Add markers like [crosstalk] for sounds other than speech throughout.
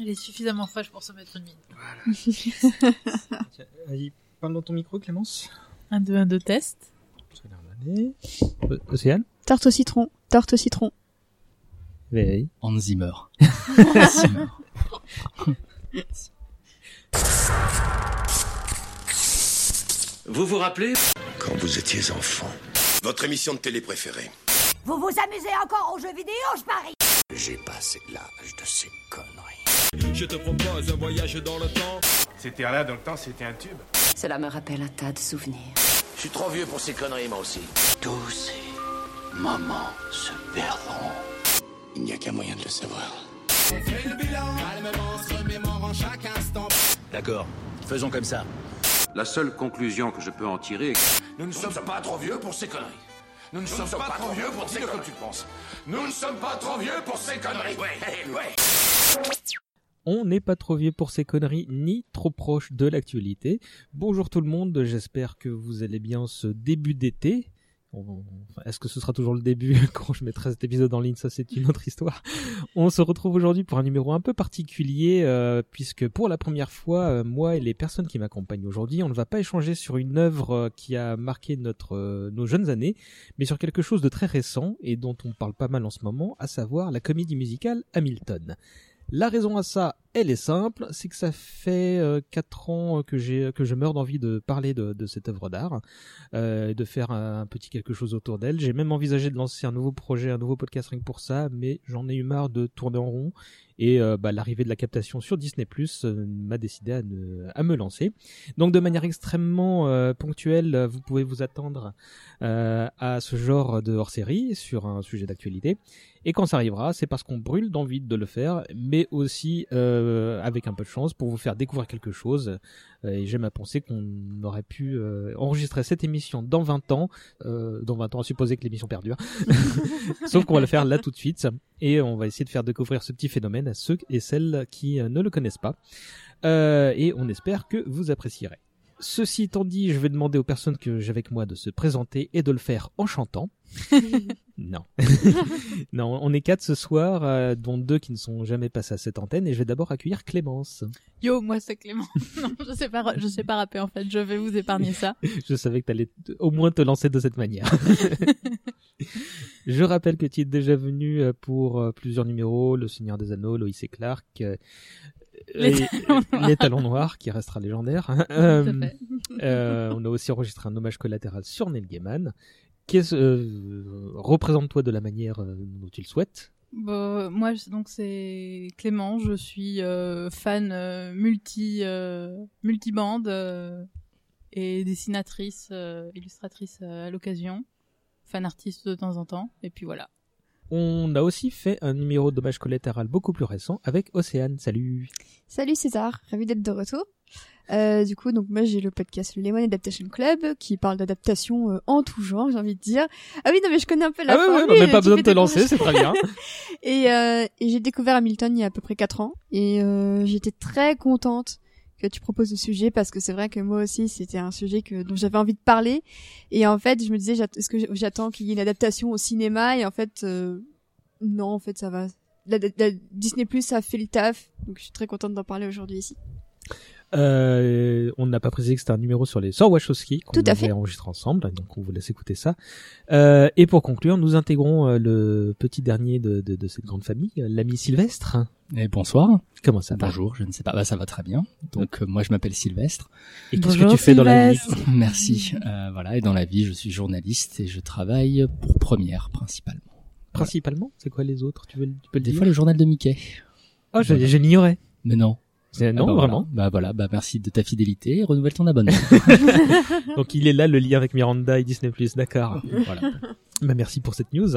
Elle est suffisamment fraîche pour se mettre une mine. Voilà. [laughs] Vas-y, parle dans ton micro, Clémence. Un, deux, un, deux, test. Ça a l'air d'aller. Euh, Océane Tarte au citron, tarte au citron. Veille. Hans Zimmer. Zimmer. [laughs] Vous vous rappelez Quand vous étiez enfant. Votre émission de télé préférée. Vous vous amusez encore aux jeux vidéo, je parie J'ai passé l'âge de ces conneries. Je te propose un voyage dans le temps. C'était là dans le temps, c'était un tube. Cela me rappelle un tas de souvenirs. Je suis trop vieux pour ces conneries, moi aussi. Tous ces moments se perdront. Il n'y a qu'un moyen de le savoir. D'accord, faisons comme ça. La seule conclusion que je peux en tirer est que Nous ne sommes pas trop vieux pour ces conneries. Nous ne sommes pas trop vieux pour dire que tu penses. Nous ne sommes pas trop vieux pour ces conneries. Ouais, ouais. On n'est pas trop vieux pour ces conneries, ni trop proche de l'actualité. Bonjour tout le monde, j'espère que vous allez bien ce début d'été. Est-ce que ce sera toujours le début [laughs] quand je mettrai cet épisode en ligne? Ça, c'est une autre histoire. [laughs] On se retrouve aujourd'hui pour un numéro un peu particulier, euh, puisque pour la première fois, euh, moi et les personnes qui m'accompagnent aujourd'hui, on ne va pas échanger sur une œuvre euh, qui a marqué notre, nos jeunes années, mais sur quelque chose de très récent et dont on parle pas mal en ce moment, à savoir la comédie musicale Hamilton. La raison à ça, elle est simple, c'est que ça fait euh, quatre ans que j'ai que je meurs d'envie de parler de, cette œuvre d'art, euh, de faire un, petit quelque chose autour d'elle. J'ai même envisagé de lancer un nouveau projet, un nouveau podcast que pour ça, mais j'en ai eu marre de tourner en rond. Et euh, bah, l'arrivée de la captation sur Disney Plus m'a décidé à, me lancer. Donc de manière extrêmement euh, ponctuelle, euh, vous pouvez vous attendre euh, à ce genre de hors-série sur un sujet d'actualité. Et quand ça arrivera, c'est parce qu'on brûle d'envie de le faire, mais aussi euh, avec un peu de chance pour vous faire découvrir quelque chose. Euh, et j'aime à penser qu'on aurait pu euh, enregistrer cette émission dans 20 ans, euh, dans 20 ans à supposer que l'émission perdure. [laughs] Sauf qu'on va le faire là tout de suite, et on va essayer de faire découvrir ce petit phénomène à ceux et celles qui euh, ne le connaissent pas. Euh, et on espère que vous apprécierez. Ceci étant dit, je vais demander aux personnes que j'ai avec moi de se présenter et de le faire en chantant. Non. [laughs] [laughs] non, on est quatre ce soir, euh, dont deux qui ne sont jamais passés à cette antenne, et je vais d'abord accueillir Clémence. Yo, moi c'est Clément. [laughs] non, je sais pas, je sais pas rapper en fait. Je vais vous épargner ça. Je savais que tu allais au moins te lancer de cette manière. je rappelle que tu es déjà venu euh, pour euh, plusieurs numéros, Le Seigneur des Anneaux, Loïs et Clark, euh, Les et- Talons Noirs. Les Talons Noirs, qui restera légendaire. Euh, euh, on a aussi enregistré un hommage collatéral sur Neil Gaiman. Qu'est-ce, euh, représente-toi de la manière euh, dont tu le souhaites. Bon, moi donc c'est Clément. Je suis euh, fan euh, multi euh, multibande euh, et dessinatrice, euh, illustratrice euh, à l'occasion, fan artiste de temps en temps. Et puis voilà. On a aussi fait un numéro d'hommage collatéral beaucoup plus récent avec Océane. Salut. Salut César, ravi d'être de retour. Euh, du coup, donc moi j'ai le podcast le Lemon Adaptation Club qui parle d'adaptation euh, en tout genre, j'ai envie de dire. Ah oui, non mais je connais un peu la ah ouais, formule, bah, même pas besoin de te lancer, c'est très bien. [laughs] Et, euh, et j'ai découvert Hamilton il y a à peu près 4 ans et euh, j'étais très contente que tu proposes ce sujet parce que c'est vrai que moi aussi c'était un sujet que dont j'avais envie de parler et en fait je me disais est-ce que j'attends qu'il y ait une adaptation au cinéma? Et en fait euh, non en fait ça va la, la- Disney Plus ça fait le taf donc je suis très contente d'en parler aujourd'hui ici. Euh, on n'a pas précisé que c'était un numéro sur les sœurs Wachowski qu'on Tout à avait enregistré ensemble, donc on vous laisse écouter ça. Euh, et pour conclure, nous intégrons euh, le petit dernier de, de, de cette grande famille, euh, l'ami Sylvestre. Et bonsoir. Comment ça va? Bonjour, je ne sais pas. Bah, ça va très bien. Donc, euh, moi, je m'appelle Sylvestre. Et qu'est-ce que tu fais dans la vie? [laughs] Merci. Euh, voilà. Et dans la vie, je suis journaliste et je travaille pour Première, principalement. Principalement, c'est quoi les autres? Tu veux, tu peux le Des dire? fois, le journal de Mickey. Oh, je, Voilà. je l'ignorais. Mais non. C'est- Non, Ah bah vraiment. Voilà. Bah voilà. Bah merci de ta fidélité et renouvelle ton abonnement. [laughs] Donc il est là le lien avec Miranda et Disney+. D'accord. voilà. Bah, merci pour cette news.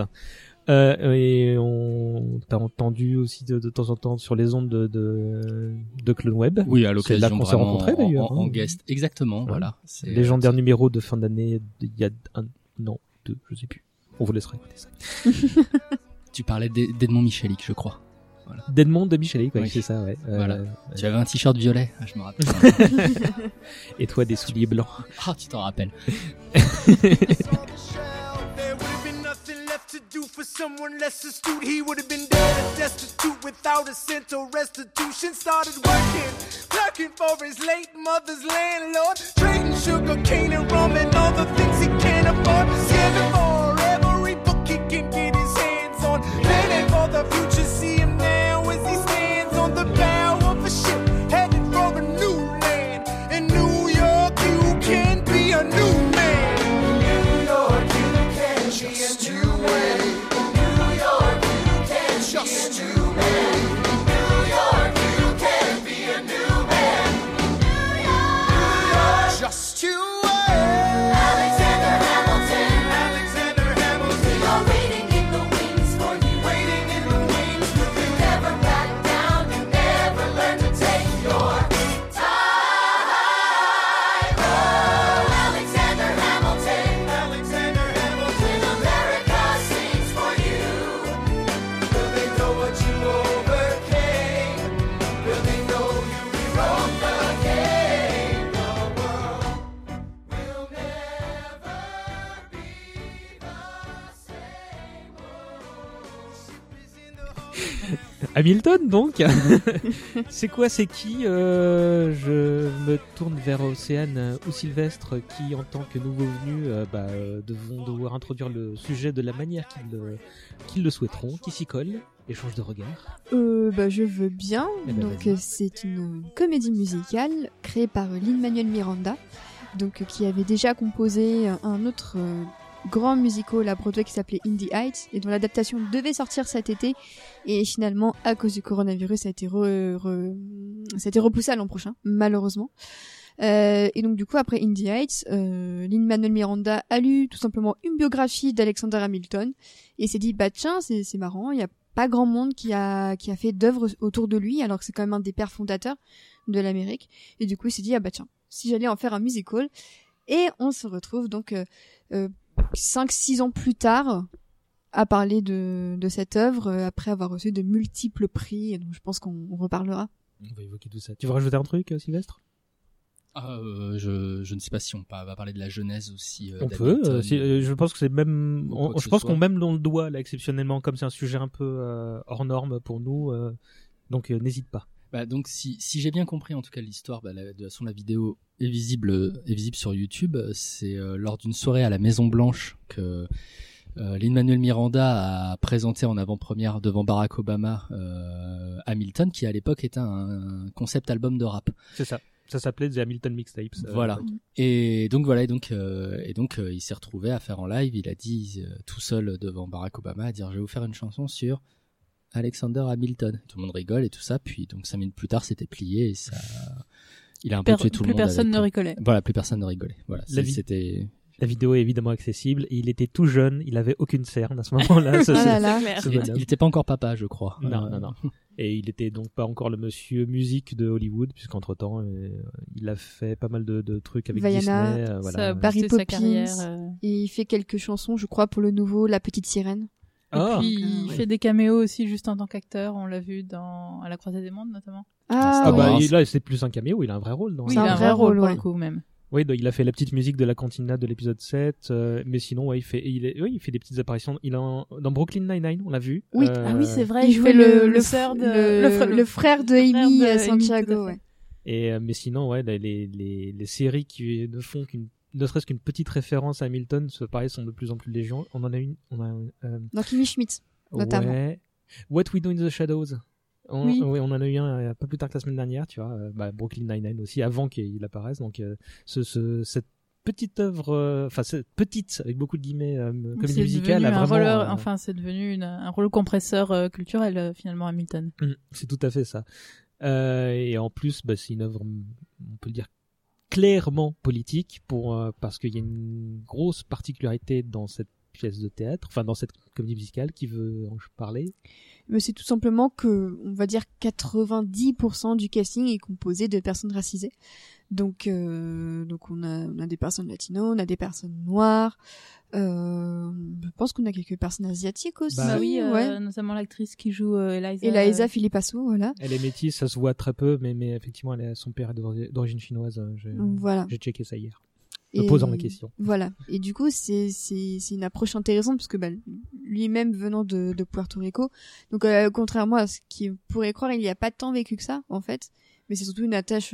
Euh, et on t'a entendu aussi de, de temps en temps sur les ondes de, de, de Clone Web. Oui, à C'est l'occasion là qu'on s'est rencontrés, en- d'ailleurs, En, en hein. guest. Exactement. Voilà. C'est- Légendaire numéro de fin d'année il y a un non deux je sais plus on vous laissera écouter ça [laughs] Tu parlais d'Ed- d'Edmond Michalik, je crois. Voilà. D'Edmond de Micheli, quoi, Oui. c'est ça, ouais. Euh, Voilà. euh, Tu avais un t-shirt violet, ah, je me rappelle. [laughs] Et toi, des souliers blancs. Ah, [laughs] tu t'en rappelles. [laughs] There would have been nothing left to do for someone less astute. He would have been dead and destitute without a cent or restitution. Started working, clerking for his late mother's landlord, trading sugar cane and rum and all the things he can't afford. Scamming for every book he can get his hands on. Planning for the future, see him now Hamilton, donc [laughs] C'est quoi, c'est qui euh, Je me tourne vers Océane ou Sylvestre qui, en tant que nouveau venu, euh, bah, euh, devront devoir introduire le sujet de la manière qu'ils le, qu'ils le souhaiteront, qui s'y collent, échange de regards. Euh, bah, je veux bien. Eh ben, donc, vas-y. euh, c'est une comédie musicale créée par Lin-Manuel Miranda, donc euh, qui avait déjà composé un- autre euh, grand musical à Broadway qui s'appelait Indie Heights et dont l'adaptation devait sortir cet été. Et finalement à cause du coronavirus ça a été re- re- ça a été repoussé à l'an prochain malheureusement. Euh, et donc du coup après Indie Heights, euh, Lin-Manuel Miranda a lu tout simplement une biographie d'Alexander Hamilton et s'est dit bah tiens c'est marrant il y a pas grand monde qui a qui a fait d'œuvres autour de lui alors que c'est quand même un des pères fondateurs de l'Amérique. Et du coup il s'est dit ah bah tiens si j'allais en faire un musical. Et on se retrouve donc euh, euh, 5-6 ans plus tard à parler de, de cette œuvre euh, après avoir reçu de multiples prix et donc je pense qu'on on reparlera On va évoquer tout ça. Tu veux rajouter un truc, euh, Sylvestre? Ah, euh, je, je ne sais pas si on va parler de la genèse aussi. euh, On peut. euh, si- je pense que c'est même. on- je ce pense qu'on même dans le doigt là exceptionnellement, comme c'est un sujet un peu euh, hors norme pour nous. euh, donc euh, n'hésite pas. Bah, donc si, si j'ai bien compris en tout cas l'histoire, bah, la, de toute façon la vidéo est visible, est visible sur YouTube. C'est euh, lors d'une soirée à la Maison Blanche que euh, Lin-Manuel Miranda a présenté en avant-première devant Barack Obama euh, Hamilton, qui à l'époque était un, concept album de rap. C'est ça. Ça s'appelait The Hamilton Mixtapes. euh, Voilà. Et donc voilà, et donc euh, et donc euh, il s'est retrouvé à faire en live. Il a dit euh, tout seul devant Barack Obama à dire je vais vous faire une chanson sur Alexander Hamilton. Tout le monde rigole et tout ça. Puis donc cinq minutes plus tard, c'était plié et ça. Il a un peu tué tout plus le monde. personne avec- ne rigolait. Voilà, plus personne ne rigolait. Voilà, La c'était. Vidéo est évidemment accessible. Il était tout jeune. Il avait aucune cerne à ce moment-là. [laughs] ce- Ah Il, bonhomme. il était pas encore papa, je crois. Non, Euh, non, non. [laughs] Et il était donc pas encore le monsieur musique de Hollywood, puisqu'entre temps, il a fait pas mal de, de trucs avec Vaiana, Disney. euh, Ça voilà. a Barry sa Poppins. carrière. euh. et il fait quelques chansons je crois pour le nouveau La Petite Sirène Ah, Et puis Donc, euh, il ouais. fait des caméos aussi juste en tant qu'acteur. On l'a vu dans à la Croisée des Mondes notamment. ah, ah bah il- là c'est plus un caméo, il a un vrai rôle dans Oui, C'est il un a un vrai vrai rôle rôle, pour ouais. le coup même. Oui, donc il a fait la petite musique de la cantina de l'épisode 7, euh, mais sinon ouais, il fait il est, oui, il fait des petites apparitions, il un- dans Brooklyn Nine-Nine, on l'a vu. Oui. Euh, Ah oui, c'est vrai. il jouait fait le, sœur de le, frère- le frère de frère Amy Santiago ouais. Et euh, mais sinon ouais, les les, les séries qui ne font qu'une ne serait-ce qu'une petite référence à Hamilton, ce pareil sont de plus en plus légion. On en a une on a euh, dans Kimi Schmidt notamment. Ouais. What We Do in the Shadows. On, Oui. oui, on en a eu un euh, pas plus tard que la semaine dernière, tu vois. euh, bah, Brooklyn Nine-Nine aussi, avant qu'il apparaisse. Donc, euh, ce, ce, cette petite œuvre, enfin, cette petite, avec beaucoup de guillemets, euh, comédie musicale, a un vraiment. rôle, euh, enfin c'est devenu une- un rôle compresseur euh, culturel finalement Hamilton. Mm, C'est tout à fait ça. Et en plus, bah, c'est une œuvre, on peut le dire, clairement politique, pour, euh, parce qu'il y a une grosse particularité dans cette pièce de théâtre, enfin dans cette comédie musicale qui veut en parler. Mais c'est tout simplement que, on va dire, 90% du casting est composé de personnes racisées. Donc, euh, donc on a, on a des personnes latino, on a des personnes noires. Euh, je pense qu'on a quelques personnes asiatiques aussi. Bah oui, euh, ouais. notamment l'actrice qui joue euh, Eliza. Eliza Philippasso, voilà. Elle est métisse, ça se voit très peu, mais, mais effectivement, elle est, son père est d'ori- d'origine chinoise. euh, J'ai Voilà. j'ai checké ça hier. Me Et- posant la question. Voilà. Et du coup, c'est c'est c'est une approche intéressante parce que bah, lui-même venant de, de Puerto Rico, donc euh, contrairement à ce qu'il pourrait croire, il n'y a pas tant vécu que ça en fait, mais c'est surtout une attache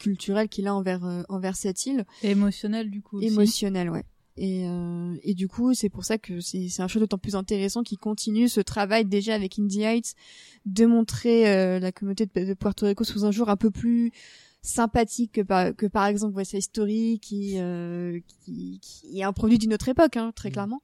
culturelle qu'il a envers euh, envers cette île, Et émotionnelle du coup. aussi. émotionnelle, ouais. Et euh, et du coup, c'est pour ça que c'est c'est un show d'autant plus intéressant qui continue ce travail déjà avec Indie Heights de montrer euh, la communauté de, de Puerto Rico sous un jour un peu plus sympathique que par, que par exemple West Side Story qui, euh, qui qui est un produit d'une autre époque hein, très clairement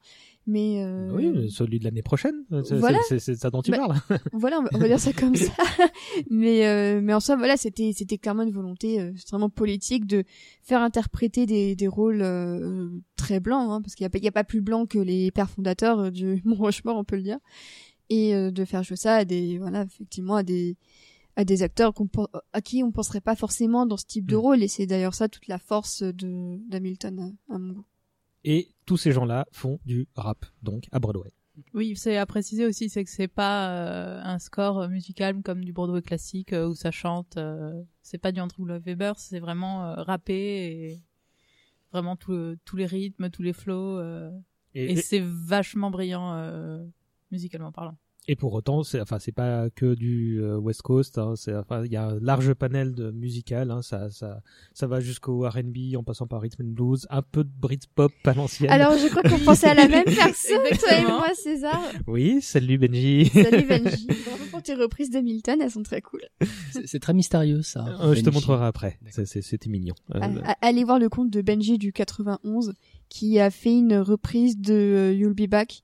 mais euh, Oui, celui de l'année prochaine. C'est Voilà. ça dont tu Bah, parles. [laughs] voilà on va, on va dire ça comme ça [laughs] mais euh, mais en soi voilà c'était c'était clairement une volonté euh, extrêmement politique de faire interpréter des des rôles euh, très blancs hein, parce qu'il y a pas il y a pas plus blanc que les pères fondateurs euh, du [laughs] Mont Rochemort on peut le dire et euh, de faire jouer ça à des voilà effectivement à des à des acteurs pen- à qui on penserait pas forcément dans ce type de Mm. rôle et c'est d'ailleurs ça toute la force de d'Hamilton à, à mon goût. Et tous ces gens-là font du rap, donc à Broadway. Oui, c'est à préciser aussi, c'est que c'est pas euh, un score musical comme du Broadway classique euh, où ça chante. euh, c'est pas du Andrew Lloyd Webber, c'est vraiment euh, rappé et vraiment tout tous les rythmes, tous les flows. euh, Et, et et- c'est vachement brillant euh, musicalement parlant. Et pour autant, c'est enfin c'est pas que du euh, West Coast. hein, c'est enfin il y a un large panel de musical. Hein, ça ça ça va jusqu'au R&B en passant par rhythm and blues, un peu de Britpop à l'ancienne. Alors je crois qu'on [laughs] pensait à la même personne toi et moi César. Oui, salut Benji. Salut Benji. [laughs] Bravo pour tes reprises d'Hamilton, elles sont très cool. C'est très mystérieux ça. Euh, je te Benji. montrerai après. D'accord. C'est- c'est- C'était mignon. Euh, À- à- Allez voir le compte de Benji du 91 qui a fait une reprise de You'll Be Back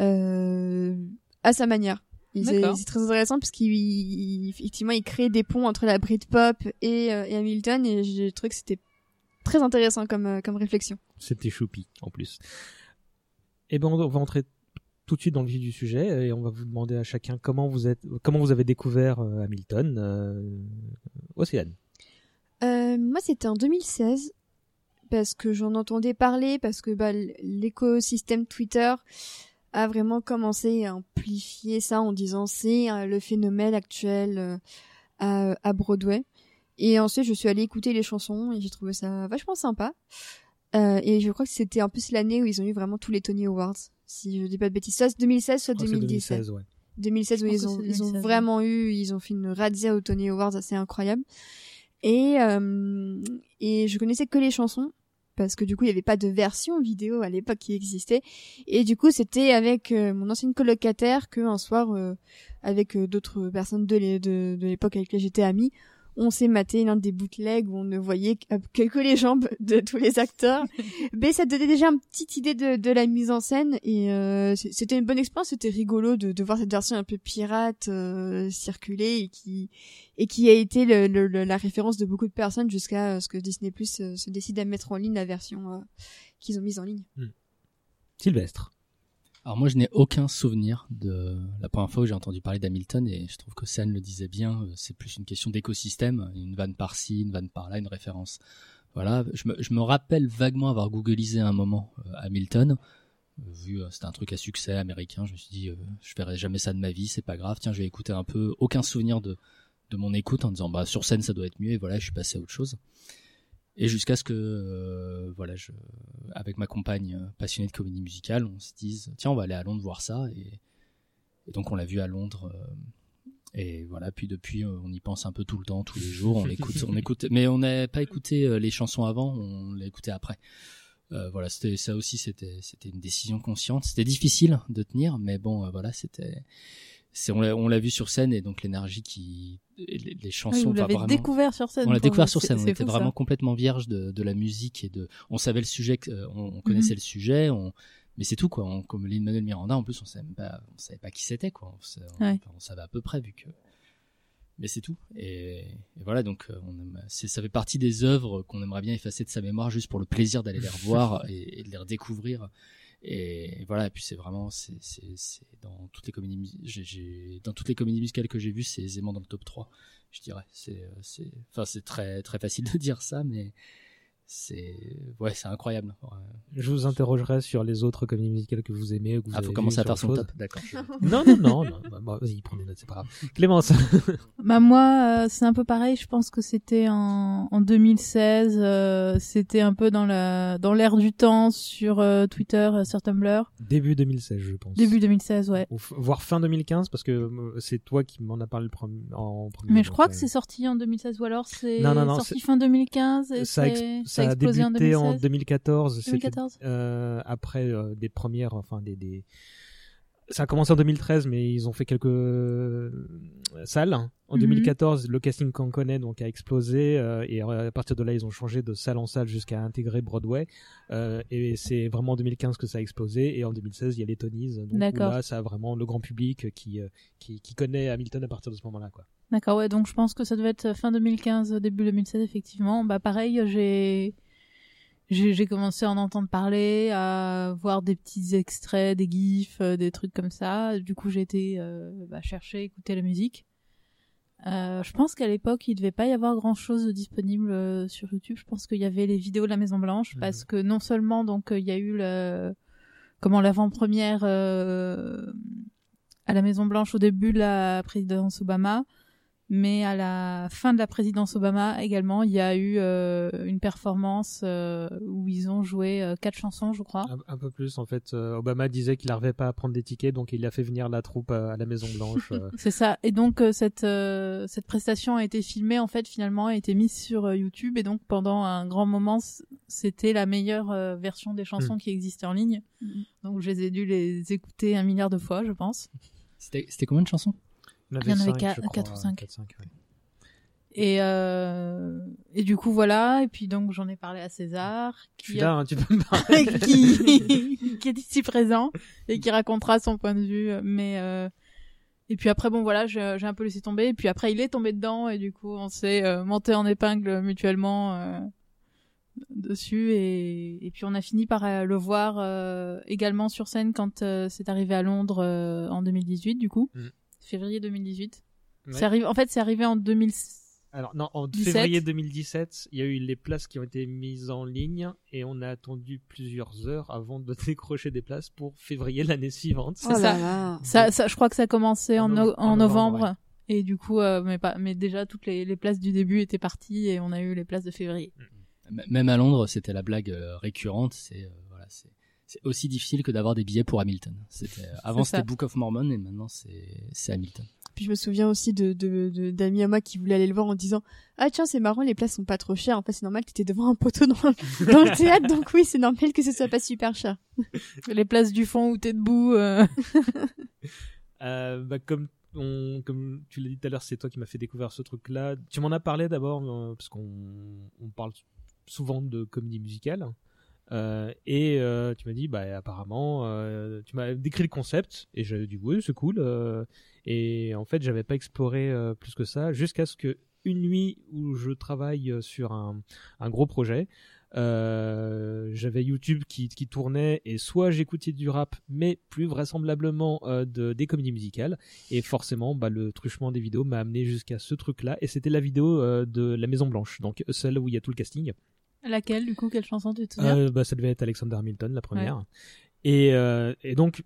euh, à sa manière. C'est très intéressant parce qu'il il- effectivement il crée des ponts entre la Britpop et, euh, et Hamilton et j'ai trouvé que c'était très intéressant comme euh, comme réflexion. C'était choupi en plus. Eh ben, on va entrer tout de suite dans le vif du sujet et on va vous demander à chacun comment vous êtes, comment vous avez découvert euh, Hamilton. Euh, Océane. Euh, moi, c'était en 2016 parce que j'en entendais parler, parce que bah, l'écosystème Twitter a vraiment commencé à amplifier ça en disant c'est euh, le phénomène actuel euh, à, à Broadway. Et ensuite, je suis allée écouter les chansons et j'ai trouvé ça vachement sympa. Euh, et je crois que c'était en plus l'année où ils ont eu vraiment tous les Tony Awards. Si je dis pas de bêtises, soit 2016, soit Je crois que c'est 2017. 2016, ouais. 2016 où ils ont, ils ont 2016, vraiment eu, ils ont fait une razzia aux Tony Awards assez incroyable. Et, euh, et je connaissais que les chansons parce que du coup il n'y avait pas de version vidéo à l'époque qui existait. Et du coup c'était avec euh, mon ancienne colocataire que un soir euh, avec euh, d'autres personnes de l'é- de, de l'époque avec lesquelles j'étais amie on s'est maté l'un des bootlegs où on ne voyait que, que- que les jambes [laughs] de tous les acteurs [laughs] mais ça donnait déjà une petite idée de, de la mise en scène et euh, c'était une bonne expérience c'était rigolo de, de voir cette version un peu pirate euh, circuler et qui et qui a été le, le- le- la référence de beaucoup de personnes jusqu'à euh, ce que Disney Plus euh, se décide à mettre en ligne la version euh, qu'ils ont mise en ligne. Sylvestre. Alors moi je n'ai aucun souvenir de la première fois où j'ai entendu parler d'Hamilton et je trouve que Sen le disait bien, euh, c'est plus une question d'écosystème, une vanne par-ci, une vanne par-là, une référence. Voilà, je me, je me rappelle vaguement avoir googlisé un moment euh, Hamilton, Euh, vu euh, c'était un truc à succès américain, je me suis dit euh, je verrai jamais ça de ma vie, c'est pas grave, tiens je vais écouter un peu, aucun souvenir de de mon écoute en disant bah sur scène ça doit être mieux et voilà je suis passé à autre chose. Et jusqu'à ce que, euh, voilà, je, avec ma compagne euh, passionnée de comédie musicale, on se dise, tiens, on va aller à Londres voir ça. Et, et donc, on l'a vu à Londres. euh, et voilà, puis depuis, euh, on y pense un peu tout le temps, tous les jours. On l'écoute, on [laughs] écoute, mais on n'a pas écouté euh, les chansons avant, on l'a écouté après. Euh, voilà, c'était ça aussi, c'était c'était une décision consciente. C'était difficile de tenir, mais bon, voilà, c'était. C'est on l'a vu sur scène et donc l'énergie qui les, les Oui, chansons vous enfin, l'avez vraiment- découvert sur scène. on l'a découvert vous. sur scène on était fou, vraiment ça. complètement vierge de, de la musique et de on savait le sujet euh, on, on connaissait Mhm. le sujet on mais c'est tout quoi on, comme Lin Manuel Miranda en plus on savait pas on savait pas qui c'était quoi on, Ouais. on savait à peu près vu que mais c'est tout et, et voilà donc euh, on aime- ça fait partie des œuvres qu'on aimerait bien effacer de sa mémoire juste pour le plaisir d'aller les revoir [laughs] et, et de les redécouvrir Et voilà, et puis c'est vraiment, c'est, c'est, dans toutes les comédies, j'ai, dans toutes les comédies musicales que j'ai vues, c'est aisément dans le top 3, je dirais. C'est, euh, c'est, enfin, c'est très, très facile de [laughs] dire ça, mais c'est, ouais, c'est incroyable. Ouais. Je vous interrogerai sur les autres comédies musicales que vous aimez. Que vous Ah, avez faut commencer à faire son top, d'accord. [laughs] Non, non, non, non. Bah, bah, vas-y, prends des notes, c'est pas grave. Clémence. [laughs] Bah moi, euh, c'est un peu pareil. Je pense que c'était en, en 2016. euh, c'était un peu dans la dans l'air du temps sur euh, Twitter, euh, sur Tumblr. Début 2016, je pense. Début 2016, ouais. Ou voire fin 2015, parce que euh, c'est toi qui m'en as parlé en premier. Mais je crois euh, que c'est sorti en 2016 ou alors c'est Non, non, non, sorti fin 2015 et ça a, ex- c'est- ça a explosé en débuté 2016. en 2014. c'était, 2014. euh, après euh, des premières, enfin des, des. Ça a commencé en 2013, mais ils ont fait quelques euh, salles. En Mhm. 2014, le casting qu'on connaît donc a explosé euh, et à partir de là, ils ont changé de salle en salle jusqu'à intégrer Broadway. Euh, et c'est vraiment en 2015 que ça a explosé. Et en 2016, il y a les Tonys. Donc là, ça a vraiment le grand public qui euh, qui, qui connaît Hamilton à partir de ce moment-là, quoi. D'accord, ouais, donc je pense que ça devait être fin 2015, début 2016, effectivement. Bah pareil, j'ai j'ai commencé à en entendre parler, à voir des petits extraits, des gifs, euh, des trucs comme ça. Du coup, j'ai été euh, bah, chercher, écouter la musique. Euh, je pense qu'à l'époque, il devait pas y avoir grand chose de disponible euh, sur YouTube. Je pense qu'il y avait les vidéos de la Maison Blanche Mhm. parce que non seulement donc il y a eu le comment l'avant-première euh, à la Maison Blanche au début de la présidence Obama, mais à la fin de la présidence Obama également, il y a eu euh, une performance euh, où ils ont joué euh, quatre chansons, je crois. Un, un peu plus en fait. Euh, Obama disait qu'il n'arrivait pas à prendre des tickets, donc il a fait venir la troupe à, à la Maison Blanche. euh. [laughs] C'est ça. Et donc euh, cette euh, cette prestation a été filmée en fait finalement a été mise sur euh, YouTube et donc pendant un grand moment c'était la meilleure euh, version des chansons Mm. qui existaient en ligne. Donc je les ai dû les écouter un milliard de fois, je pense. C'était combien de chansons? Il y en avait cinq, quatre- je crois, quatre ou cinq. quatre, cinq, ouais. Et euh, et du coup voilà. Et puis donc j'en ai parlé à César. Je suis là, hein, tu peux me parler. [laughs] qui, [laughs] qui est ici présent et qui racontera son point de vue. Mais euh, et puis après bon voilà, j'ai un peu laissé tomber. Et puis après il est tombé dedans et du coup on s'est euh, monté en épingle mutuellement euh, dessus et et puis on a fini par euh, le voir euh, également sur scène quand c'est arrivé à Londres en 2018 du coup, Mm. Février 2018. Ouais. C'est arrivé en fait c'est arrivé en 2000 Alors non, en 17. février 2017, il y a eu les places qui ont été mises en ligne et on a attendu plusieurs heures avant de [laughs] décrocher des places pour février l'année suivante. C'est ça. ça. Ça, je crois que ça a commencé en, En no- nov- en en novembre. Et du coup, euh, mais pas, mais déjà toutes les, les places du début étaient parties et on a eu les places de février. M- Même à Londres, c'était la blague euh, récurrente. C'est euh, voilà, c'est c'est aussi difficile que d'avoir des billets pour Hamilton. C'était avant c'était Book of Mormon et maintenant c'est c'est Hamilton. Puis je me souviens aussi de de- de- d'amis à moi qui voulaient aller le voir en disant ah tiens c'est marrant les places sont pas trop chères en fait c'est normal que t'étais devant un poteau dans, [laughs] dans le théâtre donc oui c'est normal que ce soit pas super cher. Les places du fond où t'es debout. euh, [laughs] Euh, bah, comme on, comme tu l'as dit tout à l'heure, c'est toi qui m'as fait découvrir ce truc-là. Tu m'en as parlé d'abord euh, parce qu'on on parle souvent de comédie musicale. Euh, et euh, tu m'as dit, bah apparemment, euh, tu m'as décrit le concept et j'avais dit oui, c'est cool. et en fait, j'avais pas exploré plus que ça jusqu'à ce que une nuit où je travaille sur un, gros projet, j'avais YouTube qui, tournait et soit j'écoutais du rap, mais plus vraisemblablement de, des comédies musicales. Et forcément, bah, le truchement des vidéos m'a amené jusqu'à ce truc-là. Et c'était la vidéo de La Maison Blanche, donc celle où il y a tout le casting. Laquelle, du coup, quelle chanson tu te souviens Euh, bah, ça devait être Alexander Hamilton, la première. Et, euh, et donc,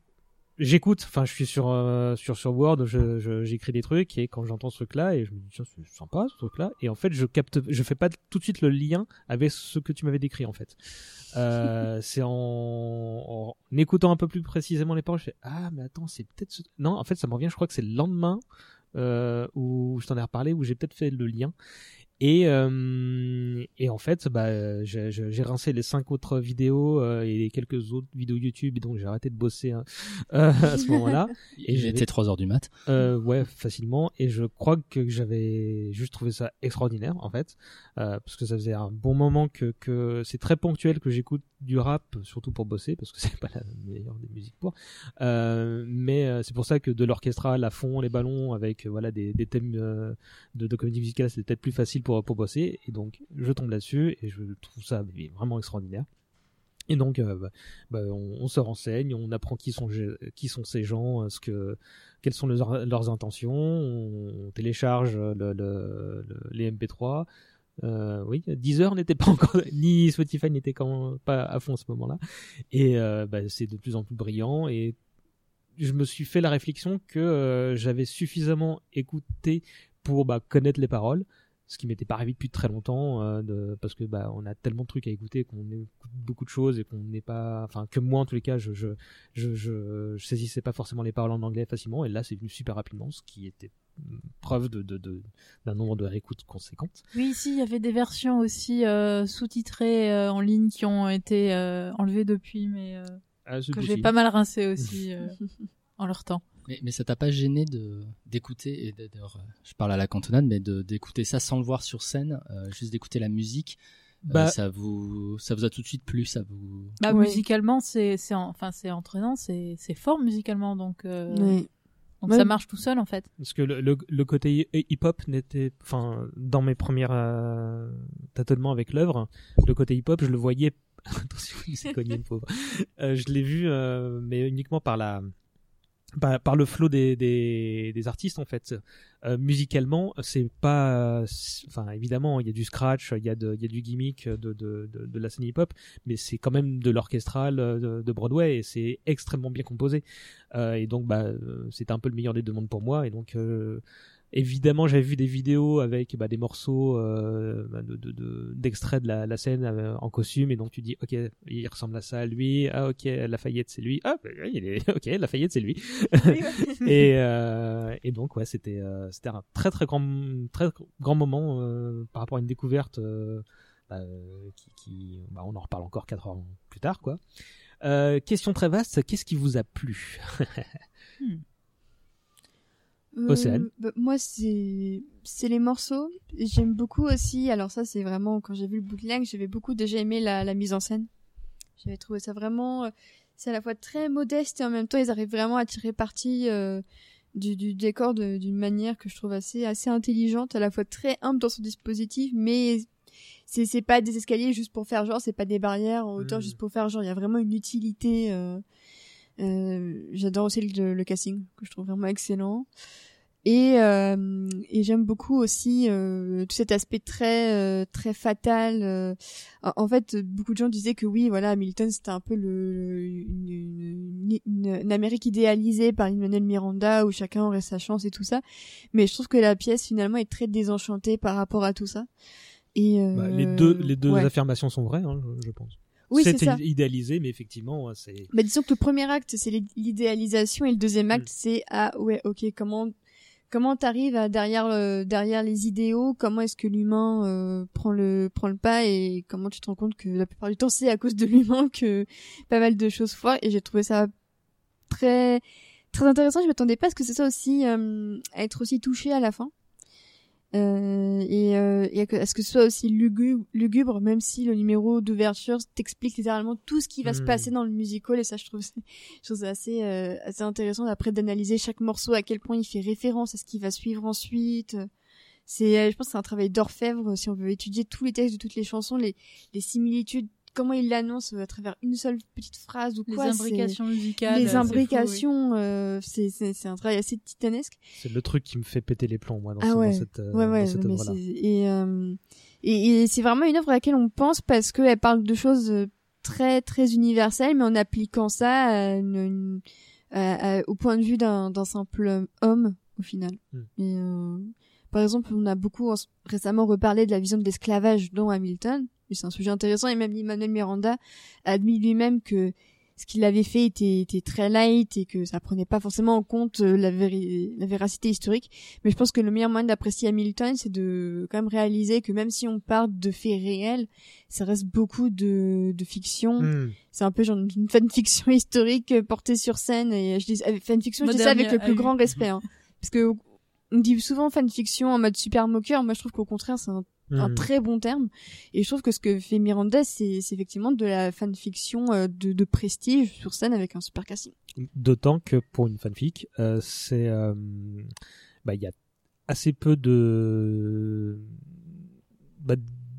j'écoute, enfin, je suis sur, euh, sur, sur Word, je, je- j'écris des trucs, et quand j'entends ce truc-là, et je me dis, tiens, c'est sympa, ce truc-là, et en fait, je capte, je fais pas tout de suite le lien avec ce que tu m'avais décrit, en fait. [laughs] C'est en, en écoutant un peu plus précisément les paroles, je fais, ah, mais attends, c'est peut-être ce... Non, en fait, ça me revient, je crois que c'est le lendemain, euh, où je t'en ai reparlé, où j'ai peut-être fait le lien. Et, euh, et en fait, bah, j'ai rincé les cinq autres vidéos euh, et les quelques autres vidéos YouTube, et donc j'ai arrêté de bosser hein, [laughs] euh, à ce moment-là. J'avais- était 3 heures du mat. Euh, ouais, facilement. Et je crois que j'avais juste trouvé ça extraordinaire, en fait, euh, parce que ça faisait un bon moment que, que c'est très ponctuel que j'écoute du rap, surtout pour bosser, parce que [laughs] c'est pas la meilleure des musiques pour. Euh, mais c'est pour ça que de l'orchestral à fond, les ballons, avec voilà des, des thèmes de, de comédie musicale, c'est peut-être plus facile pour, pour bosser. Et donc, je tombe là-dessus et je trouve ça vraiment extraordinaire. Et donc, euh, bah, bah, on, se renseigne, on apprend qui sont qui sont ces gens, euh, ce que quelles sont leurs, intentions, on télécharge le, le, le- les MP3. Euh, oui, Deezer n'était pas encore, [laughs] ni Spotify n'était pas à fond à ce moment-là. Et euh, bah, c'est de plus en plus brillant. Et je me suis fait la réflexion que j'avais suffisamment écouté pour bah, connaître les paroles, ce qui m'était pas arrivé depuis très longtemps, euh, de, parce que bah, on a tellement de trucs à écouter qu'on écoute beaucoup de choses et qu'on n'est pas, enfin que moi en tous les cas, je je, je je je saisissais pas forcément les paroles en anglais facilement. Et là, c'est venu super rapidement, ce qui était mm, preuve de de de- d'un nombre de réécoutes conséquentes. Oui, ici, il y avait des versions aussi euh, sous-titrées euh, en ligne qui ont été euh, enlevées depuis, mais Ah, que j'ai pas mal rincé aussi [laughs] en leur temps. Mais, mais ça t'a pas gêné de d'écouter et d'ailleurs euh, je parle à la cantonade mais d'écouter ça sans le voir sur scène euh, juste d'écouter la musique euh, Bah- ça vous ça vous a tout de suite plu ça vous Bah, musicalement, c'est c'est en- enfin c'est entraînant, c'est c'est fort musicalement, donc euh, ça marche tout seul en fait. Parce que le, le, le côté hip-hop n'était, enfin, dans mes premiers euh, tâtonnements avec l'œuvre, le côté hip-hop, je le voyais. [laughs] Attention, il s'est cogné le pauvre. Euh, je l'ai vu, euh, mais uniquement par la, par, par le flow des, des, des artistes en fait. Euh, musicalement, c'est pas, enfin, évidemment, il y a du scratch, il y a de, il y a du gimmick de, de, de, de la scène hip-hop, mais c'est quand même de l'orchestral euh, de, de Broadway et c'est extrêmement bien composé. Euh, et donc, bah, euh, c'était un peu le meilleur des deux mondes pour moi. Et donc, euh, évidemment, j'avais vu des vidéos avec bah, des morceaux euh, bah, de, de, de- d'extraits de la, la scène euh, en costume. Et donc, tu dis, ok, il ressemble à ça, lui. Ah, ok, Lafayette, c'est lui. Ah, bah, il est, [laughs] ok, Lafayette, c'est lui. [laughs] et, euh, et donc, ouais, c'était, euh, c'était un très, très grand, très grand moment euh, par rapport à une découverte. euh, bah, qui, qui bah, on en reparle encore quatre ans plus tard, quoi. Euh, question très vaste, qu'est-ce qui vous a plu? Euh, Océane. bah, moi, c'est les morceaux. J'aime beaucoup aussi. Alors ça, c'est vraiment quand j'ai vu le bootleg, j'avais beaucoup déjà aimé la, la mise en scène. J'avais trouvé ça vraiment. euh, C'est à la fois très modeste et en même temps, ils arrivent vraiment à tirer parti euh, du, du décor d'une manière que je trouve assez assez intelligente, à la fois très humble dans son dispositif, mais c'est pas des escaliers juste pour faire genre, c'est pas des barrières en hauteur Mm. juste pour faire genre. Il y a vraiment une utilité. euh, J'adore aussi le, le casting que je trouve vraiment excellent. Et, euh, et j'aime beaucoup aussi euh, tout cet aspect très euh, très fatal. euh. En, fait, beaucoup de gens disaient que oui, voilà, Hamilton c'était un peu le une, une, une- Amérique idéalisée par Lin-Manuel Miranda où chacun aurait sa chance et tout ça. Mais je trouve que la pièce finalement est très désenchantée par rapport à tout ça. Et euh, Bah, les deux, les deux ouais. affirmations sont vraies, hein, je, je pense. Oui, c'est idéalisé, mais effectivement, c'est. Bah, disons que le premier acte, c'est l'id- l'idéalisation et le deuxième acte, Mm. c'est ah ouais, ok, comment comment t'arrives à derrière euh, derrière les idéaux, comment est-ce que l'humain euh, prend le prend le pas et comment tu te rends compte que la plupart du temps c'est à cause de l'humain que pas mal de choses foirent et j'ai trouvé ça très très intéressant. Je m'attendais pas à ce que c'est ça aussi euh, à être aussi touché à la fin. Euh, et, euh, et à ce que ce soit aussi lugubre, lugubre, même si le numéro d'ouverture t'explique littéralement tout ce qui va se Mm. passer dans le musical, et ça je trouve, je trouve ça assez, euh, assez intéressant après d'analyser chaque morceau, à quel point il fait référence à ce qui va suivre ensuite. C'est, euh, je pense que c'est un travail d'orfèvre si on veut étudier tous les textes de toutes les chansons, les, les similitudes, comment il l'annonce à travers une seule petite phrase ou Les quoi. c'est- imbrications musicales. euh, Les oui. imbrications, euh, c'est, c'est, c'est un travail assez titanesque. C'est le truc qui me fait péter les plombs, moi, dans, Ah ce- dans ouais. cette, euh, ouais, ouais, dans cette œuvre-là. et, euh, et, et c'est vraiment une œuvre à laquelle on pense parce qu'elle parle de choses euh, très très universelles, mais en appliquant ça à une- une- à- à- au point de vue d'un d'un simple homme au final. Hmm. Et, euh, par exemple, on a beaucoup en- récemment reparlé de la vision de l'esclavage dans Hamilton. C'est un sujet intéressant et même Emmanuel Miranda a admis lui-même que ce qu'il avait fait était, était très light et que ça prenait pas forcément en compte euh, la, véri- la véracité historique. Mais je pense que le meilleur moyen d'apprécier Hamilton, c'est de quand même réaliser que même si on part de faits réels, ça reste beaucoup de, de fiction. Hmm. C'est un peu genre une [laughs] fanfiction historique euh, portée sur scène. Et je dis fanfiction, je dis ça avec le plus à grand respect. Hein. Parce que on dit souvent fanfiction en mode super moqueur. Moi, je trouve qu'au contraire, c'est un un Hmm. très bon terme. Et je trouve que ce que fait Miranda, c'est effectivement de la fanfiction euh, de, de prestige sur scène avec un super casting. D'autant que pour une fanfic, euh, c'est, euh, bah, il y a assez peu de, bah,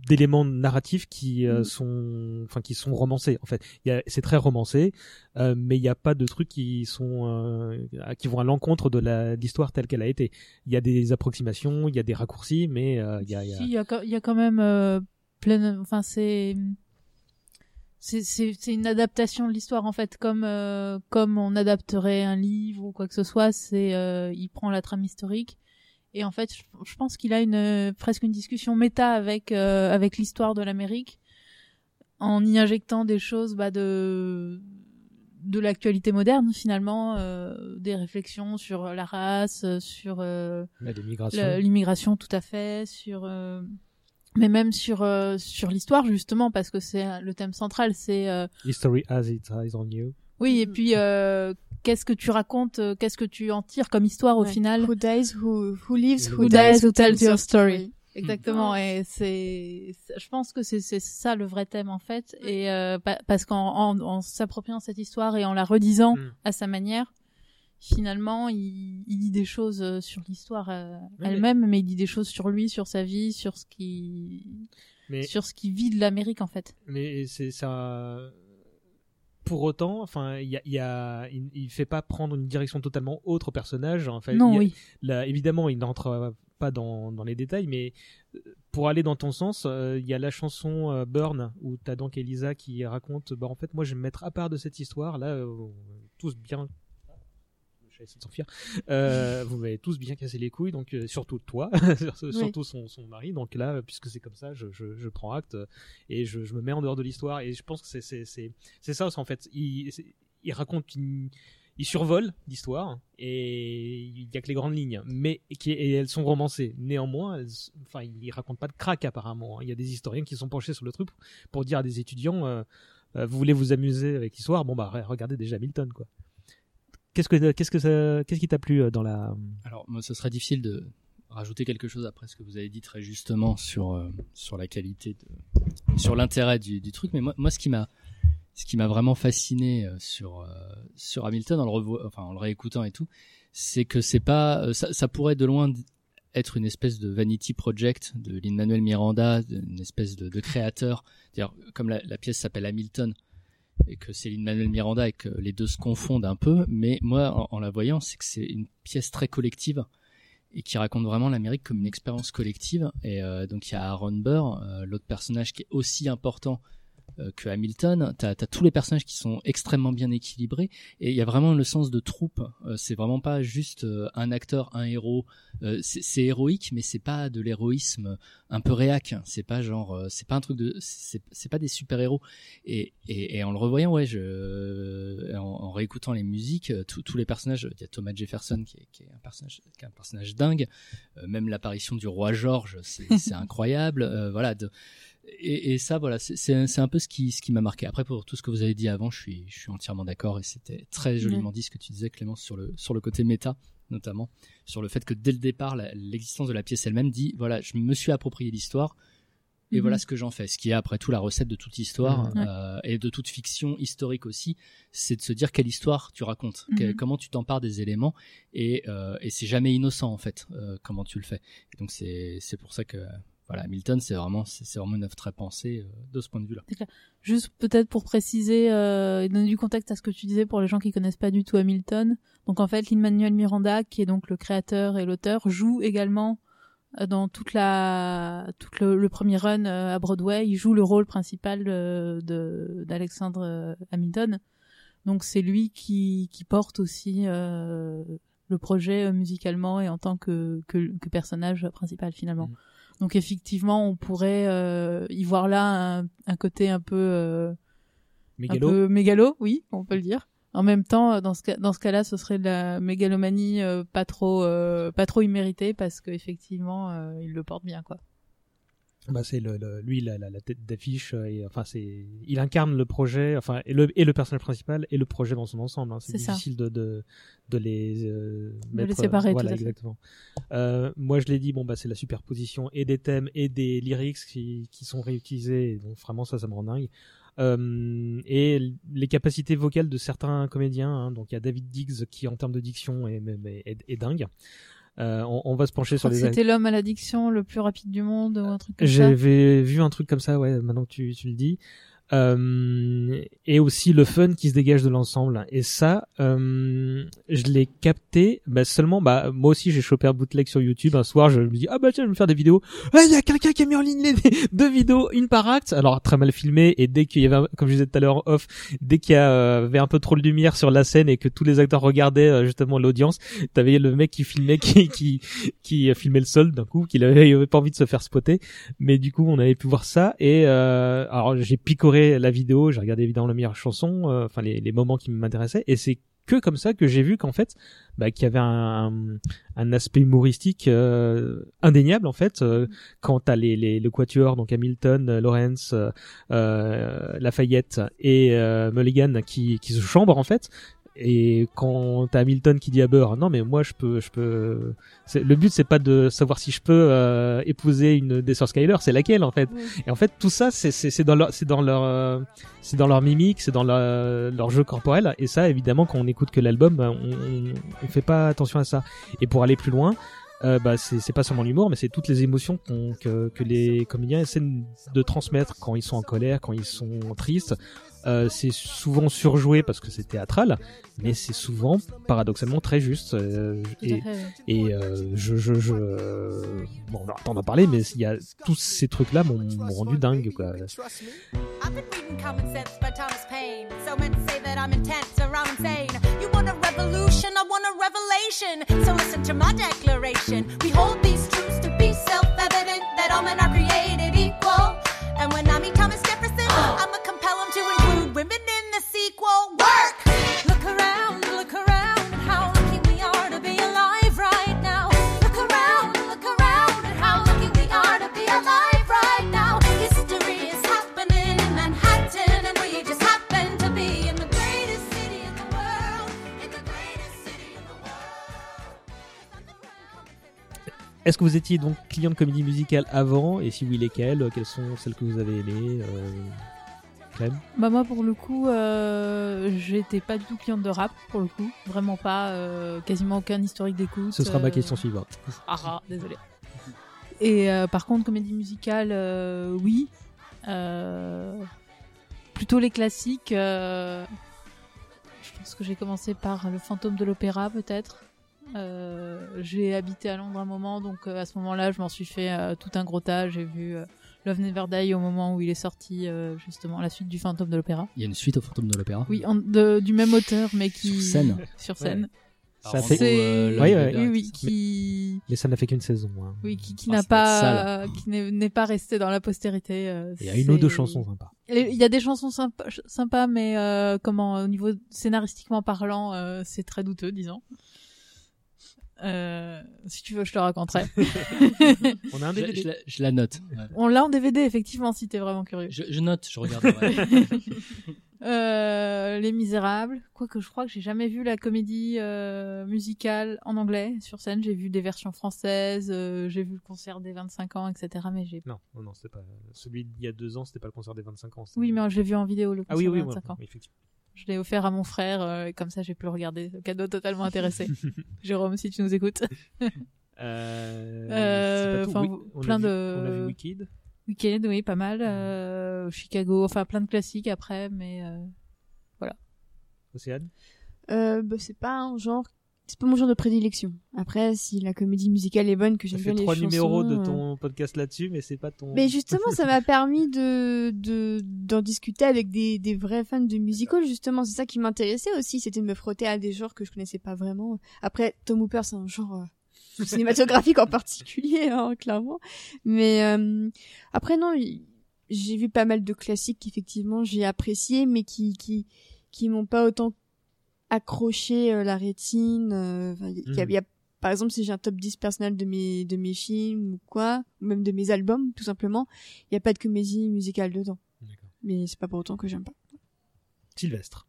d'éléments narratifs qui euh, Mm. sont enfin qui sont romancés en fait il y a c'est très romancé euh, mais il n'y a pas de trucs qui sont euh, qui vont à l'encontre de la l'histoire telle qu'elle a été il y a des approximations il y a des raccourcis mais euh, il y a, il y a- Si, il y a, quand- il y a quand même euh, plein. Enfin, c'est. C'est, c'est, c'est une adaptation de l'histoire en fait, comme euh, comme on adapterait un livre ou quoi que ce soit. C'est euh, il prend la trame historique et en fait, je, pense qu'il a une euh, presque une discussion méta avec euh, avec l'histoire de l'Amérique en y injectant des choses bah, de de l'actualité moderne finalement, euh, des réflexions sur la race, sur euh, l'immigration tout à fait, sur mais même sur sur l'histoire justement parce que c'est le thème central, c'est History has its eyes on you. Oui et puis qu'est-ce que tu racontes, euh, qu'est-ce que tu en tires comme histoire au Ouais. final. Who dies, who, who lives, who, Who dies, who tells your story. Exactement, Mm. et c'est, je pense que c'est c'est ça le vrai thème en fait, et euh, pa- parce qu'en en, en s'appropriant cette histoire et en la redisant Mm. à sa manière, finalement, il, il dit des choses euh, sur l'histoire euh, mais- elle-même, mais il dit des choses sur lui, sur sa vie, sur ce qui, mais sur ce qui vit de l'Amérique en fait. mais c'est ça pour autant enfin il y a, il y a il, il fait pas prendre une direction totalement autre au personnage enfin non, il y a- oui. là, évidemment, il n'entre pas dans, dans les détails, mais euh, pour aller dans ton sens, euh, il y a la chanson euh, Burn où t'as donc Elisa qui raconte, bah en fait, moi je vais me mettre à part de cette histoire. Là, euh, tous bien. De s'enfuir. Euh, vous m'avez tous bien cassé les couilles, donc euh, surtout toi, [laughs] surtout son, son mari. Donc là, puisque c'est comme ça, je, je, je prends acte euh, et je, je me mets en dehors de l'histoire. Et je pense que c'est c'est c'est c'est ça en fait. Il, raconte une il survole l'histoire et il y a que les grandes lignes, mais qui et elles sont romancées. Néanmoins, elles- enfin, il raconte pas de crack apparemment. hein. Il y a des historiens qui sont penchés sur le truc pour dire à des étudiants, euh, euh, vous voulez vous amuser avec l'histoire, bon bah re- regardez déjà Milton quoi. Qu'est-ce qui t'a plu euh, dans la Alors, moi, ce serait difficile de rajouter quelque chose après ce que vous avez dit très justement sur euh, sur la qualité, sur l'intérêt du, truc. Mais moi, ce qui m'a ce qui m'a vraiment fasciné euh, sur euh, sur Hamilton en le revo- enfin en le réécoutant et tout, c'est que c'est pas euh, ça, pourrait de loin être une espèce de vanity project de Lin Manuel Miranda, une espèce de, de créateur. Comme la pièce s'appelle Hamilton et que Lin Manuel Miranda et que les deux se confondent un peu, mais moi en, la voyant, c'est que c'est une pièce très collective et qui raconte vraiment l'Amérique comme une expérience collective. Et euh, donc il y a Aaron Burr, euh, l'autre personnage qui est aussi important que Hamilton. T'as as tous les personnages qui sont extrêmement bien équilibrés et il y a vraiment le sens de troupe. Euh, c'est vraiment pas juste euh, un acteur, un héros. Euh, c'est héroïque, mais c'est pas de l'héroïsme un peu réac. C'est pas genre, euh, c'est pas un truc de, c'est pas des super héros. Et, et, et en le revoyant, ouais, je, en, en réécoutant les musiques, euh, tous les personnages, il y a Thomas Jefferson qui est, qui est un personnage, qui est un personnage dingue. Euh, même l'apparition du roi George, c'est c'est incroyable. Euh, voilà. De, et, et ça, voilà, c'est- un peu ce qui, ce qui m'a marqué. Après, pour tout ce que vous avez dit avant, je suis, je suis entièrement d'accord et c'était très joliment dit ce que tu disais, Clémence, sur le, sur le côté méta, notamment, sur le fait que dès le départ, l'existence de la pièce elle-même dit, voilà, je me suis approprié l'histoire et Mhm. voilà ce que j'en fais. Ce qui est après tout la recette de toute histoire euh, et de toute fiction historique aussi, c'est de se dire quelle histoire tu racontes, que- Mhm. comment tu t'empares des éléments et, euh, et c'est jamais innocent en fait euh, comment tu le fais. Et donc c'est pour ça que voilà Milton c'est vraiment c'est vraiment une œuvre très pensée euh, de ce point de vue là. C'est clair. Juste peut-être pour préciser euh, et donner du contexte à ce que tu disais pour les gens qui connaissent pas du tout Hamilton. Donc en fait, Lin-Manuel Miranda, qui est donc le créateur et l'auteur, joue également euh, dans toute la tout le, le premier run euh, à Broadway. Il joue le rôle principal euh, de d'Alexandre euh, Hamilton. Donc c'est lui qui qui porte aussi euh, le projet euh, musicalement et en tant que que, que personnage principal finalement. Mhm. Donc effectivement, on pourrait euh, y voir là un, un côté un peu euh, Mégalo un peu mégalo, oui, on peut le dire. En même temps, dans ce cas, dans ce cas-là, ce serait de la mégalomanie euh, pas trop euh, pas trop imméritée parce qu'effectivement, euh, il le porte bien quoi. Bah c'est le, le- lui la, la, la tête d'affiche euh, et enfin c'est il incarne le projet enfin et le et le personnage principal et le projet dans son ensemble hein. c'est difficile de, de de les euh, De mettre les séparer, voilà tout exactement. Euh, moi je l'ai dit bon bah c'est la superposition et des thèmes et des lyrics qui qui sont réutilisés donc vraiment ça ça me rend dingue. Euh, et les capacités vocales de certains comédiens hein. donc il y a David Diggs qui en termes de diction est, est, est- est dingue Euh, on, on va se pencher Je sur les. C'était l'homme à l'addiction le plus rapide du monde ou un truc comme ça. J'avais vu un truc comme ça, ouais. Maintenant que tu, tu le dis. Euh, et aussi le fun qui se dégage de l'ensemble. Et ça, euh, je l'ai capté bah, seulement. Bah moi aussi j'ai chopé un bootleg sur YouTube un soir. Je me dis ah bah tiens je vais faire des vidéos. Ah il y a quelqu'un qui a mis en ligne les [laughs] deux vidéos, une par acte. Alors très mal filmé et dès qu'il y avait, comme je disais tout à l'heure off, dès qu'il y euh, avait un peu trop de lumière sur la scène et que tous les acteurs regardaient justement l'audience, t'avais le mec qui filmait, [laughs] qui qui qui filmait le sol d'un coup, qu'il avait, avait pas envie de se faire spotter. Mais du coup on avait pu voir ça et euh, alors j'ai picoré la vidéo, j'ai regardé évidemment la meilleure chanson, euh, enfin les, les moments qui m'intéressaient et c'est que comme ça que j'ai vu qu'en fait bah, qu'il y avait un, un aspect humoristique euh, indéniable en fait euh, quand t'as les, les le quatuor donc Hamilton, Lawrence, euh, Lafayette et Mulligan qui qui se chambrent en fait et quand t'as Hamilton qui dit à Burr non mais moi je peux je peux le but c'est pas de savoir si je peux euh, épouser une des sœurs Skyler c'est laquelle en fait. Et en fait tout ça c'est c'est c'est dans leur c'est dans leur euh, c'est dans leur mimique c'est dans leur, leur jeu corporel. Et ça évidemment quand on écoute que l'album bah, on, on on fait pas attention à ça. Et pour aller plus loin euh, bah c'est c'est pas seulement l'humour mais c'est toutes les émotions qu'on- que que les comédiens essaient de transmettre quand ils sont en colère quand ils sont tristes euh, c'est souvent surjoué parce que c'est théâtral, mais c'est souvent paradoxalement très juste. euh, et euh, je, je, je, bon, on va attendre à parler, mais il y a tous ces trucs-là m'ont m'ont rendu dingue, quoi. Est-ce que vous étiez donc client de comédie musicale avant? Et si oui, lesquelles? Quelles sont celles que vous avez aimées euh... Clem Bah moi pour le coup, euh, j'étais pas du tout cliente de rap pour le coup, vraiment pas, euh, quasiment aucun historique d'écoute. Ce sera ma euh, question suivante. Ah ah, désolé. Et par contre comédie musicale, oui, plutôt les classiques. je pense que j'ai commencé par le Fantôme de l'Opéra peut-être. Euh, j'ai habité à Londres un moment, donc euh, à ce moment-là, je m'en suis fait euh, tout un gros tas. J'ai vu Love Never Die au moment où il est sorti, euh, justement, la suite du Fantôme de l'Opéra. Il y a une suite au fantôme de l'opéra. Oui, en- de- du même auteur, mais qui Sur scène. Sur scène. Ça Alors, fait- euh. Oui, oui, qui, Mais ça n'a fait qu'une saison. hein. oui, qui, qui Ah, n'a pas, qui n'est pas resté dans la postérité. euh, Il y a une ou deux chansons sympas. Il y a des chansons sympas, sympas mais euh, comment, au niveau scénaristiquement parlant, euh, c'est très douteux, disons. Euh, si tu veux, je te raconterai. [laughs] On a un Je, DVD. je la, je la note. Ouais. On l'a en DVD, effectivement, si t'es vraiment curieux. Je, je note, je regarde. ouais. [laughs] Euh, Les Misérables. Quoique je crois que j'ai jamais vu la comédie euh, musicale en anglais sur scène. J'ai vu des versions françaises, euh, j'ai vu le concert des 25 ans, etc. Mais j'ai. Non, non, non, c'était pas celui d'il y a deux ans, c'était pas le concert des 25 ans. Oui, mais je l'ai vu en vidéo le ah concert oui, oui, des oui, 25 ans. oui, effectivement. Je l'ai offert à mon frère, euh, et comme ça j'ai pu le regarder. Cadeau totalement intéressé. [laughs] Jérôme, si tu nous écoutes. Euh, Euh, c'est pas enfin, tout. Oui, on a plein vu- de- On a vu Wicked. Weekend, oui, pas mal. Euh, Chicago, enfin plein de classiques après, mais euh, Océane? Euh, bah, c'est pas un genre, c'est pas mon genre de prédilection. Après, si la comédie musicale est bonne, que j'aime bien les trois chansons. numéros de euh, ton podcast là-dessus, mais c'est pas ton. Mais justement, ça m'a permis de de d'en discuter avec des des vrais fans de musical. Justement, c'est ça qui m'intéressait aussi, c'était de me frotter à des genres que je connaissais pas vraiment. Après, Tom Hooper, c'est un genre euh, [laughs] cinématographique en particulier, hein, clairement. Mais euh, après, non, j'ai vu pas mal de classiques qu'effectivement j'ai appréciés, mais qui qui qui m'ont pas autant accroché euh, la rétine. euh, il y a- Mhm. y a par exemple, si j'ai un top 10 personnel de mes, de mes films ou quoi, ou même de mes albums, tout simplement, il n'y a pas de comédie musicale dedans. Mais c'est pas pour autant que j'aime pas. Sylvestre.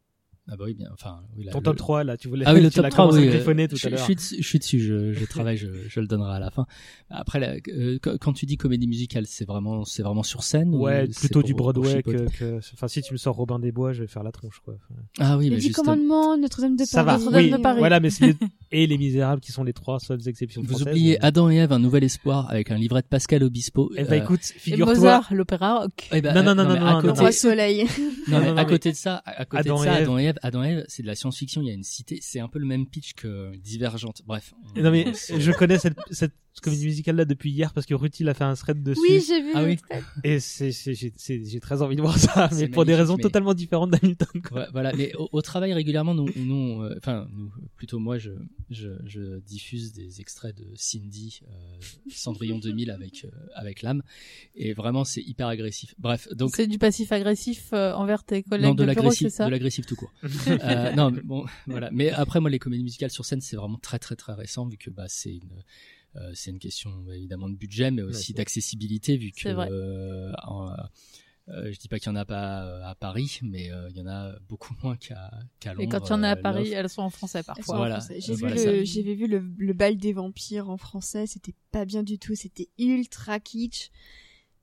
Ah bah oui, bien. Enfin, oui, là, Ton le- top 3, là, tu voulais Ah oui, le [laughs] tu top l'as 3, commencé oui. à euh, griffonner tout je, à l'heure. je suis dessus, je suis dessus, je, je travaille, je, je le donnerai à la fin. Après, là, euh, quand, tu dis comédie musicale, c'est vraiment, c'est vraiment sur scène Ouais, ou plutôt du pour Broadway que, que- Enfin, si tu me sors Robin des Bois, je vais faire la tronche, quoi. Ah oui, Les mais. Commandements, Notre-Dame de ça va, Paris. Oui. de Paris. Voilà, mais c'est les... [laughs] et Les Misérables qui sont les trois seules exceptions Vous oubliez mais- Adam et Ève, un nouvel espoir avec un livret de Pascal Obispo. Eh ben, Euh, écoute, Et figure-toi. Mozart, l'opéra rock. eh ben, Non, non, non, non, à non, côté- Roi Soleil. Non, Non, mais non, à non, côté de ça, à côté de ça, Ève. Adam et Ève, Adam et Ève, c'est de la science-fiction. Il y a une cité. C'est un peu le même pitch que Divergente. Bref. on- Non mais je connais cette, cette comédie musicale là depuis hier parce que Rutil a fait un thread dessus Oui, j'ai vu. Ah oui. et c'est c'est- j'ai c'est- j'ai très envie de voir ça mais C'est pour des raisons mais- totalement différentes d'Hamilton quoi. Ouais, voilà, mais au, au travail régulièrement, nous, nous, euh, enfin, nous, plutôt moi, je, je, je diffuse des extraits de Cindy, euh, Cendrillon [laughs] 2000 avec euh, avec l'âme, et vraiment c'est hyper agressif. Bref, donc c'est du passif agressif euh, envers tes collègues non de bureau, c'est l'agressif, ça de l'agressif tout court. [laughs] euh, non, mais bon, voilà. Mais après, moi, les comédies musicales sur scène, c'est vraiment très très très récent vu que bah c'est une euh, c'est une question évidemment de budget, mais aussi Ouais. d'accessibilité vu que euh, en- euh, je dis pas qu'il y en a pas euh, à Paris, mais euh, il y en a beaucoup moins qu'à Londres. Et quand il y en a à euh, Paris, elles sont en français parfois. en Voilà. français. J'ai Euh, vu voilà, le, ça. j'avais vu le, le bal des vampires en français, c'était pas bien du tout, c'était ultra kitsch.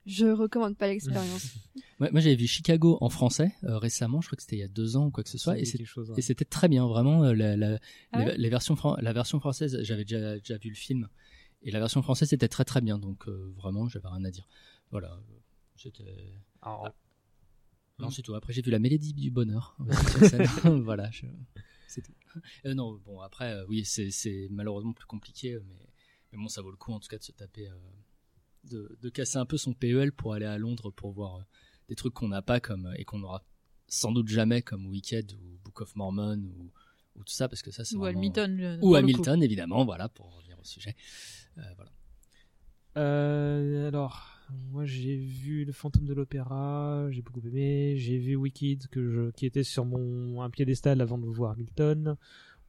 Je recommande pas l'expérience. [laughs] Ouais, moi, j'avais vu Chicago en français euh, récemment. Je crois que c'était il y a deux ans ou quoi que ce soit, et c'était très bien, vraiment. euh, La, la, Ah les, ouais les versions fran- la version française, j'avais déjà, déjà vu le film, et la version française était très très bien. Donc euh, vraiment, j'avais rien à dire. Voilà. C'était. Ah. Non, c'est tout. Après, j'ai vu la mélodie du bonheur. [laughs] [laughs] voilà, je- c'est tout. Euh, non, bon, après, euh, oui, c'est malheureusement plus compliqué, mais, mais bon, ça vaut le coup en tout cas de se taper, de, de casser un peu son PEL pour aller à Londres pour voir des trucs qu'on n'a pas comme et qu'on aura sans doute jamais comme Wicked ou Book of Mormon ou, ou tout ça parce que ça c'est Ou vraiment- Hamilton. le- ou évidemment voilà pour revenir au sujet Euh, voilà Euh, alors, moi j'ai vu Le Fantôme de l'Opéra, j'ai beaucoup aimé. J'ai vu Wicked, que je, qui était sur mon un piédestal avant de voir Hamilton.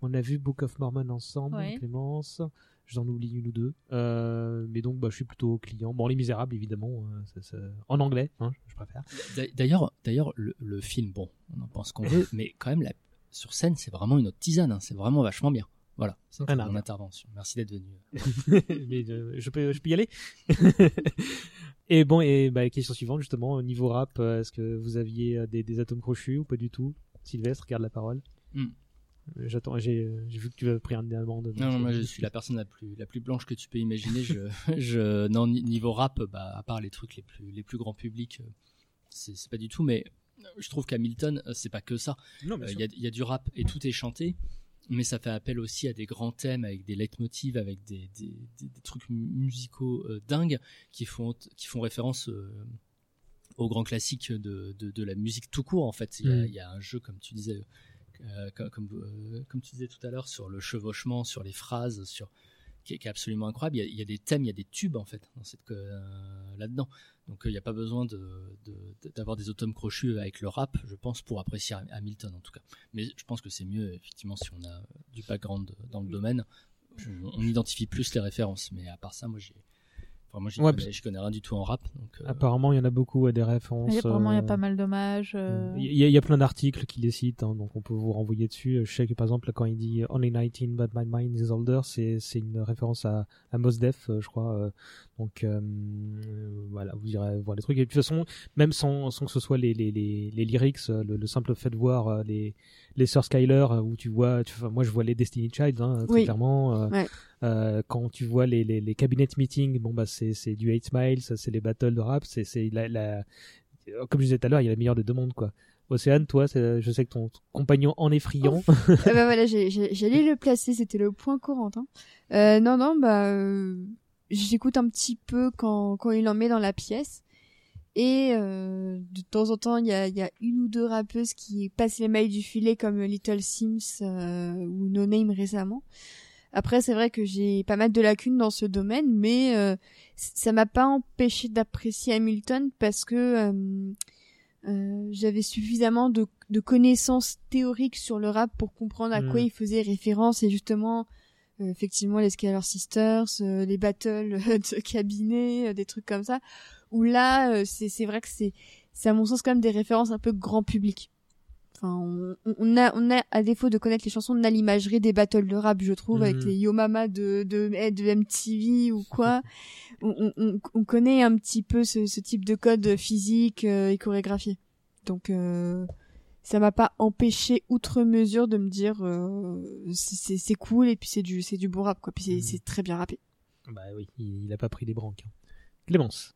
On a vu Book of Mormon ensemble, Ouais. Clémence. J'en oublie une ou deux. Euh, mais donc, bah, je suis plutôt client. Bon, Les Misérables, évidemment. euh, ça- ça- En anglais, hein, je préfère. D'a- d'ailleurs d'ailleurs le, le film bon on en pense qu'on [laughs] veut mais quand même la, sur scène c'est vraiment une autre tisane hein, c'est vraiment vachement bien voilà c'est à mon intervention merci d'être venu [laughs] mais euh, je peux, je peux y aller. [laughs] et bon, et bah, question suivante justement, au niveau rap, euh, est-ce que vous aviez euh, des, des atomes crochus ou pas du tout? Sylvestre, garde la parole. Hmm. J'attends, j'ai, vu que tu avais pris un amende. Non, non, moi je suis la personne la plus la plus blanche que tu peux imaginer. Je, [laughs] je non ni- niveau rap, bah à part les trucs les plus les plus grands publics, c'est c'est pas du tout. Mais je trouve qu'Hamilton, euh, c'est pas que ça. Euh, Il sûr. y, a, il y a du rap et tout est chanté, mais ça fait appel aussi à des grands thèmes avec des leitmotivs, avec des des, des- des trucs mu- musicaux euh, dingues qui font qui font référence. euh, aux grands classiques de, de, de la musique tout court en fait. Il y a, Mm. il y a un jeu comme tu disais, euh, comme, comme, euh, comme tu disais tout à l'heure sur le chevauchement, sur les phrases, sur qui est, qui est absolument incroyable. Il y, a, il y a des thèmes, il y a des tubes en fait dans cette euh, là-dedans. Donc euh, il n'y a pas besoin de, de- d'avoir des atomes crochus avec le rap, je pense, pour apprécier Hamilton en tout cas. Mais je pense que c'est mieux effectivement si on a du background dans le domaine, on identifie plus les références. Mais à part ça, moi j'ai Enfin, moi, Ouais, connais, je connais rien du tout en rap. Donc, euh, Apparemment, il y en a beaucoup à des références. Il y a vraiment il y a euh, pas mal d'hommages. euh, Il y, a- il y a plein d'articles qui les citent, hein, donc on peut vous renvoyer dessus. Je sais que par exemple, quand il dit Only 19 but my mind is older, c'est c'est une référence à, à Mos Def, je crois. Donc euh, voilà, vous irez voir les trucs. Et de toute façon, même sans, sans que ce soit les, les, les, les lyrics, euh, le, le simple fait de voir euh, les, les sœurs Skyler, où tu vois, tu, enfin, moi je vois les Destiny Child, hein, très Oui. clairement. Ouais. euh, quand tu vois les, les, les cabinet meetings, bon bah c'est c'est du 8 Miles, c'est les battles de rap, c'est c'est la, la comme je disais tout à l'heure, il y a la meilleure des deux mondes quoi. Océane, toi, c'est- je sais que ton compagnon en est friand. [laughs] Bah voilà, j'ai- j'ai- j'allais le placer, c'était le point Corentin. Euh, non, non, bah, euh, j'écoute un petit peu quand, quand il en met dans la pièce. Et euh, de temps en temps, il y a, il y a une ou deux rappeuses qui passent les mailles du filet comme Little Sims euh, ou No Name récemment. Après, c'est vrai que j'ai pas mal de lacunes dans ce domaine, mais euh, ça m'a pas empêché d'apprécier Hamilton parce que euh, euh, j'avais suffisamment de, de connaissances théoriques sur le rap pour comprendre à quoi il faisait référence et justement effectivement les Skylar Sisters, euh, les battles de cabinet, euh, des trucs comme ça. Où là, euh, c'est c'est vrai que c'est c'est à mon sens quand même des références un peu grand public. Enfin, on, on a, on a, à défaut de connaître les chansons, on a l'imagerie des battles de rap, je trouve, avec Mhm. les Yo Mama de, de, de MTV ou quoi. [laughs] on, on, on connaît un petit peu ce, ce type de code physique euh, et chorégraphié. Donc, euh, ça m'a pas empêché outre mesure de me dire euh, c'est- cool et puis c'est du c'est du bon rap quoi. Puis c'est Mhm. très bien rappé. Bah oui, il, il a pas pris les branques. hein. Clémence,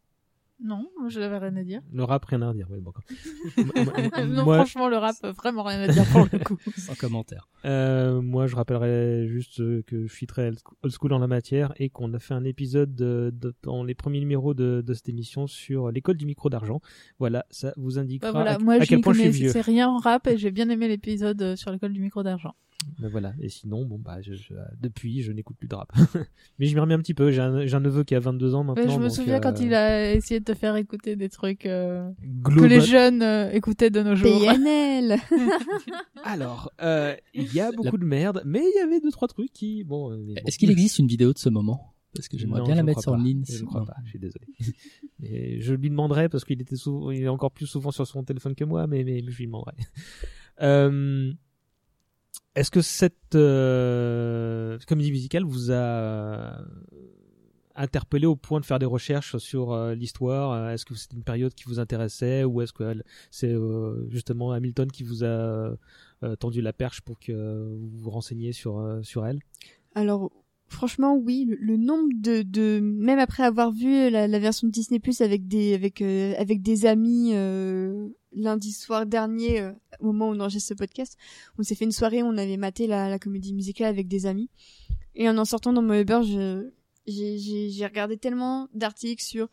Non, je n'avais rien à dire. le rap, rien à redire. Oui, bon, d'accord. [laughs] non, Moi- franchement, le rap, vraiment rien à dire pour le coup. [laughs] Sans commentaire. Euh, moi, je rappellerai juste que je suis très old school en la matière et qu'on a fait un épisode de, de- dans les premiers numéros de, de cette émission sur l'école du micro d'argent. Voilà, ça vous indiquera Bah voilà, à, moi à je quel n'y point je suis vieux. connaissais rien en rap et j'ai bien aimé l'épisode sur l'école du micro d'argent. Ben voilà. Et sinon, bon bah, je, je- depuis, je n'écoute plus de rap. [laughs] Mais je m'y remets un petit peu. J'ai un, j'ai un neveu qui a 22 ans maintenant. Ouais, je me donc, souviens euh, quand il a essayé de te faire écouter des trucs euh, que les jeunes euh, écoutaient de nos jours. PNL. [laughs] [laughs] Alors, euh, il y a beaucoup de merde, mais il y avait deux trois trucs qui, bon. euh, mais bon. Est-ce qu'il existe une vidéo de ce moment? Parce que j'aimerais Non, bien la mettre pas. ligne. Je ne crois non. pas, je suis désolé. mais je lui demanderai parce qu'il était souvent, il est encore plus souvent sur son téléphone que moi, mais, mais je lui demanderai. Euh, Est-ce que cette euh, comédie musicale vous a interpellé au point de faire des recherches sur euh, l'histoire? Est-ce que c'était une période qui vous intéressait ou est-ce que c'est euh, justement Hamilton qui vous a euh, tendu la perche pour que vous vous renseigniez sur euh, sur elle? Alors, franchement, oui, le, le nombre de, de, même après avoir vu la, la version de Disney Plus avec des, avec, euh, avec des amis euh, lundi soir dernier, euh, au moment où on enregistre ce podcast, on s'est fait une soirée, où on avait maté la, la comédie musicale avec des amis, et en en sortant dans mon Uber, j'ai, regardé tellement d'articles sur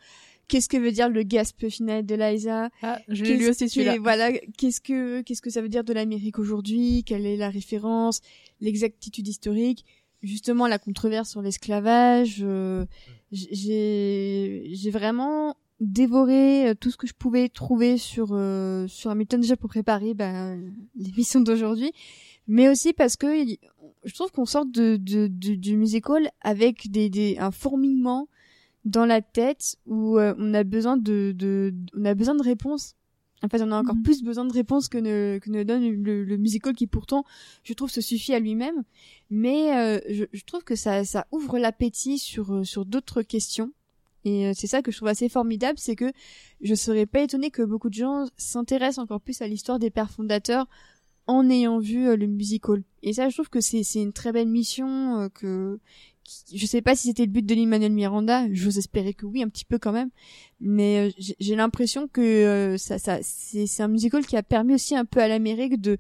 qu'est-ce que veut dire le gasp final de Liza, Ah, je l'ai lu aussi celui-là. Voilà, qu'est-ce que qu'est-ce que ça veut dire de l'Amérique aujourd'hui Quelle est la référence L'exactitude historique Justement, la controverse sur l'esclavage. euh, j'ai j'ai vraiment dévoré euh, tout ce que je pouvais trouver sur euh, sur Hamilton déjà pour préparer ben, l'émission d'aujourd'hui, mais aussi parce que je trouve qu'on sort de, de, de- du musical avec des, des un fourmillement dans la tête où euh, on a besoin de, de on a besoin de réponses. En fait, on a encore Mhm. plus besoin de réponses que ne, que ne donne le, le musical qui pourtant, je trouve, se suffit à lui-même. Mais euh, je, je trouve que ça, ça ouvre l'appétit sur, sur d'autres questions. Et euh, c'est ça que je trouve assez formidable, c'est que je serais pas étonnée que beaucoup de gens s'intéressent encore plus à l'histoire des pères fondateurs en ayant vu euh, le musical. Et ça, je trouve que c'est une très belle mission euh, que je sais pas si c'était le but de Lin-Manuel Miranda, j'ose espérer que oui, un petit peu quand même, mais j'ai- l'impression que ça, ça, c'est un musical qui a permis aussi un peu à l'Amérique de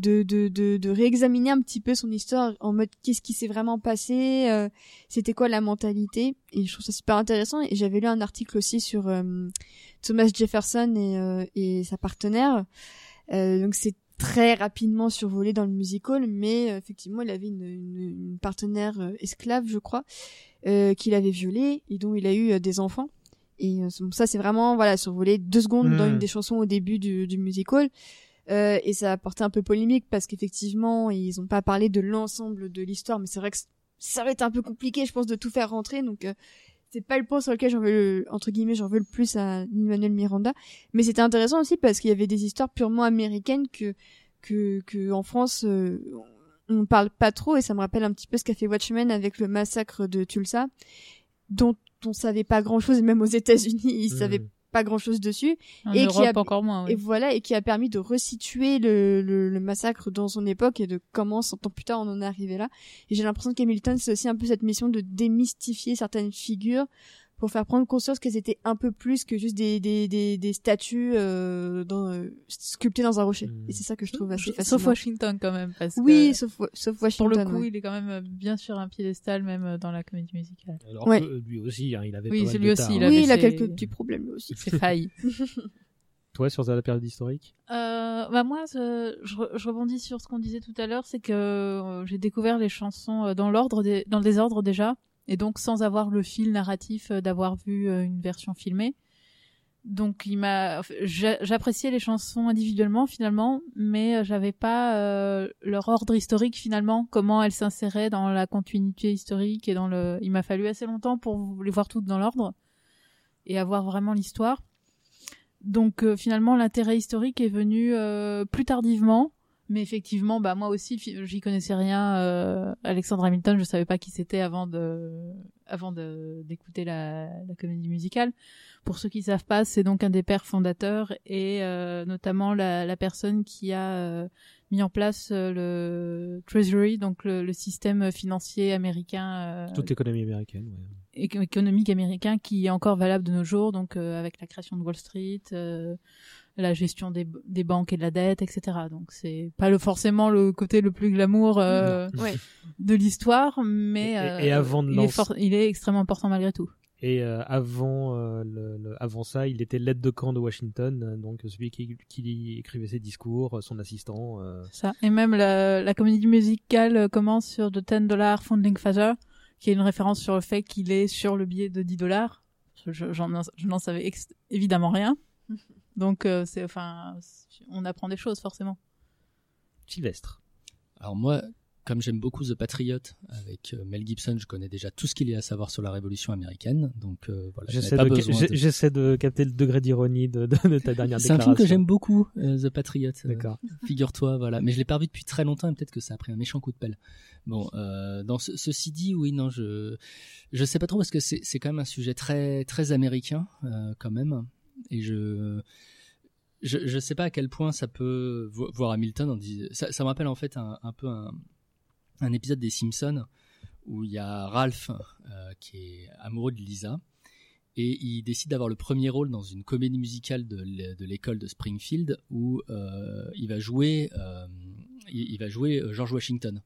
de, de, de, de réexaminer un petit peu son histoire en mode qu'est-ce qui s'est vraiment passé, euh, c'était quoi la mentalité, et je trouve ça super intéressant. Et j'avais lu un article aussi sur euh, Thomas Jefferson et, euh, et sa partenaire, euh, donc c'est très rapidement survolé dans le musical, mais euh, effectivement, il avait une, une, une partenaire esclave, je crois, euh, qu'il avait violée et dont il a eu des enfants. Et ça, c'est vraiment voilà survolé deux secondes dans Mm. une des chansons au début du, du musical. Euh, et ça a porté un peu polémique parce qu'effectivement, ils ont pas parlé de l'ensemble de l'histoire, mais c'est vrai que ça va être un peu compliqué, je pense, de tout faire rentrer. Donc, euh, c'est pas le point sur lequel j'en veux le, entre guillemets, j'en veux le plus à Emmanuel Miranda. Mais c'était intéressant aussi parce qu'il y avait des histoires purement américaines que, que, que en France, euh, on parle pas trop et ça me rappelle un petit peu ce qu'a fait Watchmen avec le massacre de Tulsa, dont on savait pas grand chose, et même aux États-Unis, ils Mhm. savaient pas grand chose dessus. En et Europe, qui a, encore moins. et voilà, et qui a permis de resituer le, le, le massacre dans son époque et de comment, cent ans plus tard, on en est arrivé là. Et j'ai l'impression qu'Hamilton, c'est aussi un peu cette mission de démystifier certaines figures pour faire prendre conscience qu'elles étaient un peu plus que juste des, des, des, des statues euh, dans, euh, sculptées dans un rocher. Mm. Et c'est ça que je trouve assez fascinant. Sauf Washington quand même. Parce Oui, que, sauf, sauf pour Washington. le coup, ouais. il est quand même bien sur un piédestal, même euh, dans la comédie musicale. Alors Ouais. que lui aussi, hein, il avait Oui, pas mal de lui aussi, tard, il hein. avait Oui, il a ses- quelques petits problèmes lui aussi. C'est failli. [laughs] Toi, sur la période historique Euh, bah moi, je, je re- je rebondis sur ce qu'on disait tout à l'heure, c'est que euh, j'ai découvert les chansons euh, dans l'ordre, dans le désordre déjà, et donc sans avoir le fil narratif euh, d'avoir vu euh, une version filmée. Donc il m'a, j'appréciais les chansons individuellement finalement, mais euh, j'avais pas leur ordre historique finalement, comment elles s'inséraient dans la continuité historique et dans le. Il m'a fallu assez longtemps pour les voir toutes dans l'ordre et avoir vraiment l'histoire. donc finalement l'intérêt historique est venu plus tardivement. Mais effectivement, bah moi aussi, j'y connaissais rien. euh, Alexandre Hamilton, je savais pas qui c'était avant de, avant de d'écouter la, la comédie musicale. Pour ceux qui savent pas, c'est donc un des pères fondateurs et euh, notamment la, la personne qui a euh, mis en place euh, le Treasury, donc le, le système financier américain, euh, Toute économie américaine. ouais. éco- économique américain qui est encore valable de nos jours, donc euh, avec la création de Wall Street, euh, la gestion des, des banques et de la dette, etc. Donc c'est pas le, forcément le côté le plus glamour euh. Ouais. [laughs] de l'histoire, mais Et- et- euh, et avant de il, est il extrêmement important malgré tout. Et euh, avant, euh, le, le- avant ça, il était l'aide de camp de Washington, donc celui qui, qui écrivait ses discours, son assistant. euh, Ça. Et même la, la comédie musicale commence sur The 10 Dollar Founding Father, qui est une référence sur le fait qu'il est sur le billet de 10 dollars. Je, n'en savais évidemment rien. Donc, euh, c'est, enfin, on apprend des choses, forcément. Sylvestre. Alors moi, comme j'aime beaucoup The Patriot avec euh, Mel Gibson, je connais déjà tout ce qu'il y a à savoir sur la Révolution américaine. Donc euh, voilà, J'essaie pas de, besoin j'ai- de- j'essaie de capter le degré d'ironie de, de, de ta dernière C'est un déclaration. film que j'aime beaucoup, euh, The Patriot. euh, D'accord. Figure-toi, voilà. Mais je l'ai pas vu depuis très longtemps et peut-être que ça a pris un méchant coup de pelle. Bon, euh, dans ce, ceci dit, oui, non, je je sais pas trop parce que c'est c'est quand même un sujet très très américain euh, quand même. Et je je je sais pas à quel point ça peut vo- voir Hamilton. Ça, ça me rappelle en fait un, peu un épisode des Simpsons où il y a Ralph euh, qui est amoureux de Lisa et il décide d'avoir le premier rôle dans une comédie musicale de l'é- de l'école de Springfield où euh, il va jouer euh, il, va jouer George Washington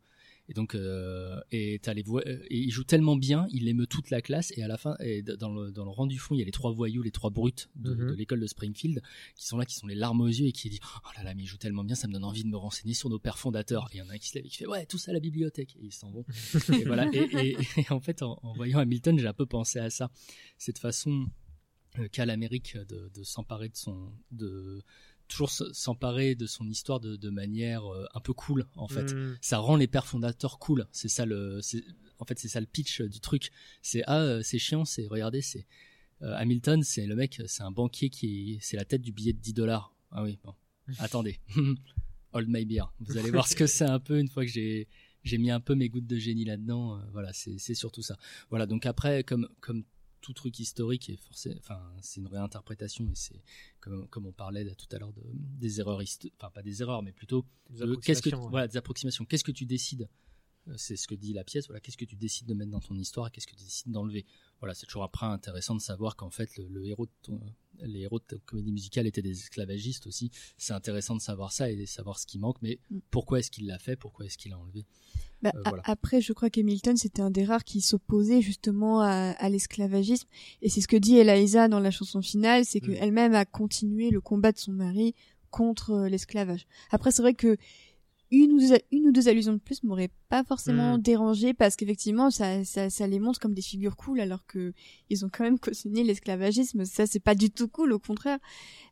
et donc euh, et, les et il joue tellement bien il émeut toute la classe. Et à la fin et dans le dans le rang du fond il y a les trois voyous les trois brutes de, Mhm. de l'école de Springfield qui sont là qui sont les larmes aux yeux et qui disent oh là là mais il joue tellement bien ça me donne envie de me renseigner sur nos pères fondateurs et il y en a un qui se lève et qui fait ouais tout ça à la bibliothèque et ils s'en vont. [laughs] Et voilà. Et, et- et en fait en, en voyant Hamilton j'ai un peu pensé à ça. Cette façon euh, qu'a l'Amérique de, de s'emparer de son de toujours s'emparer de son histoire de, de manière euh, un peu cool en fait Mm. ça rend les pères fondateurs cool c'est ça le en fait c'est ça le pitch du truc c'est ah euh, c'est chiant c'est regardez c'est euh, Hamilton c'est le mec c'est un banquier qui est- c'est la tête du billet de 10 dollars ah oui bon [laughs] attendez [laughs] hold my beer vous allez voir ce que c'est un peu une fois que j'ai j'ai mis un peu mes gouttes de génie là-dedans. euh, voilà, c'est c'est surtout ça. Voilà, donc après, comme comme tout truc historique et forcément, enfin, c'est une réinterprétation et c'est comme comme on parlait là, tout à l'heure de des erreurs, enfin pas des erreurs, mais plutôt Des de qu'est-ce que approximations, ouais. voilà des approximations. Qu'est-ce que tu décides Euh, C'est ce que dit la pièce. Voilà, qu'est-ce que tu décides de mettre dans ton histoire qu'est-ce que tu décides d'enlever. Voilà, c'est toujours après intéressant de savoir qu'en fait le, le héros de ton- les héros de ta comédie musicale étaient des esclavagistes aussi. C'est intéressant de savoir ça et de savoir ce qui manque, mais pourquoi est-ce qu'il l'a fait, pourquoi est-ce qu'il l'a enlevé. Bah, Euh, voilà. Après, je crois qu'Hamilton, c'était un des rares qui s'opposait justement à, à l'esclavagisme. Et c'est ce que dit Eliza dans la chanson finale, c'est Mm. qu'elle-même a continué le combat de son mari contre euh, l'esclavage. Après, c'est vrai que une ou, deux, une ou deux allusions de plus m'auraient pas forcément Mm. dérangé parce qu'effectivement, ça, ça, ça les montre comme des figures cool alors que ils ont quand même cautionné l'esclavagisme. Ça, c'est pas du tout cool, au contraire.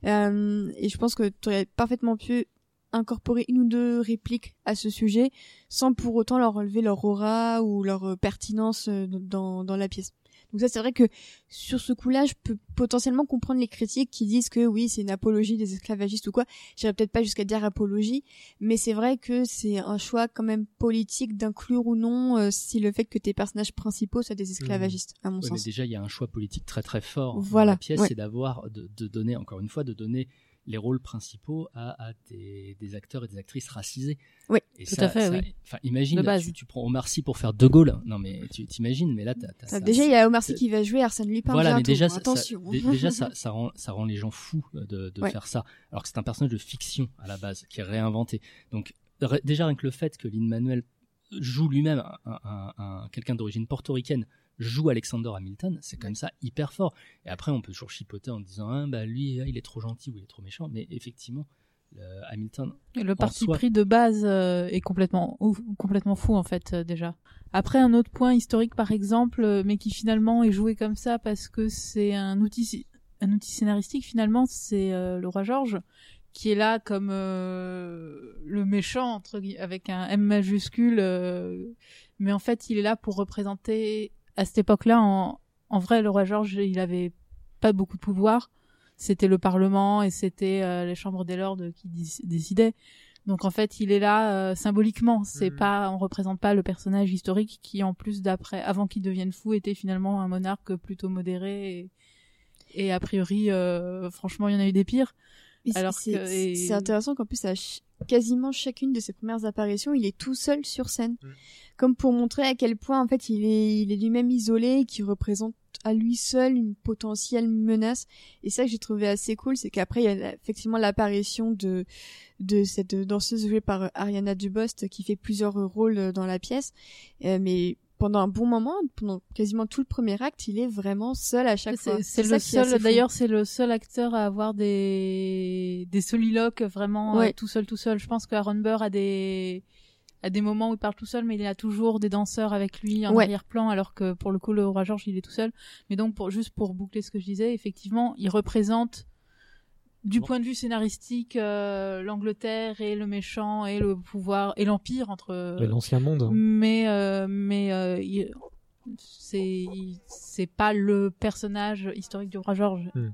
Euh, et je pense que tu aurais parfaitement pu incorporer une ou deux répliques à ce sujet sans pour autant leur relever leur aura ou leur euh, pertinence euh, dans, dans la pièce. Donc ça c'est vrai que sur ce coup-là, je peux potentiellement comprendre les critiques qui disent que oui, c'est une apologie des esclavagistes ou quoi. J'irais peut-être pas jusqu'à dire apologie, mais c'est vrai que c'est un choix quand même politique d'inclure ou non euh, si le fait que tes personnages principaux soient des esclavagistes, à mon Ouais, mais sens. déjà, il y a un choix politique très très fort Voilà, dans la pièce, ouais. c'est d'avoir, de, de donner, encore une fois, de donner les rôles principaux à, à des, des acteurs et des actrices racisés. Oui, Et tout ça- à fait, ça- oui. Imagine, base. Tu, tu prends Omar Sy pour faire De Gaulle. Non, mais tu t'imagines, mais là, t'as Ah, ça- déjà, il y a Omar Sy qui va jouer Arsène Lupin voilà, mais déjà, hein, ça, attention. déjà ça, [laughs] ça rend, ça rend les gens fous euh, de, de Ouais. faire ça, alors que c'est un personnage de fiction à la base qui est réinventé. Donc déjà rien que le fait que Lin Manuel joue lui-même un, un- un- quelqu'un d'origine portoricaine joue Alexander Hamilton, c'est même ça hyper fort. Et après, on peut toujours chipoter en disant ah, bah lui, il est trop gentil ou il est trop méchant, mais effectivement, le Hamilton. Et le parti soi- pris de base euh, est complètement ouf- complètement fou en fait euh, déjà. Après un autre point historique par exemple, euh, mais qui finalement est joué comme ça parce que c'est un outil un outil scénaristique finalement, c'est euh, le roi George qui est là comme le méchant entre avec un M majuscule, mais en fait il est là pour représenter à cette époque-là en en vrai le roi George il avait pas beaucoup de pouvoir. c'était le Parlement et c'était euh, les chambres des lords qui décidaient. Donc en fait, il est là euh, symboliquement. C'est Mhm. pas, on représente pas le personnage historique qui, en plus d'après, avant qu'il devienne fou, était finalement un monarque plutôt modéré et, et a priori, euh, franchement, il y en a eu des pires. Alors c'est que- et- c'est intéressant qu'en plus, à ch- quasiment chacune de ses premières apparitions, il est tout seul sur scène. Mm. Comme pour montrer à quel point, en fait, il est, il est lui-même isolé et qu'il représente à lui seul une potentielle menace. Et ça que j'ai trouvé assez cool, c'est qu'après, il y a effectivement l'apparition de, de cette danseuse jouée par Ariana Dubost qui fait plusieurs rôles dans la pièce. Euh, mais pendant un bon moment, pendant quasiment tout le premier acte, il est vraiment seul à chaque fois. C'est le seul, d'ailleurs, c'est le seul acteur à avoir des des soliloques vraiment euh, tout seul, tout seul. Je pense qu'Aaron Burr a des à des moments où il parle tout seul, mais il a toujours des danseurs avec lui en Ouais. arrière-plan, alors que pour le coup, le roi George, il est tout seul. Mais donc, pour juste pour boucler ce que je disais, effectivement, il représente du point de vue scénaristique euh, l'Angleterre et le méchant et le pouvoir et l'empire entre l'ancien monde. mais euh, mais euh, c'est c'est pas le personnage historique du roi George Hmm.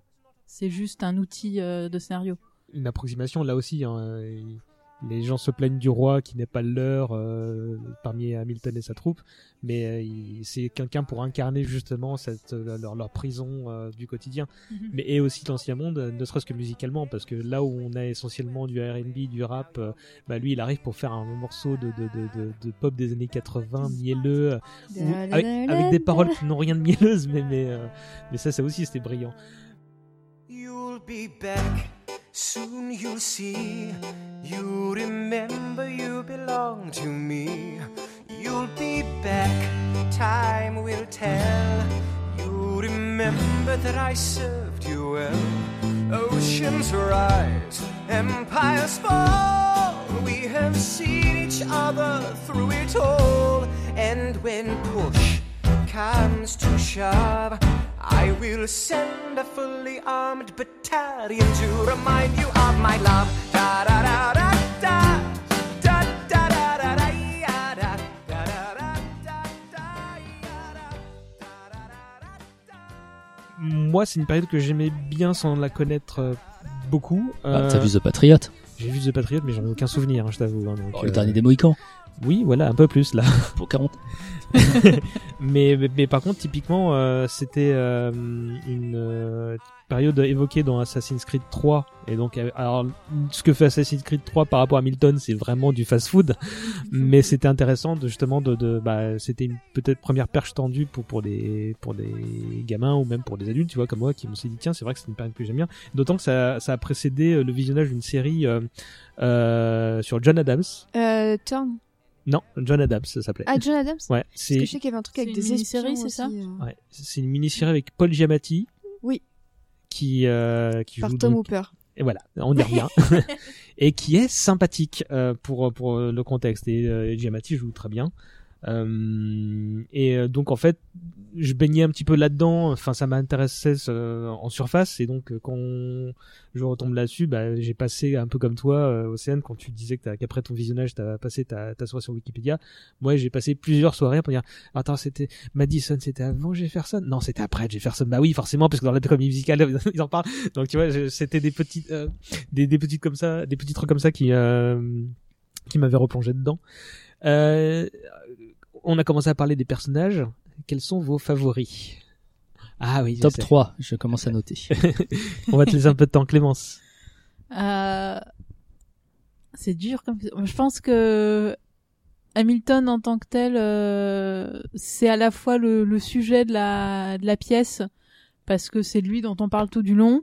c'est juste un outil euh, de scénario Une approximation là aussi. hein, il- Les gens se plaignent du roi qui n'est pas le leur euh, parmi Hamilton et sa troupe, mais euh, il- c'est quelqu'un pour incarner justement cette euh, leur, leur prison euh, du quotidien. Mhm. Mais et aussi l'ancien monde, ne serait-ce que musicalement, parce que là où on a essentiellement du R&B, du rap, euh, bah lui il arrive pour faire un morceau de, de, de, de, pop des années 80 mielleux, où- avec, avec des paroles qui n'ont rien de mielleuse, mais mais euh, mais ça ça aussi c'était brillant. You'll be back, soon you'll see. You remember you belong to me. You'll be back, time will tell. You remember that I served you well. Oceans rise, empires fall. We have seen each other through it all. And when push comes to shove, I will send a fully armed battalion to remind you of my love. Da da da da da. Da da da da da ya, da. Da da da da da ya, da. Moi c'est une période que j'aimais bien sans la connaître euh, beaucoup. Ah, Euh, T'as vu The Patriot J'ai vu The Patriot, mais j'en ai aucun souvenir, hein, je t'avoue. hein, Oh, Le euh, dernier des Mohicans. Oui, voilà, un peu plus là. [laughs] Pour 40. [laughs] mais, mais, mais par contre, typiquement, euh, c'était euh, une euh, période évoquée dans Assassin's Creed 3. Et donc, euh, alors, ce que fait Assassin's Creed 3 par rapport à Milton, c'est vraiment du fast-food. mais c'était intéressant de justement de, de bah, c'était une peut-être première perche tendue pour pour des pour des gamins ou même pour des adultes, tu vois, comme moi, qui me suis dit tiens, c'est vrai que c'est une période que j'aime bien. D'autant que ça ça a précédé euh, le visionnage d'une série euh, euh, sur John Adams. Euh, Turn. Non, John Adams, ça s'appelait. Ah, John Adams Ouais, Parce c'est que je sais qu'il y avait un truc avec des une mini-série, espions c'est ça euh. Ouais, c'est une mini-série avec Paul Giamatti. Oui. Qui, euh, qui Par joue Tom donc- Hooper. Et voilà, on y revient. [laughs] et qui est sympathique euh, pour pour le contexte. Et euh, Giamatti joue très bien. Euh, et euh, donc en fait, je baignais un petit peu là-dedans. Enfin, ça m'intéressait euh, en surface. Et donc euh, quand je retombe là-dessus, bah, j'ai passé un peu comme toi, euh, Océane, quand tu disais que qu'après ton visionnage, t'as passé ta, ta soirée sur Wikipédia. Moi, j'ai passé plusieurs soirées pour dire attends, c'était Madison, c'était avant Jefferson? Non, c'était après Jefferson. Bah oui, forcément, parce que dans la comédie musicale, [laughs] ils en parlent. Donc tu vois, c'était des petites, euh, des, des petites comme ça, des petits trucs comme ça qui qui m'avaient replongé dedans. Euh, on a commencé à parler des personnages. Quels sont vos favoris? Ah oui, je Top sais. 3, je commence à noter. [laughs] on va te laisser un peu de temps, Clémence. Euh, c'est dur comme je pense que Hamilton en tant que tel euh, c'est à la fois le, le sujet de la de la pièce parce que c'est lui dont on parle tout du long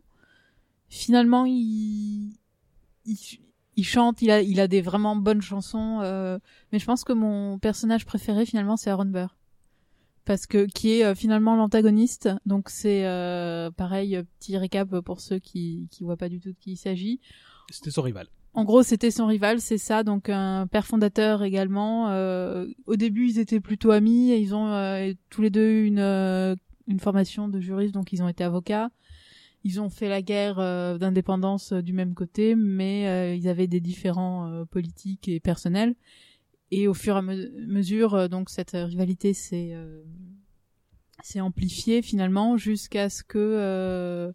finalement il il, il chante il a il a des vraiment bonnes chansons euh, mais je pense que mon personnage préféré finalement c'est Aaron Burr parce que qui est euh, finalement l'antagoniste donc c'est euh, pareil euh, petit récap pour ceux qui qui voient pas du tout de qui il s'agit C'était son rival. en gros, c'était son rival, c'est ça, donc un père fondateur également. Euh, au début, ils étaient plutôt amis, et ils ont euh, tous les deux une une formation de juriste, donc ils ont été avocats. Ils ont fait la guerre euh, d'indépendance euh, du même côté, mais euh, ils avaient des différends politiques et personnels. Et au fur et à me- mesure, donc cette rivalité s'est euh, s'est amplifiée finalement jusqu'à ce que euh,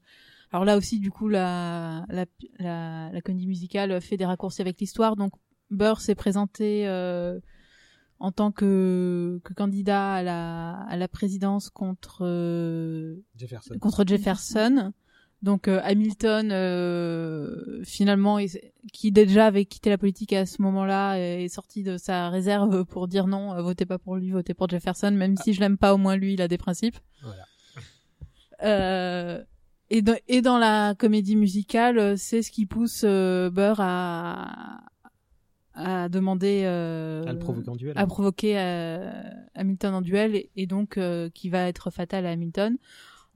Alors là aussi, du coup, la, la, la, la comédie musicale fait des raccourcis avec l'histoire. Donc, Burr s'est présenté euh, en tant que, que candidat à la, à la présidence contre, Jefferson. contre Jefferson. Donc euh, Hamilton, euh, finalement, est- qui déjà avait quitté la politique à ce moment-là, est sorti de sa réserve pour dire non, euh, votez pas pour lui, votez pour Jefferson, même si je l'aime pas, au moins lui, il a des principes. Voilà. [laughs] Euh, et, dans, et dans la comédie musicale, euh, c'est ce qui pousse Burr à, à demander euh, À le provoquer en duel. à provoquer Hamilton en duel et, et donc qui va être fatal à Hamilton.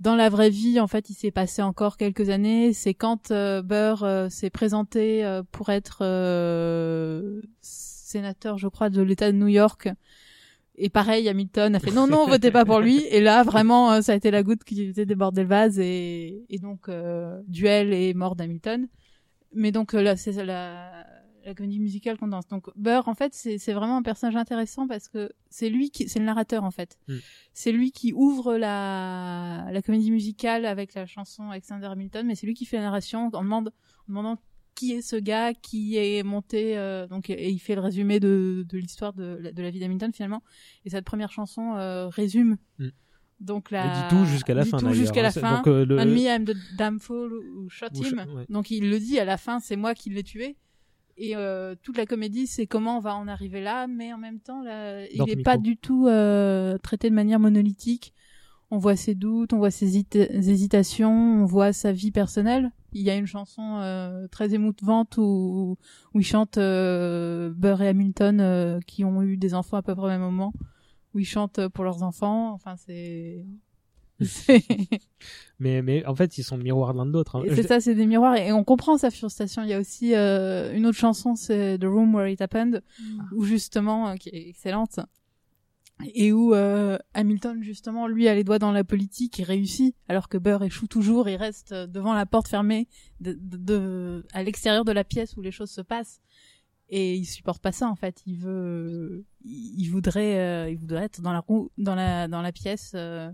Dans la vraie vie, en fait, il s'est passé encore quelques années. C'est quand euh, Burr euh, s'est présenté euh, pour être euh, sénateur, je crois, de l'État de New York. Et pareil, Hamilton a fait non, non, votez pas pour lui. Et là, vraiment, euh, ça a été la goutte qui était débordé le vase. Et, et donc, euh, duel et mort d'Hamilton. Mais donc, là, c'est la, la comédie musicale qu'on danse. Donc, Burr, en fait, c'est vraiment un personnage intéressant parce que c'est lui qui, c'est le narrateur, en fait. Mm. C'est lui qui ouvre la, la comédie musicale avec la chanson Alexander Hamilton, mais c'est lui qui fait la narration en, demande, en demandant qui est ce gars qui est monté euh, donc et il fait le résumé de, de l'histoire de, la- de la vie d'Hamilton finalement et cette première chanson euh, résume Mm. donc Il la dit tout jusqu'à la fin, tout jusqu'à la C'est- fin donc, euh, le- And me I'm the damn fool ou shot him ouais. donc il le dit à la fin c'est moi qui l'ai tué et euh, toute la comédie c'est comment on va en arriver là mais en même temps là, il Dans est ton pas du tout euh, traité de manière monolithique on voit ses doutes, on voit ses hésita- hésitations, on voit sa vie personnelle. Il y a une chanson euh, très émouvante où, où il chante euh, Burr et Hamilton euh, qui ont eu des enfants à peu près au même moment, où ils chantent pour leurs enfants. Enfin, c'est... [laughs] Mais, mais en fait, ils sont le miroir l'un de l'autre. hein. Je- c'est ça, c'est des miroirs et on comprend sa frustration. Il y a aussi euh, une autre chanson, c'est The Room Where It Happened, où justement, euh, qui est excellente, et où euh, Hamilton justement lui a les doigts dans la politique et réussit, alors que Burr échoue toujours et reste euh, devant la porte fermée, de, de- de- à l'extérieur de la pièce où les choses se passent. Et il supporte pas ça en fait. Il veut, il il voudrait, euh, il voudrait être dans la roue, dans la dans la pièce. euh,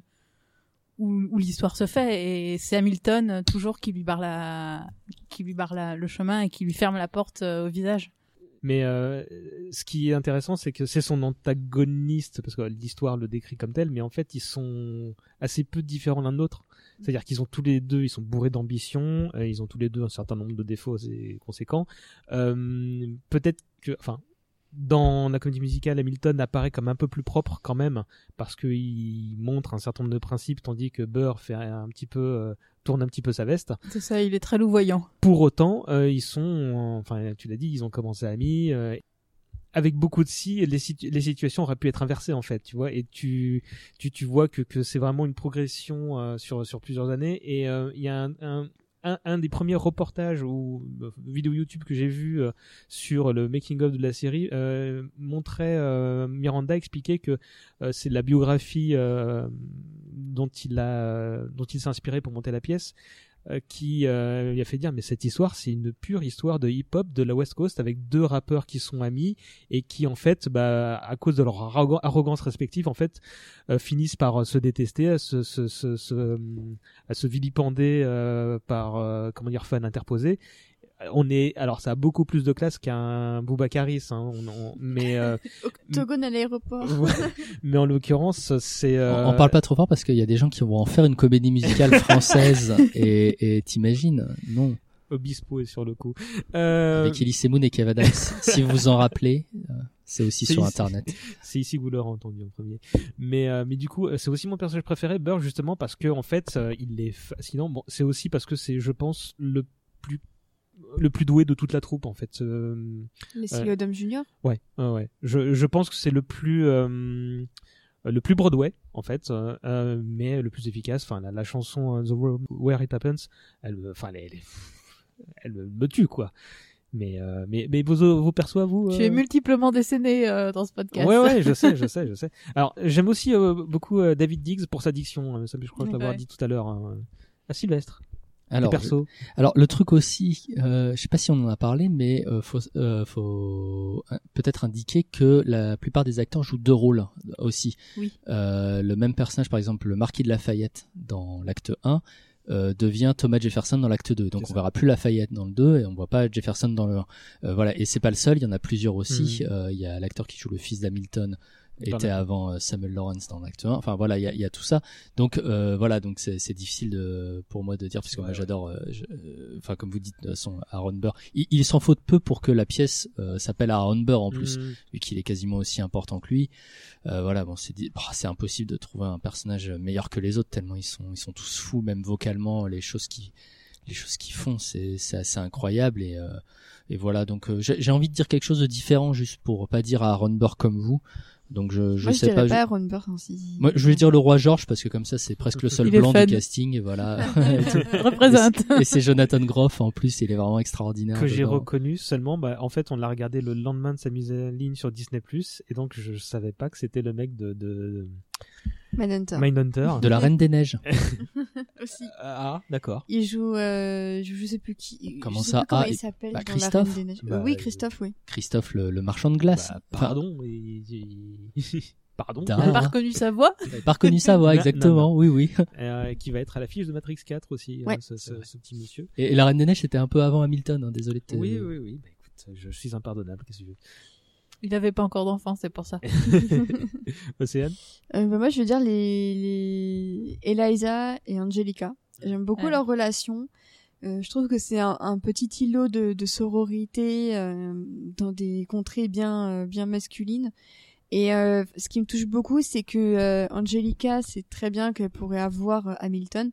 où, l'histoire se fait et c'est Hamilton euh, toujours qui lui barre la qui lui barre le chemin et qui lui ferme la porte euh, au visage. Mais euh, ce qui est intéressant, c'est que c'est son antagoniste, parce que l'histoire le décrit comme tel, mais en fait, ils sont assez peu différents l'un de l'autre. C'est-à-dire qu'ils ont tous les deux, ils sont bourrés d'ambition, ils ont tous les deux un certain nombre de défauts assez conséquents. Peut-être que, enfin, dans la comédie musicale, Hamilton apparaît comme un peu plus propre quand même, parce qu'il montre un certain nombre de principes, tandis que Burr fait un petit peu, euh, tourne un petit peu sa veste. C'est ça, il est très louvoyant. Pour autant, euh, ils sont, enfin, tu l'as dit, ils ont commencé amis. euh, avec beaucoup de si, les, situ- les situations auraient pu être inversées en fait, tu vois. Et tu, tu, tu vois que, que c'est vraiment une progression euh, sur sur plusieurs années. Et il y a un, un, un, des premiers reportages ou euh, vidéos YouTube que j'ai vu euh, sur le making of de la série euh, montrait euh, Miranda expliquer que c'est la biographie dont il a dont il s'est inspiré pour monter la pièce qui euh, lui a fait dire mais cette histoire c'est une pure histoire de hip-hop de la West Coast avec deux rappeurs qui sont amis et qui en fait bah à cause de leur arrogan- arrogance respective en fait euh, finissent par euh, se détester à se se, euh, vilipender euh, par euh, comment dire fan interposé on est alors ça a beaucoup plus de classe qu'un Boubacaris hein, on, on- mais euh, [laughs] Octogone à l'aéroport. ouais. mais en l'occurrence c'est euh, On, on parle pas trop fort parce qu'il y a des gens qui vont en faire une comédie musicale [laughs] française et et t'imagines non Obispo est sur le coup euh... avec Elise Moon et Kev Adams [laughs] si vous vous en rappelez euh, c'est aussi sur ici- internet C'est ici que vous l'aurez entendu en premier. Mais euh, mais du coup, euh, c'est aussi mon personnage préféré, Burr, justement parce que en fait, euh, il est fascinant. Bon, c'est aussi parce que c'est, je pense, le plus le plus doué de toute la troupe en fait. Euh, Leslie euh, Odom Jr. Ouais, ouais, ouais. Je, je pense que c'est le plus euh, le plus Broadway en fait, euh, euh, mais le plus efficace. Enfin, la, la chanson euh, The Room Where It Happens, elle, me- enfin, elle, elle, elle me tue quoi. Mais euh, mais mais vos vos perçois vous. Tu es euh, multiplement décédé euh, dans ce podcast. Ouais, ouais, je [laughs] sais, je sais, je sais. Alors, j'aime aussi euh, beaucoup euh, David Diggs pour sa diction. hein, Ça, je crois que je l'avais Ouais. dit tout à l'heure. hein. À Sylvestre. Alors le truc aussi euh, je sais pas si on en a parlé mais euh, faut euh, faut euh, peut-être indiquer que la plupart des acteurs jouent deux rôles aussi Oui. Euh, le même personnage par exemple le marquis de Lafayette dans l'acte 1 euh, devient Thomas Jefferson dans l'acte 2. Donc on verra plus Lafayette dans le 2 et on voit pas Jefferson dans le 1. Euh, voilà, et c'est pas le seul, il y en a plusieurs aussi. Euh, Il y a l'acteur qui joue le fils d'Hamilton était avant euh, Samuel Lawrence dans l'acte 1. Enfin voilà, il y a, y a tout ça. Donc euh, voilà, donc c'est difficile de, pour moi de dire puisque moi j'adore. euh, euh, Enfin comme vous dites, son Aaron Burr, il, il s'en faut de peu pour que la pièce euh, s'appelle Aaron Burr en plus, Mhm. vu qu'il est quasiment aussi important que lui. Euh, voilà, bon c'est c'est impossible de trouver un personnage meilleur que les autres tellement ils sont ils sont tous fous, même vocalement les choses qui les choses qu'ils font, c'est c'est assez incroyable et euh, et voilà donc euh, j'ai j'ai envie de dire quelque chose de différent juste pour pas dire à Aaron Burr comme vous. Donc je je Moi, sais pas. si- Moi je vais dire le roi George parce que comme ça c'est presque le seul Il blanc du casting et voilà. [laughs] Représente. Et c'est- Jonathan Groff en plus, il est vraiment extraordinaire. que j'ai reconnu seulement bah, en fait on l'a regardé le lendemain de sa mise en ligne sur Disney et donc je, je savais pas que c'était le mec de, de Mindhunter. Mindhunter De la Reine des Neiges. [laughs] Aussi. ah d'accord Il joue, euh, je, je sais plus qui. Comment je sais ça plus comment Ah, il s'appelle bah, dans Christophe. La Reine des Neiges. Bah, oui, Christophe, oui. Christophe le, le marchand de glace. Bah, Enfin, pardon [laughs] pardon T'as pas reconnu sa voix [laughs] pas reconnu sa voix exactement. non, Oui oui. Euh, qui va être à l'affiche de Matrix 4 aussi Ouais. hein, ce, ce- ce petit monsieur Et, et la Reine des Neiges c'était un peu avant Hamilton. Hein, désolé. de te- oui oui oui bah, écoute je suis impardonnable qu'est-ce que tu veux Il avait pas encore d'enfant, c'est pour ça. [laughs] Océane Euh, bah, moi, je veux dire les, les Eliza et Angelica. J'aime beaucoup Ouais. leur relation. Euh, je trouve que c'est un, un petit îlot de, de sororité euh, dans des contrées bien euh, bien masculines. Et euh, ce qui me touche beaucoup, c'est que euh, Angelica, c'est très bien qu'elle pourrait avoir euh, Hamilton,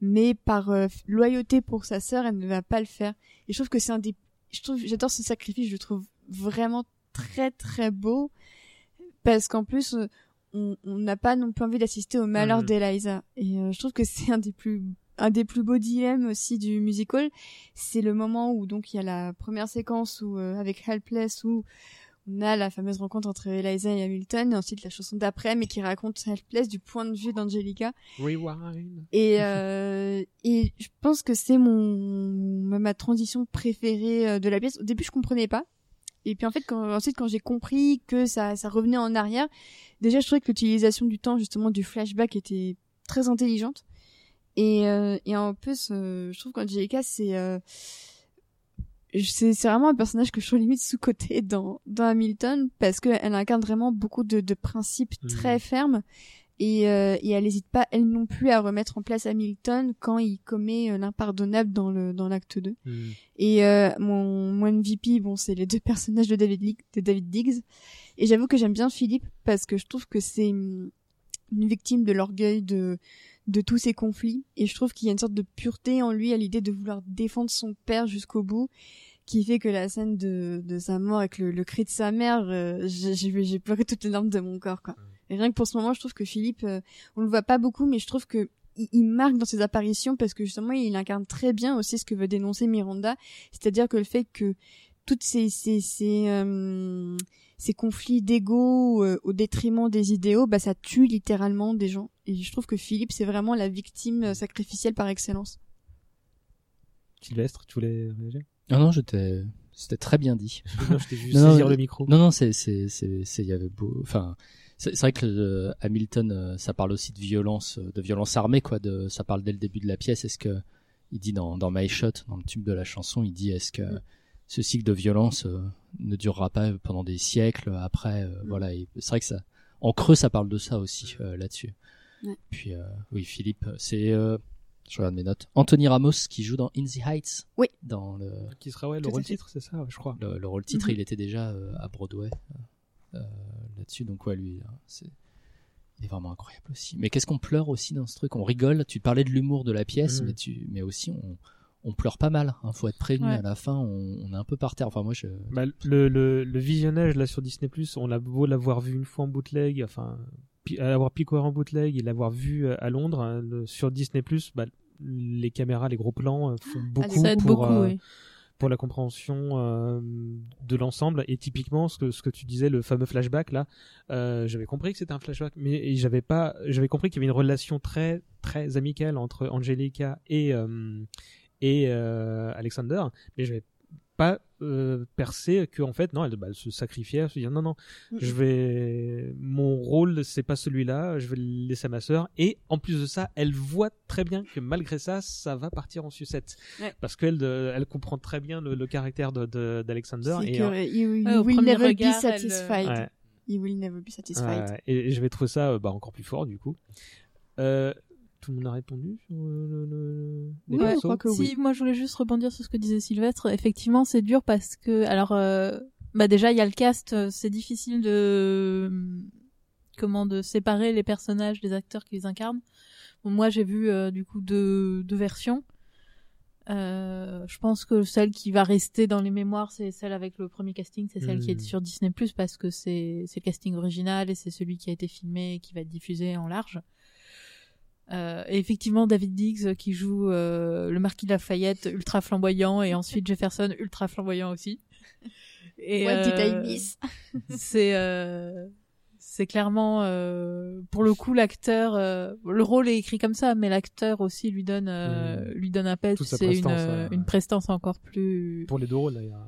mais par euh, loyauté pour sa sœur, elle ne va pas le faire. Et je trouve que c'est un des, je trouve, j'adore ce sacrifice, je le trouve vraiment très très beau, parce qu'en plus, euh, on n'a pas non plus envie d'assister au malheur Mhm. d'Eliza. Et euh, je trouve que c'est un des plus un des plus beaux dilemmes aussi du musical, c'est le moment où donc il y a la première séquence où euh, avec Helpless où on a la fameuse rencontre entre Eliza et Hamilton et ensuite la chanson d'après mais qui raconte Helpless du point de vue d'Angelica Rewind et euh, et je pense que c'est mon ma- transition préférée de la pièce. Au début je comprenais pas et puis en fait quand ensuite quand j'ai compris que ça ça revenait en arrière, déjà je trouvais que l'utilisation du temps justement du flashback était très intelligente et euh, et en plus euh, je trouve qu'Angelica c'est euh, c'est c'est vraiment un personnage que je trouve limite sous côté dans dans Hamilton parce qu'elle incarne vraiment beaucoup de de principes Mhm. très fermes et, euh, et elle n'hésite pas elle non plus à remettre en place Hamilton quand il commet euh, l'impardonnable dans le dans l'acte 2 Hmm. et euh, mon mon MVP bon c'est les deux [laughs] personnages de David de David Diggs. Et j'avoue que j'aime bien Philippe parce que je trouve que c'est une une victime de l'orgueil de de tous ces conflits. Et je trouve qu'il y a une sorte de pureté en lui à l'idée de vouloir défendre son père jusqu'au bout qui fait que la scène de, de sa mort avec le, le cri de sa mère euh, j'ai j'ai j'ai pleuré toutes les larmes de mon corps quoi et rien que pour ce moment je trouve que Philippe euh, on le voit pas beaucoup mais je trouve que il, il marque dans ses apparitions parce que justement il incarne très bien aussi ce que veut dénoncer Miranda. C'est-à-dire que le fait que toutes ces ces ces, euh, ces conflits d'ego euh, au détriment des idéaux bah ça tue littéralement des gens. Et je trouve que Philippe c'est vraiment la victime euh, sacrificielle par excellence. Sylvestre tu voulais réagir? Non non, j'étais c'était très bien dit. non je t'ai vu [laughs] Non, saisir le micro. Non, non, c'est, c'est, c'est, c'est, il y avait beau, enfin, c'est, vrai que euh, Hamilton, euh, ça parle aussi de violence, euh, de violence armée, quoi. De, ça parle dès le début de la pièce. Est-ce que, il dit dans, dans My Shot, dans le tube de la chanson, il dit, est-ce que ce cycle de violence ne durera pas pendant des siècles après, voilà. C'est vrai que ça, en creux, ça parle de ça aussi là-dessus. Ouais. Puis, oui, Philippe, c'est, je regarde mes notes. Anthony Ramos qui joue dans In the Heights. Oui. Dans le, qui sera ouais le rôle titre c'est ça je crois le, le rôle titre, Mhm. il était déjà euh, à Broadway là-dessus. Donc ouais, lui, hein, c'est il est vraiment incroyable aussi. Mais qu'est-ce qu'on pleure aussi dans ce truc? On rigole. Tu parlais de l'humour de la pièce, mais tu, mais aussi on, on pleure pas mal. Hein, faut être prévenu Ouais. à la fin. On, on est un peu par terre. Enfin moi, je. Bah, le, le, le visionnage là sur Disney Plus, on a beau l'avoir vu une fois en bootleg, enfin pi- l'avoir picoré en bootleg et l'avoir vu euh, à Londres hein, le- sur Disney Plus, bah, les caméras, les gros plans euh, font beaucoup Ça aide pour beaucoup, euh, oui. Pour la compréhension euh, de l'ensemble. Et typiquement, ce que ce que tu disais, le fameux flashback là, euh, j'avais compris que c'était un flashback, mais j'avais pas, j'avais compris qu'il y avait une relation très très amicale entre Angelica et euh, et Alexander, mais j'avais pas euh, percé que en fait non elle, bah, elle se sacrifiait elle se dit non non je vais mon rôle c'est pas celui-là, je vais le laisser à ma sœur. Et en plus de ça, elle voit très bien que malgré ça, ça va partir en sucette Ouais. parce qu'elle elle comprend très bien le, le caractère de de- d'Alexander. Et, que euh, he will, never regard, be elle, satisfied. ouais. Will never be satisfied. Ouais, et, et je vais trouver ça euh, bah, encore plus fort du coup. Euh, tout le monde a répondu sur le, le- le- les Ouais, je crois que si, oui. moi je voulais juste rebondir sur ce que disait Sylvestre. Effectivement, c'est dur parce que, alors, euh, bah déjà il y a le cast, euh, c'est difficile de comment de séparer les personnages des acteurs qui les incarnent. Bon, moi j'ai vu euh, du coup deux, deux versions. Euh, je pense que celle qui va rester dans les mémoires, c'est celle avec le premier casting, c'est celle qui Hmm. est sur Disney Plus parce que c'est c'est le casting original et c'est celui qui a été filmé et qui va être diffusé en large. Euh, et effectivement, David Diggs euh, qui joue euh, le marquis de Lafayette, ultra flamboyant, et ensuite Jefferson, ultra flamboyant aussi. Et, What did I euh, miss? C'est euh, c'est clairement euh, pour le coup l'acteur. euh, le rôle est écrit comme ça, mais l'acteur aussi lui donne euh, lui donne un pet. C'est une euh, ouais. une prestance encore plus pour les deux rôles d'ailleurs.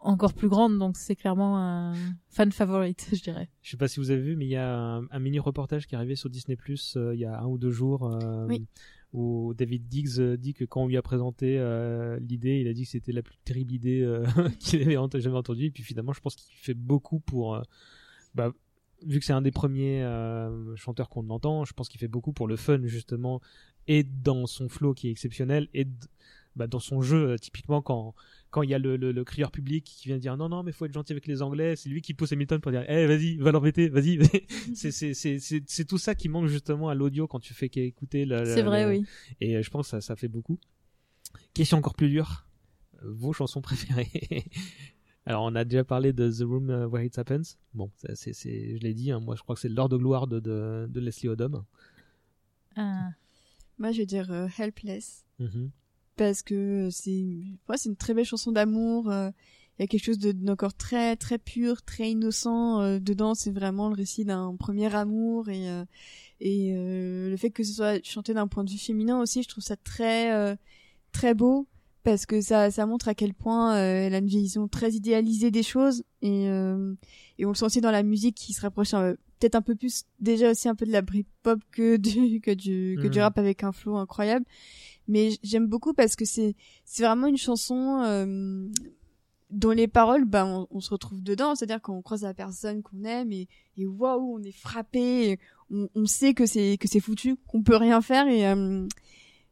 Encore plus grande. Donc c'est clairement un fan favorite, [laughs] je dirais. Je sais pas si vous avez vu, mais il y a un, un mini reportage qui est arrivé sur Disney Plus euh, il y a un ou deux jours. euh, Oui. Où David Diggs euh, dit que quand on lui a présenté euh, l'idée, il a dit que c'était la plus terrible idée [laughs] qu'il avait jamais entendue. Et puis finalement, je pense qu'il fait beaucoup pour, bah, vu que c'est un des premiers chanteurs qu'on entend, je pense qu'il fait beaucoup pour le fun justement, et dans son flow qui est exceptionnel, et bah, dans son jeu, euh, typiquement quand quand il y a le, le, le crieur public qui vient dire non non mais faut être gentil avec les Anglais, c'est lui qui pousse Hamilton pour dire eh vas-y va l'embêter, vas-y. [laughs] c'est c'est c'est c'est tout ça qui manque justement à l'audio quand tu fais qu'écouter le. C'est vrai, oui. Et euh, je pense que ça ça fait beaucoup. Question encore plus dure, vos chansons préférées? [laughs] Alors on a déjà parlé de The Room euh, Where It Happens. Bon, c'est c'est je l'ai dit, hein, moi je crois que c'est l'heure de gloire de de, de Leslie Odom. Ah. Moi, je vais dire euh, Helpless. Mhm. Parce que c'est, ouais, c'est une très belle chanson d'amour. euh, Il y a quelque chose de d'encore très, très pur, très innocent. euh, dedans, c'est vraiment le récit d'un premier amour. Et, euh, et euh, le fait que ce soit chanté d'un point de vue féminin aussi, je trouve ça très, euh, très beau. Parce que ça, ça montre à quel point euh, elle a une vision très idéalisée des choses. Et, euh, et on le sent aussi dans la musique qui se rapproche euh, peut-être un peu plus déjà aussi un peu de la Britpop que du [laughs] que du que du Mhm. rap avec un flow incroyable mais j'aime beaucoup parce que c'est c'est vraiment une chanson euh, dont les paroles bah on, on se retrouve dedans. C'est-à-dire qu'on croise la personne qu'on aime et et waouh on est frappé on, on sait que c'est que c'est foutu qu'on peut rien faire et euh,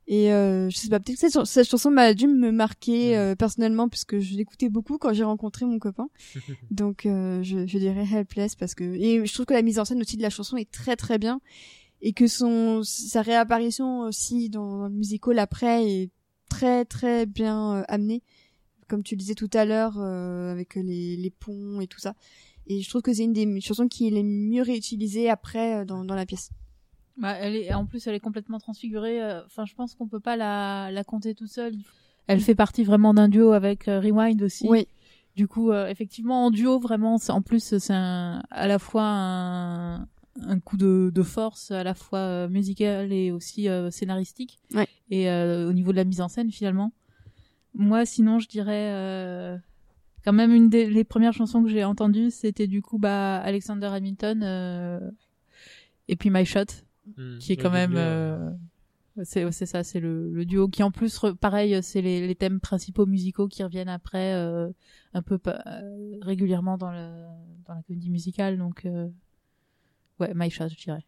et euh, je sais pas peut-être que cette, chan- cette chanson m'a dû me marquer euh, personnellement puisque je l'écoutais beaucoup quand j'ai rencontré mon copain. [laughs] Donc euh, je, je dirais Helpless parce que et je trouve que la mise en scène aussi de la chanson est très très bien et que son sa réapparition aussi dans, dans le musical après est très très bien euh, amenée comme tu le disais tout à l'heure euh, avec les, les ponts et tout ça et je trouve que c'est une des chansons qui est les mieux réutilisées après euh, dans, dans la pièce Bah, elle est, en plus, elle est complètement transfigurée. Enfin, je pense qu'on peut pas la, la compter toute seule. Elle fait partie vraiment d'un duo avec Rewind aussi. Oui. Du coup, euh, effectivement, en duo, vraiment, en plus, c'est à la fois un, un coup de, de force, à la fois euh, musical et aussi euh, scénaristique. Ouais. Et euh, au niveau de la mise en scène, finalement. Moi, sinon, je dirais euh, quand même une des les premières chansons que j'ai entendues, c'était du coup bah Alexander Hamilton euh, et puis My Shot, Mm. qui est quand même euh, c'est c'est ça, c'est le, le duo qui en plus re- pareil, c'est les, les thèmes principaux musicaux qui reviennent après euh, un peu euh, régulièrement dans le dans la comédie musicale donc euh, ouais My Shot, je dirais.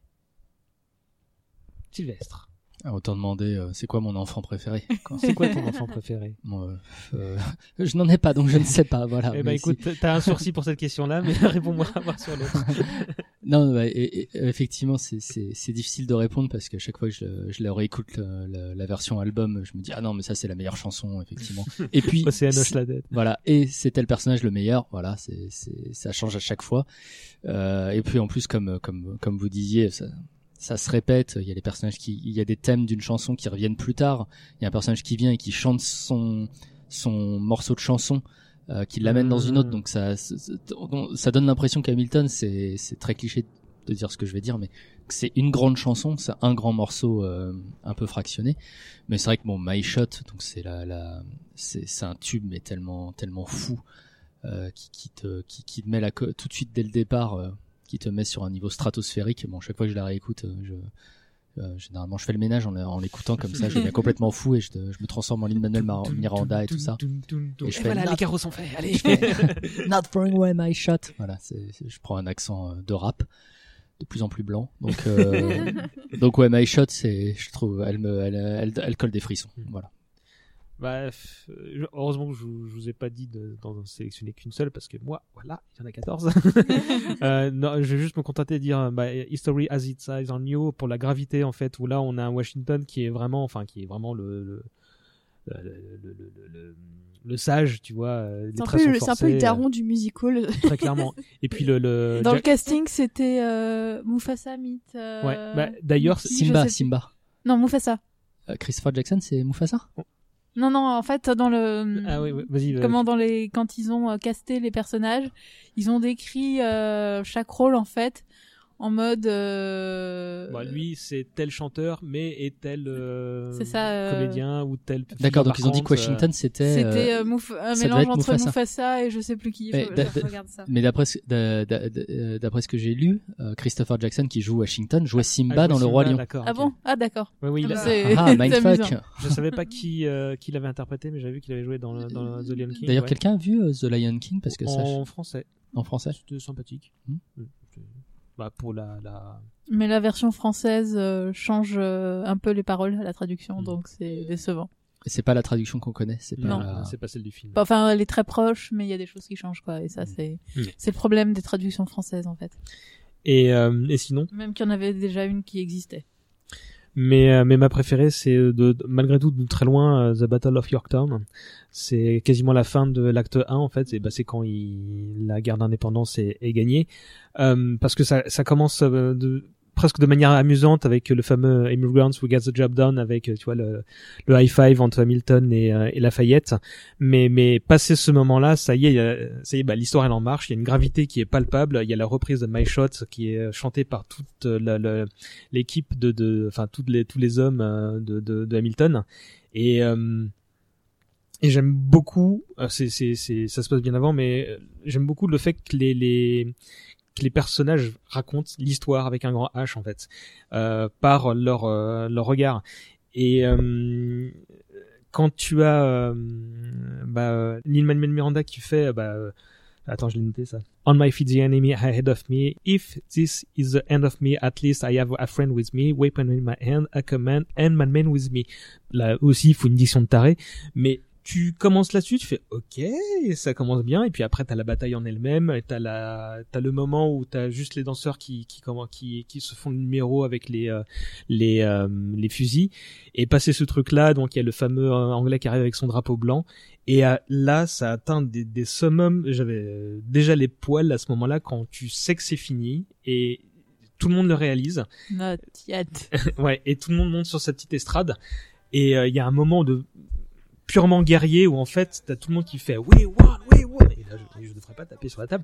Sylvestre. Ah, autant demander, euh, c'est quoi mon enfant préféré. [laughs] C'est quoi ton [laughs] enfant préféré Moi, euh, euh, Je n'en ai pas, donc je ne sais pas. Voilà. Eh ben Mais écoute, si- t'as un sourcil pour cette question-là, mais [laughs] réponds-moi voir sur l'autre. Non, bah, et- et- effectivement, c'est- difficile de répondre parce qu'à chaque fois que je, je la réécoute le- la, la version album, je me dis ah non mais ça c'est la meilleure chanson effectivement. [laughs] Et puis Bah, c'est la dette. Voilà, et c'est tel personnage le meilleur. Voilà, c'est c'est ça change à chaque fois. Euh, et puis en plus comme comme comme vous disiez, ça ça se répète. Il y a les personnages qui, il y a des thèmes d'une chanson qui reviennent plus tard. Il y a un personnage qui vient et qui chante son son morceau de chanson. Euh, qui l'amène dans une autre, donc ça, ça, donne l'impression qu'Hamilton, c'est, c'est très cliché de dire ce que je vais dire, mais que c'est une grande chanson, c'est un grand morceau euh, un peu fractionné. Mais c'est vrai que bon, My Shot, donc c'est la, la c'est, un tube mais tellement, tellement fou, euh, qui, qui te, qui, qui te met la tout de suite dès le départ. euh, qui te met sur un niveau stratosphérique. Bon, chaque fois que je la réécoute, euh, je généralement je fais le ménage en, en l'écoutant comme ça, je [laughs] deviens complètement fou et je, je me transforme en Lin-Manuel Mar- Miranda et tout ça. Et je Et voilà, not- les carreaux sont faits. Allez. je fais [laughs] Not throwing away my shot. Voilà, je prends un accent euh, de rap de plus en plus blanc. Donc, euh, [laughs] donc ouais, my shot, c'est, je trouve, elle me, elle, elle, elle colle des frissons. Voilà. Bah, euh, heureusement que je, vous- je vous ai pas dit de- d'en sélectionner qu'une seule parce que moi, voilà, il y en a 14. [laughs] [laughs] euh, non, je vais juste me contenter de dire bah, History as it is on you pour la gravité en fait où là on a un Washington qui est vraiment, enfin qui est vraiment le le, le, le, le, le- le- le sage, tu vois. euh, C'est un, un peu le forcés, daron du musical. euh, [laughs] très clairement. Et puis le, le Dans le casting, c'était euh, Mufasa Meet. euh, Ouais, bah, d'ailleurs, Simba. Simba. Non, Mufasa. Euh, Christopher Jackson, c'est Mufasa? Non, non, en fait, dans le. Ah oui, oui, vas-y. Comment dans les quand ils ont euh, casté les personnages, ils ont décrit euh, chaque rôle en fait en mode. euh, Bah, lui, c'est tel chanteur, mais est tel euh, C'est ça, euh, comédien ou tel. D'accord, donc ils ont dit que Washington c'était. C'était euh, euh, Mouf- un ça devait mélange entre Mufasa. Mufasa. et je sais plus qui. Mais d'après ce- que j'ai lu, euh, Christopher Jackson qui joue Washington jouait Simba Ah, dans je Le Roi Simba, Lion. Ah bon? Ah d'accord. Ouais, oui, il Ah a- bah, Ah, [laughs] mindfuck. Je savais pas qui euh, qui l'avait interprété, mais j'avais vu qu'il avait joué dans, le- dans le- The Lion King. D'ailleurs, ouais. quelqu'un a vu euh, The Lion King parce que ça, en français. en français. C'était sympathique. Hmm. Mm. Bah pour la la. Mais la version française euh, change euh, un peu les paroles à la traduction, Mm. donc c'est décevant. Et c'est pas la traduction qu'on connaît, c'est pas. Non. la- c'est pas celle du film. Enfin, elle est très proche, mais il y a des choses qui changent quoi. Et ça, c'est Mm. c'est le problème des traductions françaises en fait. Et euh, et sinon? Même qu'il y en avait déjà une qui existait. Mais euh, mais ma préférée, c'est de, de- malgré tout de très loin euh, The Battle of Yorktown. C'est quasiment la fin de l'acte 1 en fait. Et bah c'est quand il, la guerre d'indépendance est, est gagnée. Euh, parce que ça ça commence euh, de presque de manière amusante avec le fameux Immigrants Who Get the Job Done avec euh, tu vois le, le high five entre Hamilton et, euh, et Lafayette. Mais mais passé ce moment-là ça y est a- ça y est bah, l'histoire elle en marche. Il y a une gravité qui est palpable. Il y a la reprise de My Shot qui est chantée par toute l'équipe de de enfin toutes les tous les hommes euh, de de, de Hamilton. Et euh, et j'aime beaucoup euh, c'est c'est c'est ça se passe bien avant mais euh, j'aime beaucoup le fait que les les que les personnages racontent l'histoire avec un grand H en fait euh, par leur euh, leur regard. Et euh, quand tu as bah, Lin-Manuel Miranda qui fait bah, attends je l'ai noté ça. On my feet the enemy ahead of me. If this is the end of me at least I have a friend with me weapon in my hand a command and my man with me. Là aussi il faut une diction de taré mais tu commences là-dessus, tu fais ok, ça commence bien, et puis après t'as la bataille en elle-même, et t'as la, t'as le moment où t'as juste les danseurs qui, qui, comment, qui, qui se font le numéro avec les, euh, les, euh, les fusils, et passer ce truc-là, donc il y a le fameux euh, anglais qui arrive avec son drapeau blanc, et euh, là ça atteint des, des summums, j'avais déjà les poils à ce moment-là quand tu sais que c'est fini, et tout le monde le réalise, Not yet. [laughs] ouais, et tout le monde monte sur sa petite estrade, et euh, il y a un moment de purement guerrier où en fait t'as tout le monde qui fait we won, we won. Et là je, je devrais pas taper sur la table.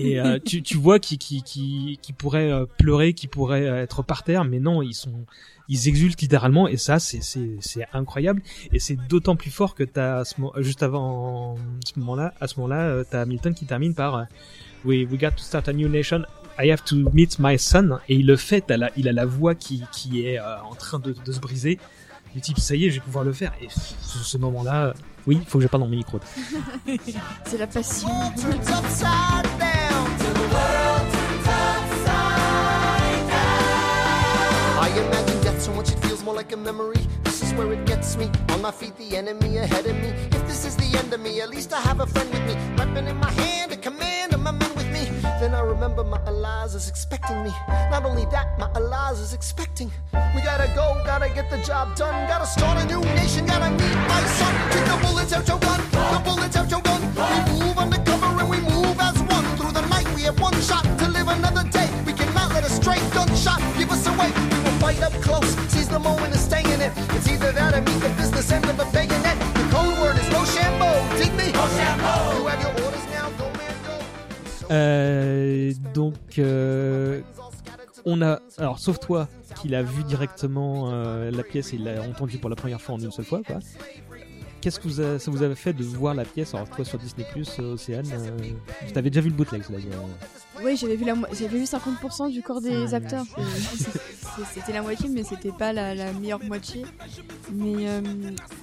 Et euh, tu, tu vois qui qui qui qui pourrait euh, pleurer, qui pourrait euh, être par terre, mais non ils sont ils exultent littéralement et ça c'est c'est c'est incroyable et c'est d'autant plus fort que t'as ce mo- juste avant ce moment-là à ce moment-là euh, t'as Hamilton qui termine par euh, we we got to start a new nation. I have to meet my son et il le fait. t'as la- il a la voix qui qui est euh, en train de, de se briser. Du type, ça y est, je vais pouvoir le faire. Et ce, ce moment-là, oui, il faut que je parle dans mes micros. [laughs] C'est la passion. I imagine death so much it feels more like a memory. This is where it gets me. On my feet, the enemy ahead of me. If this is the end of me, at least I have a friend with me. Weapon in my hand, a command, and my me. Then I remember my Eliza is expecting me. Not only that, my Eliza is expecting. We gotta go, gotta get the job done. Gotta start a new nation, gotta meet my son. Take the bullets out your gun, the bullets out your gun. We move undercover and we move as one. Through the night, we have one shot to live another day. We cannot let a stray gunshot give us away. We will fight up close, seize the moment and stay in it. It's either that or meet the business end of a bayonet. Euh, donc, euh, on a, alors sauf toi, qui l'a vu directement euh, la pièce et il l'a entendu pour la première fois en une seule fois, quoi. qu'est-ce que vous a- ça vous avait fait de voir la pièce Alors toi sur Disney Plus, Océane, tu avais déjà vu le bootleg. Oui, j'avais vu, la mo- j'avais vu 50% du corps des acteurs. C'est- c'est- C'était la moitié, mais c'était pas la, la meilleure moitié. Mais euh,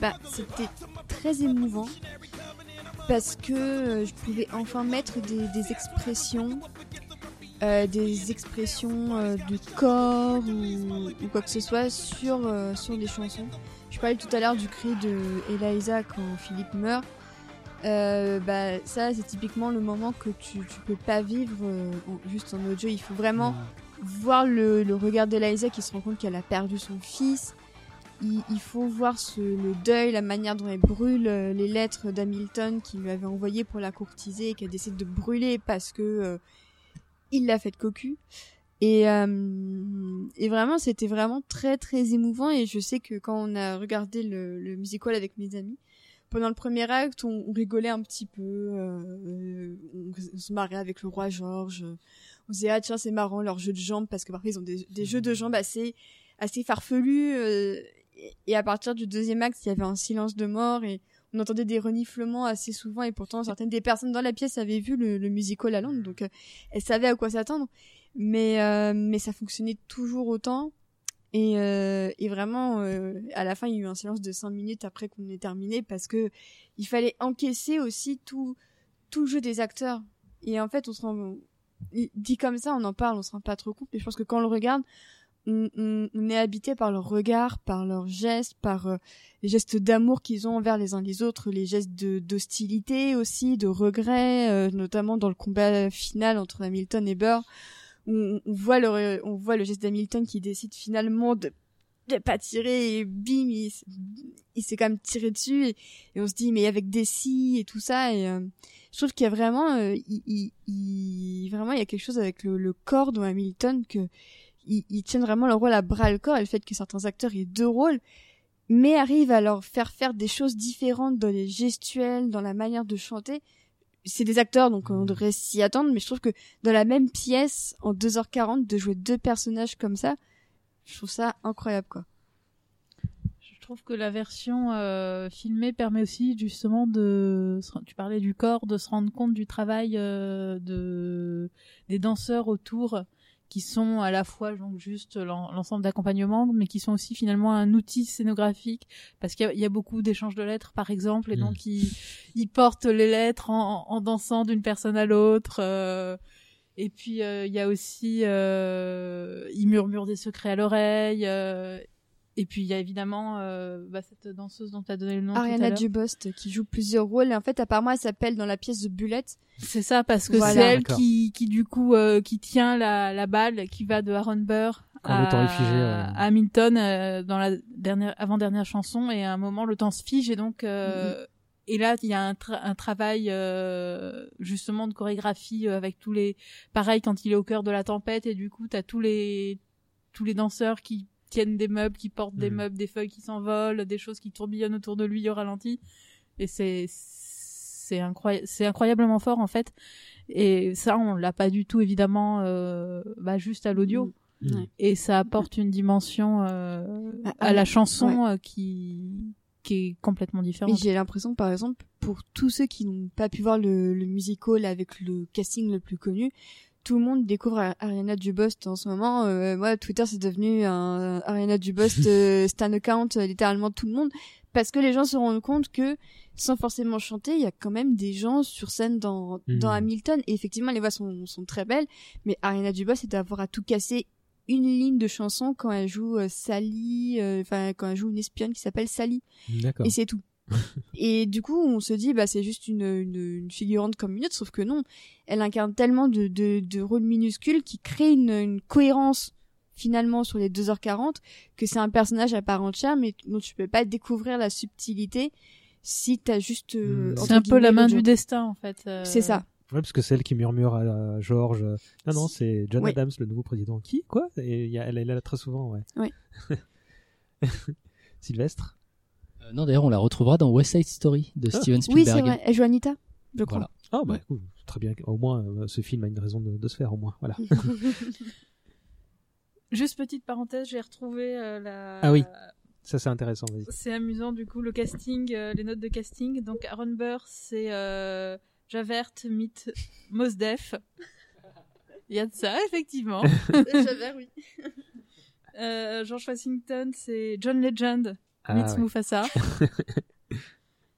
bah, c'était très émouvant parce que euh, je pouvais enfin mettre des, des expressions, euh, des expressions euh, de corps ou, ou quoi que ce soit sur, euh, sur des chansons. Je parlais tout à l'heure du cri de Eliza quand Philippe meurt. Euh, bah, ça, c'est typiquement le moment que tu, tu peux pas vivre euh, juste en audio. Il faut vraiment voir le, le regard d'Eliza qui se rend compte qu'elle a perdu son fils. Il, il faut voir ce, le deuil, la manière dont elle brûle euh, les lettres d'Hamilton qu'il lui avait envoyées pour la courtiser et qu'elle décide de brûler parce que euh, il l'a fait de cocu. Et, euh, et vraiment, c'était vraiment très très émouvant. Et je sais que quand on a regardé le, le musical avec mes amis, pendant le premier acte, on, rigolait un petit peu, euh, on, on se marrait avec le roi George. On se disait ah tiens c'est marrant leur jeu de jambes parce que parfois ils ont des, des jeux de jambes assez assez farfelus. euh, et, à partir du deuxième acte, il y avait un silence de mort et on entendait des reniflements assez souvent et pourtant certaines des personnes dans la pièce avaient vu le, musical à Londres donc euh, elles savaient à quoi s'attendre. Mais euh, mais ça fonctionnait toujours autant. Et, euh, et vraiment, à la fin, il y a eu un silence de 5 minutes après qu'on ait terminé parce que il fallait encaisser aussi tout, tout le jeu des acteurs. Et en fait, on se rend, dit comme ça, on en parle, on se rend pas trop compte. Mais je pense que quand on le regarde, on, est habité par leur regard, par leurs gestes, par euh, les gestes d'amour qu'ils ont envers les uns les autres, les gestes d'hostilité aussi, de regret, euh, notamment dans le combat final entre Hamilton et Burr. On, on voit voit le geste d'Hamilton qui décide finalement de de pas tirer et bim il, s'est quand même tiré dessus et, on se dit mais avec des scies et tout ça et euh, je trouve qu'il y a vraiment euh, il, vraiment il y a quelque chose avec le corps de Hamilton que ils, ils tiennent vraiment leur rôle à bras le corps et le fait que certains acteurs aient deux rôles mais arrivent à leur faire faire des choses différentes dans les gestuels dans la manière de chanter. C'est des acteurs, donc on devrait s'y attendre, mais je trouve que dans la même pièce, en 2h40, de jouer deux personnages comme ça, je trouve ça incroyable, quoi. Je trouve que la version euh, filmée permet aussi justement de, se- tu parlais du corps, de se rendre compte du travail euh, de des danseurs autour, qui sont à la fois donc juste l'en- l'ensemble d'accompagnement, mais qui sont aussi finalement un outil scénographique, parce qu'il y a- il y, a beaucoup d'échanges de lettres par exemple, et Mm. donc ils, ils portent les lettres en, en dansant d'une personne à l'autre. euh, et puis euh, il y a aussi, euh, ils murmurent des secrets à l'oreille. Euh, et puis il y a évidemment euh, bah, cette danseuse dont tu as donné le nom Ariana. Dubost qui joue plusieurs rôles et en fait apparemment elle s'appelle dans la pièce de Bullet. C'est ça parce que Voilà. c'est elle qui, qui du coup euh, qui tient la, la balle qui va de Aaron Burr Quand à, le temps est figé, ouais. à Hamilton euh, dans la dernière avant dernière chanson et à un moment le temps se fige et donc euh, et là il y a un, tra- un travail euh, justement de chorégraphie euh, avec tous les pareil quand il est au cœur de la tempête et du coup t'as tous les tous les danseurs qui tiennent des meubles qui portent des Mhm. meubles des feuilles qui s'envolent des choses qui tourbillonnent autour de lui au ralenti et c'est c'est incroyable c'est incroyablement fort en fait et ça on l'a pas du tout évidemment euh, bah, juste à l'audio Mm. Et ça apporte une dimension euh, Ah, à ah, la chanson ouais. euh, qui qui est complètement différente j'ai l'impression, par exemple, pour tous ceux qui n'ont pas pu voir le, le musical avec le casting le plus connu, tout le monde découvre Ar- Ariana Dubost en ce moment. Euh, moi, Twitter, c'est devenu un Ariana Dubost [laughs] euh, stan account, euh, littéralement tout le monde, parce que les gens se rendent compte que, sans forcément chanter, il y a quand même des gens sur scène dans, Mhm. dans Hamilton. Et effectivement, les voix sont, sont très belles, mais Ariana Dubost, c'est d'avoir à tout casser une ligne de chanson quand elle joue euh, Sally, euh, enfin quand elle joue une espionne qui s'appelle Sally. D'accord. Et c'est tout. [laughs] et du coup, on se dit, bah, c'est juste une, une, une figurante comme une autre, sauf que non. Elle incarne tellement de, de, de rôles minuscules qui créent une, une cohérence finalement sur les 2h40 que c'est un personnage à part entière, mais dont tu peux pas découvrir la subtilité si t'as juste. euh, c'est entre un peu la main du destin en fait euh. C'est ça. Ouais, parce que c'est elle qui murmure à George. euh, Non, non, c'est John Oui. Adams, le nouveau président. Qui? Quoi? Et il y a- elle est là très souvent, ouais. Oui. [laughs] Sylvestre? Non, d'ailleurs, on la retrouvera dans West Side Story de Ah. Steven Oui, Spielberg. c'est vrai. Elle joue Anita, je crois. Voilà. Ah, bah, cool. Très bien. Au moins, euh, ce film a une raison de, de se faire, au moins. Voilà. [laughs] Juste petite parenthèse, j'ai retrouvé euh, la Ah oui. Ça, c'est intéressant, vas-y. C'est amusant, du coup, le casting, euh, les notes de casting. Donc, Aaron Burr, c'est euh, Javert, meet Mos Def. Il y a de ça, effectivement. Javert, [laughs] oui. Euh, George Washington, c'est John Legend, Ah, ouais. Mufasa. [laughs]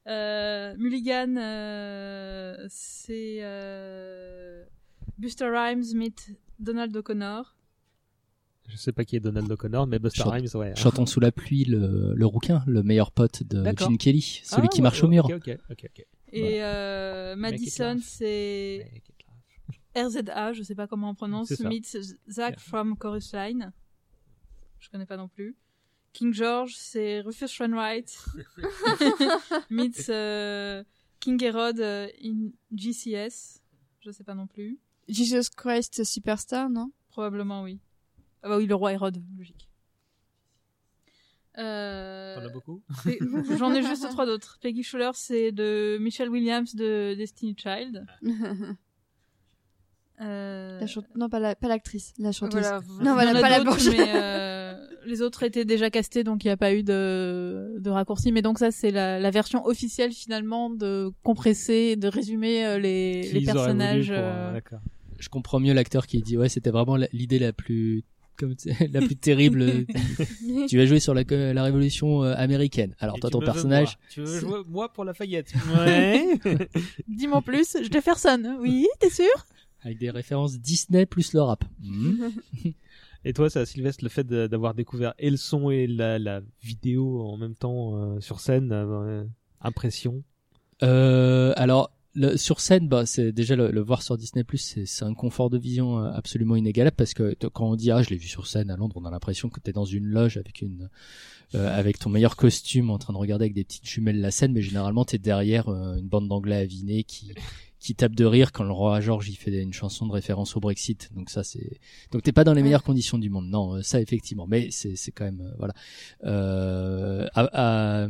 Euh, Mulligan, euh, c'est euh, Buster Rhymes, meet Donald O'Connor. Je sais pas qui est Donald O'Connor, mais Buster Chant- Rhymes, ouais. Chantons sous la pluie, le, le rouquin, le meilleur pote de. Gene Kelly, celui Ah, qui ouais, marche au mur. Et euh, Madison, c'est RZA, je sais pas comment on prononce, meets Zach from Chorus Line. Je connais pas non plus. King George, c'est Rufus Wainwright. [laughs] meets euh, King Herod euh, in GCS. Je sais pas non plus. Jesus Christ Superstar, non? Probablement oui. Ah bah oui, le roi Hérode, logique. Euh, T'en as beaucoup? J'en ai juste trois d'autres. Peggy Schuller, c'est de Michelle Williams de Destiny Child. Euh, La chante- Non, pas la- pas l'actrice, la chanteuse. voilà, non, voilà, pas la euh, les autres étaient déjà castés, donc il n'y a pas eu de, de raccourci. Mais donc ça, c'est la, la version officielle finalement de compresser, de résumer euh, les, les personnages. pour, euh, euh, D'accord. Je comprends mieux l'acteur qui dit ouais c'était vraiment l'idée la plus comme tu sais, [laughs] la plus terrible. [laughs] tu vas jouer sur la, la révolution américaine. Alors Et toi ton personnage. moi? Tu veux jouer moi pour Lafayette [laughs] Ouais. Dis-moi plus, Jefferson. Oui, t'es sûr? Avec des références Disney plus le rap. Mhm. Et toi, ça, Sylvestre, le fait d'avoir découvert et le son et la, la vidéo en même temps euh, sur scène, euh, impression Euh, alors sur scène, bah, c'est déjà le, voir sur Disney c'est c'est un confort de vision euh, absolument inégalable parce que quand on dit ah je l'ai vu sur scène à Londres, on a l'impression que t'es dans une loge avec une euh, avec ton meilleur costume en train de regarder avec des petites jumelles la scène, mais généralement t'es derrière euh, une bande d'anglais avinés qui qui tape de rire quand le roi George il fait une chanson de référence au Brexit. Donc ça c'est donc t'es pas dans les meilleures conditions du monde. Non, euh, ça effectivement, mais c'est c'est quand même euh, voilà. Euh, à- à-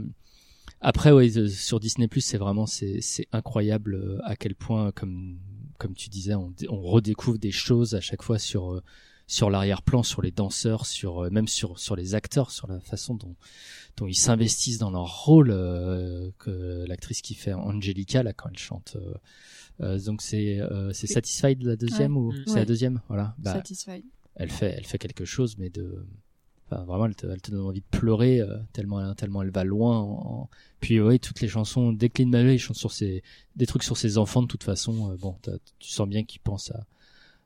après, ouais, euh, sur Disney c'est vraiment c'est c'est incroyable à quel point, comme comme tu disais, on, on redécouvre des choses à chaque fois sur euh, sur l'arrière-plan, sur les danseurs, sur euh, même sur sur les acteurs, sur la façon dont dont ils s'investissent dans leur rôle. euh, que l'actrice qui fait Angelica là quand elle chante. euh, euh, donc c'est euh, c'est Satisfied la deuxième Ouais. ou Mm. c'est Ouais. la deuxième? Voilà. Bah, Satisfied. elle fait elle fait quelque chose mais de enfin vraiment elle te, elle te donne envie de pleurer euh, tellement tellement elle va loin en- puis oui toutes les chansons dès que Lin Manuel il chante sur ses des trucs sur ses enfants de toute façon euh, bon tu sens bien qu'il pense à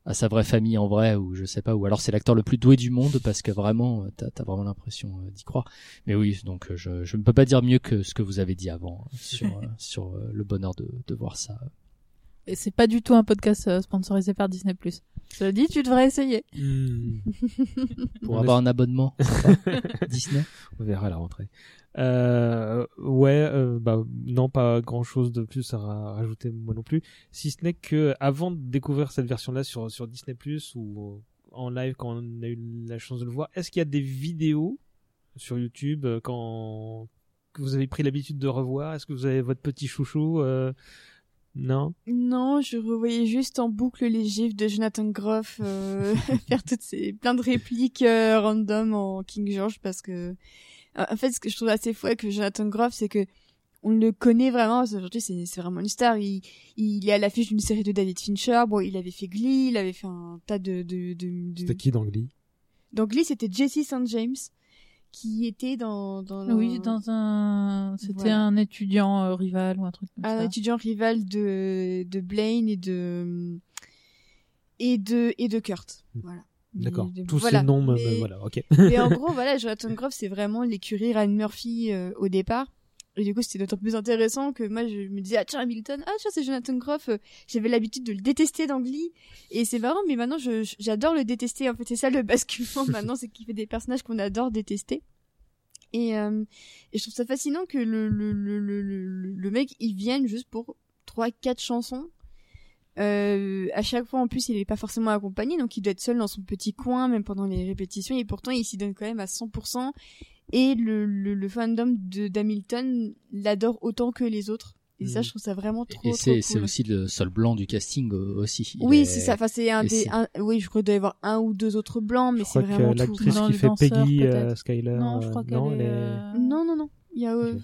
à sa vraie famille en vrai ou je sais pas ou alors c'est l'acteur le plus doué du monde parce que vraiment euh, t'as as vraiment l'impression euh, d'y croire mais oui donc euh, je je ne peux pas dire mieux que ce que vous avez dit avant [laughs] euh, sur sur le bonheur de de voir ça Et c'est pas du tout un podcast sponsorisé par Disney+. Cela dit, tu devrais essayer. [laughs] pour On avoir un abonnement [laughs] Disney On verra à la rentrée. Euh, ouais, euh, bah non, pas grand chose de plus à ra- rajouter moi non plus, si ce n'est que avant de découvrir cette version-là sur sur Disney Plus ou en live quand on a eu la chance de le voir, est-ce qu'il y a des vidéos sur YouTube euh, quand vous avez pris l'habitude de revoir? Est-ce que vous avez votre petit chouchou euh, Non? Non, je revoyais juste en boucle les gifs de Jonathan Groff [laughs] faire toutes ces plein de répliques random en King George parce que en fait ce que je trouve assez fou avec Jonathan Groff c'est que on le connaît vraiment. Aujourd'hui c'est vraiment une star. Il il est à l'affiche d'une série de David Fincher. Bon il avait fait Glee il avait fait un tas de de de, de... C'était qui dans Glee? Donc Glee c'était Jesse St. James qui était dans dans Oui, dans un, c'était Voilà. un étudiant euh, rival ou un truc comme un ça. étudiant rival de de Blaine et de et de et de Kurt. Voilà D'accord. Tous voilà. ces noms, Mais- voilà, ok. [laughs] mais en [laughs] gros voilà Jonathan Groff c'est vraiment l'écurie Ryan Murphy euh, au départ et du coup c'était d'autant plus intéressant que moi je me disais ah tiens Hamilton ah tiens c'est Jonathan Groff euh, j'avais l'habitude de le détester dans Glee et c'est marrant mais maintenant j'adore le détester en fait c'est ça le basculement [laughs] maintenant c'est qu'il fait des personnages qu'on adore détester et, euh, et je trouve ça fascinant que le, le, le, le, le, le mec, il vienne juste pour trois, quatre chansons. Euh, à chaque fois, en plus, il est pas forcément accompagné, donc il doit être seul dans son petit coin, même pendant les répétitions, et pourtant, il s'y donne quand même à 100%. Et le, le, le fandom de d'Hamilton l'adore autant que les autres. Et ça, Mm. je trouve ça vraiment trop, Et trop c'est cool. c'est aussi le seul blanc du casting euh, aussi. Il Oui, est- c'est ça. Enfin, c'est un et des. un- Oui, je crois qu'il doit y avoir un ou deux autres blancs, mais c'est que vraiment tout. l'actrice qui fait danseur, Peggy euh. Skyler, Non, je euh, crois qu'elle non, est. euh, Non, non, non. Il y a. euh, Ok. Non.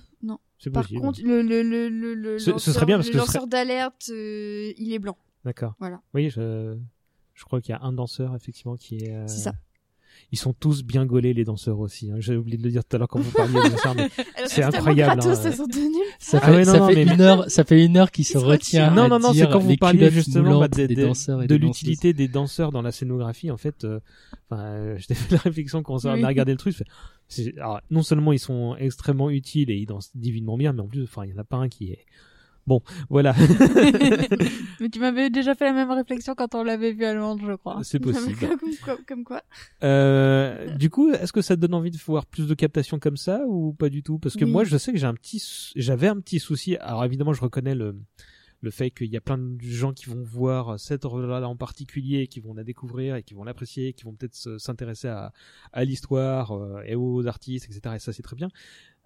C'est Par possible. contre, le, le, le, le, le Ce- ce lanceur, serait bien parce le que ce lanceur d'alerte, euh, il est blanc. D'accord. Voilà. Oui, je, je crois qu'il y a un danseur effectivement qui est. euh, C'est ça. Ils sont tous bien gaulés les danseurs aussi. hein. J'ai oublié de le dire tout à l'heure quand vous parliez de danseurs, mais [laughs] c'est incroyable. gratos, hein. tenues. Ça Ah fait, ouais, non, ça non, fait mais- une heure, ça fait une heure qu'il se retient. Non, non, non, c'est quand vous parliez justement bah, moulantes des, des des- danseurs et de des l'utilité des danseurs dans la scénographie. En fait, euh, enfin, euh, [laughs] j'étais fait la réflexion quand on Oui. a regardé le truc. je alors, non seulement ils sont extrêmement utiles et ils dansent divinement bien, mais en plus, enfin, il y en a pas un qui est. Bon, voilà, [laughs] [laughs] Mais tu m'avais déjà fait la même réflexion quand on l'avait vu à Londres, je crois. c'est possible. [laughs] comme, quoi, comme quoi. Euh, du coup, est-ce que ça te donne envie de voir plus de captations comme ça ou pas du tout? Parce que Oui. moi, je sais que j'ai un petit, j'avais un petit souci. Alors évidemment, je reconnais le le fait qu'il y a plein de gens qui vont voir cette œuvre-là en particulier, qui vont la découvrir et qui vont l'apprécier, qui vont peut-être se- s'intéresser à, à l'histoire euh, et aux artistes, etc. Et ça, c'est très bien.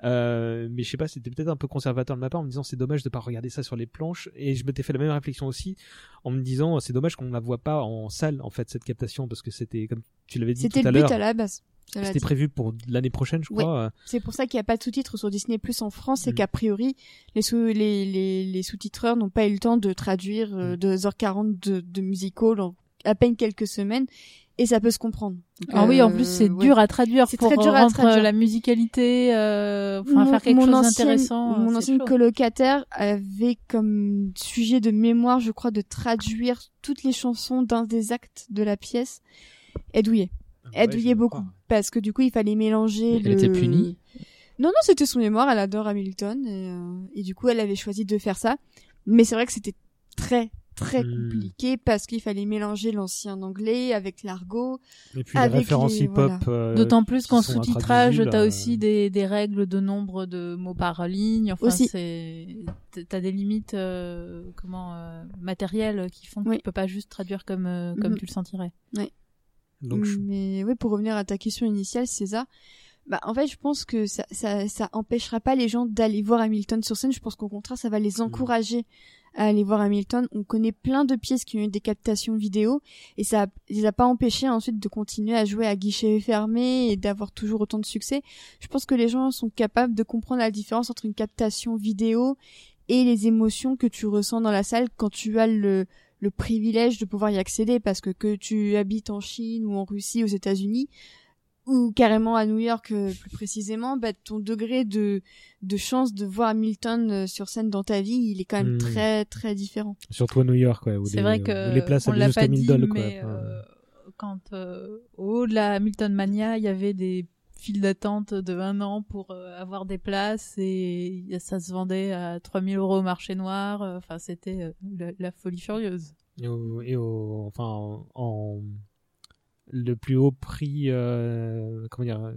Euh, mais je sais pas, c'était peut-être un peu conservateur de ma part en me disant c'est dommage de pas regarder ça sur les planches. Et je m'étais fait la même réflexion aussi en me disant c'est dommage qu'on ne la voit pas en salle en fait cette captation parce que c'était comme tu l'avais dit C'était tout à le but l'heure. à la base. C'était prévu pour l'année prochaine, je crois. euh. C'est pour ça qu'il n'y a pas de sous-titres sur Disney Plus en France, c'est Mhm. qu'a priori, les, sous, les, les, les sous-titreurs n'ont pas eu le temps de traduire euh, 2h40 de, de musical en à peine quelques semaines, et ça peut se comprendre. Donc, Ah oui, en euh, plus c'est ouais. dur à traduire C'est pour très dur à rendre traduire. la musicalité, euh, enfin Mon- faire quelque mon chose d'intéressant. euh, Mon c'est ancienne chaud. colocataire avait comme sujet de mémoire, je crois, de traduire toutes les chansons d'un des actes de la pièce. Elle douillait. Elle douillait beaucoup. Parce que du coup, il fallait mélanger Elle le... était punie Non, non, c'était son mémoire. Elle adore Hamilton. Et, euh, et du coup, elle avait choisi de faire ça. Mais c'est vrai que c'était très, très Hmm. compliqué parce qu'il fallait mélanger l'ancien anglais avec l'argot. Et puis les avec références les- hip-hop. voilà. euh, D'autant plus qu'en sous-titrage, t'as euh, aussi des, des règles de nombre de mots par ligne. Enfin, Aussi. c'est t'as des limites euh, comment euh, matérielles qui font que Oui. tu peux pas juste traduire comme euh, comme Mhm. tu le sentirais. Donc, je- Mais oui, pour revenir à ta question initiale, César, bah en fait, je pense que ça, ça, ça empêchera pas les gens d'aller voir Hamilton sur scène. Je pense qu'au contraire, ça va les encourager à aller voir Hamilton. On connaît plein de pièces qui ont eu des captations vidéo et ça les a pas empêchés ensuite de continuer à jouer à guichet fermé et d'avoir toujours autant de succès. Je pense que les gens sont capables de comprendre la différence entre une captation vidéo et les émotions que tu ressens dans la salle quand tu as le privilège de pouvoir y accéder parce que que tu habites en Chine ou en Russie, aux États-Unis ou carrément à New York euh, plus précisément, bah, ton degré de de chance de voir Hamilton euh, sur scène dans ta vie, il est quand même Hmm. très très différent. Surtout à New York, quoi. où C'est les- vrai où que les places on l'a pas 1000 dit, dollars, mais euh, quand euh, au haut de la Hamilton Mania, il y avait des files d'attente de un an pour euh, avoir des places et ça se vendait à 3000 euros au marché noir. euh, Enfin, c'était euh, la, la folie furieuse. et au, et au- enfin, en, en- le plus haut prix, euh, comment dire, euh,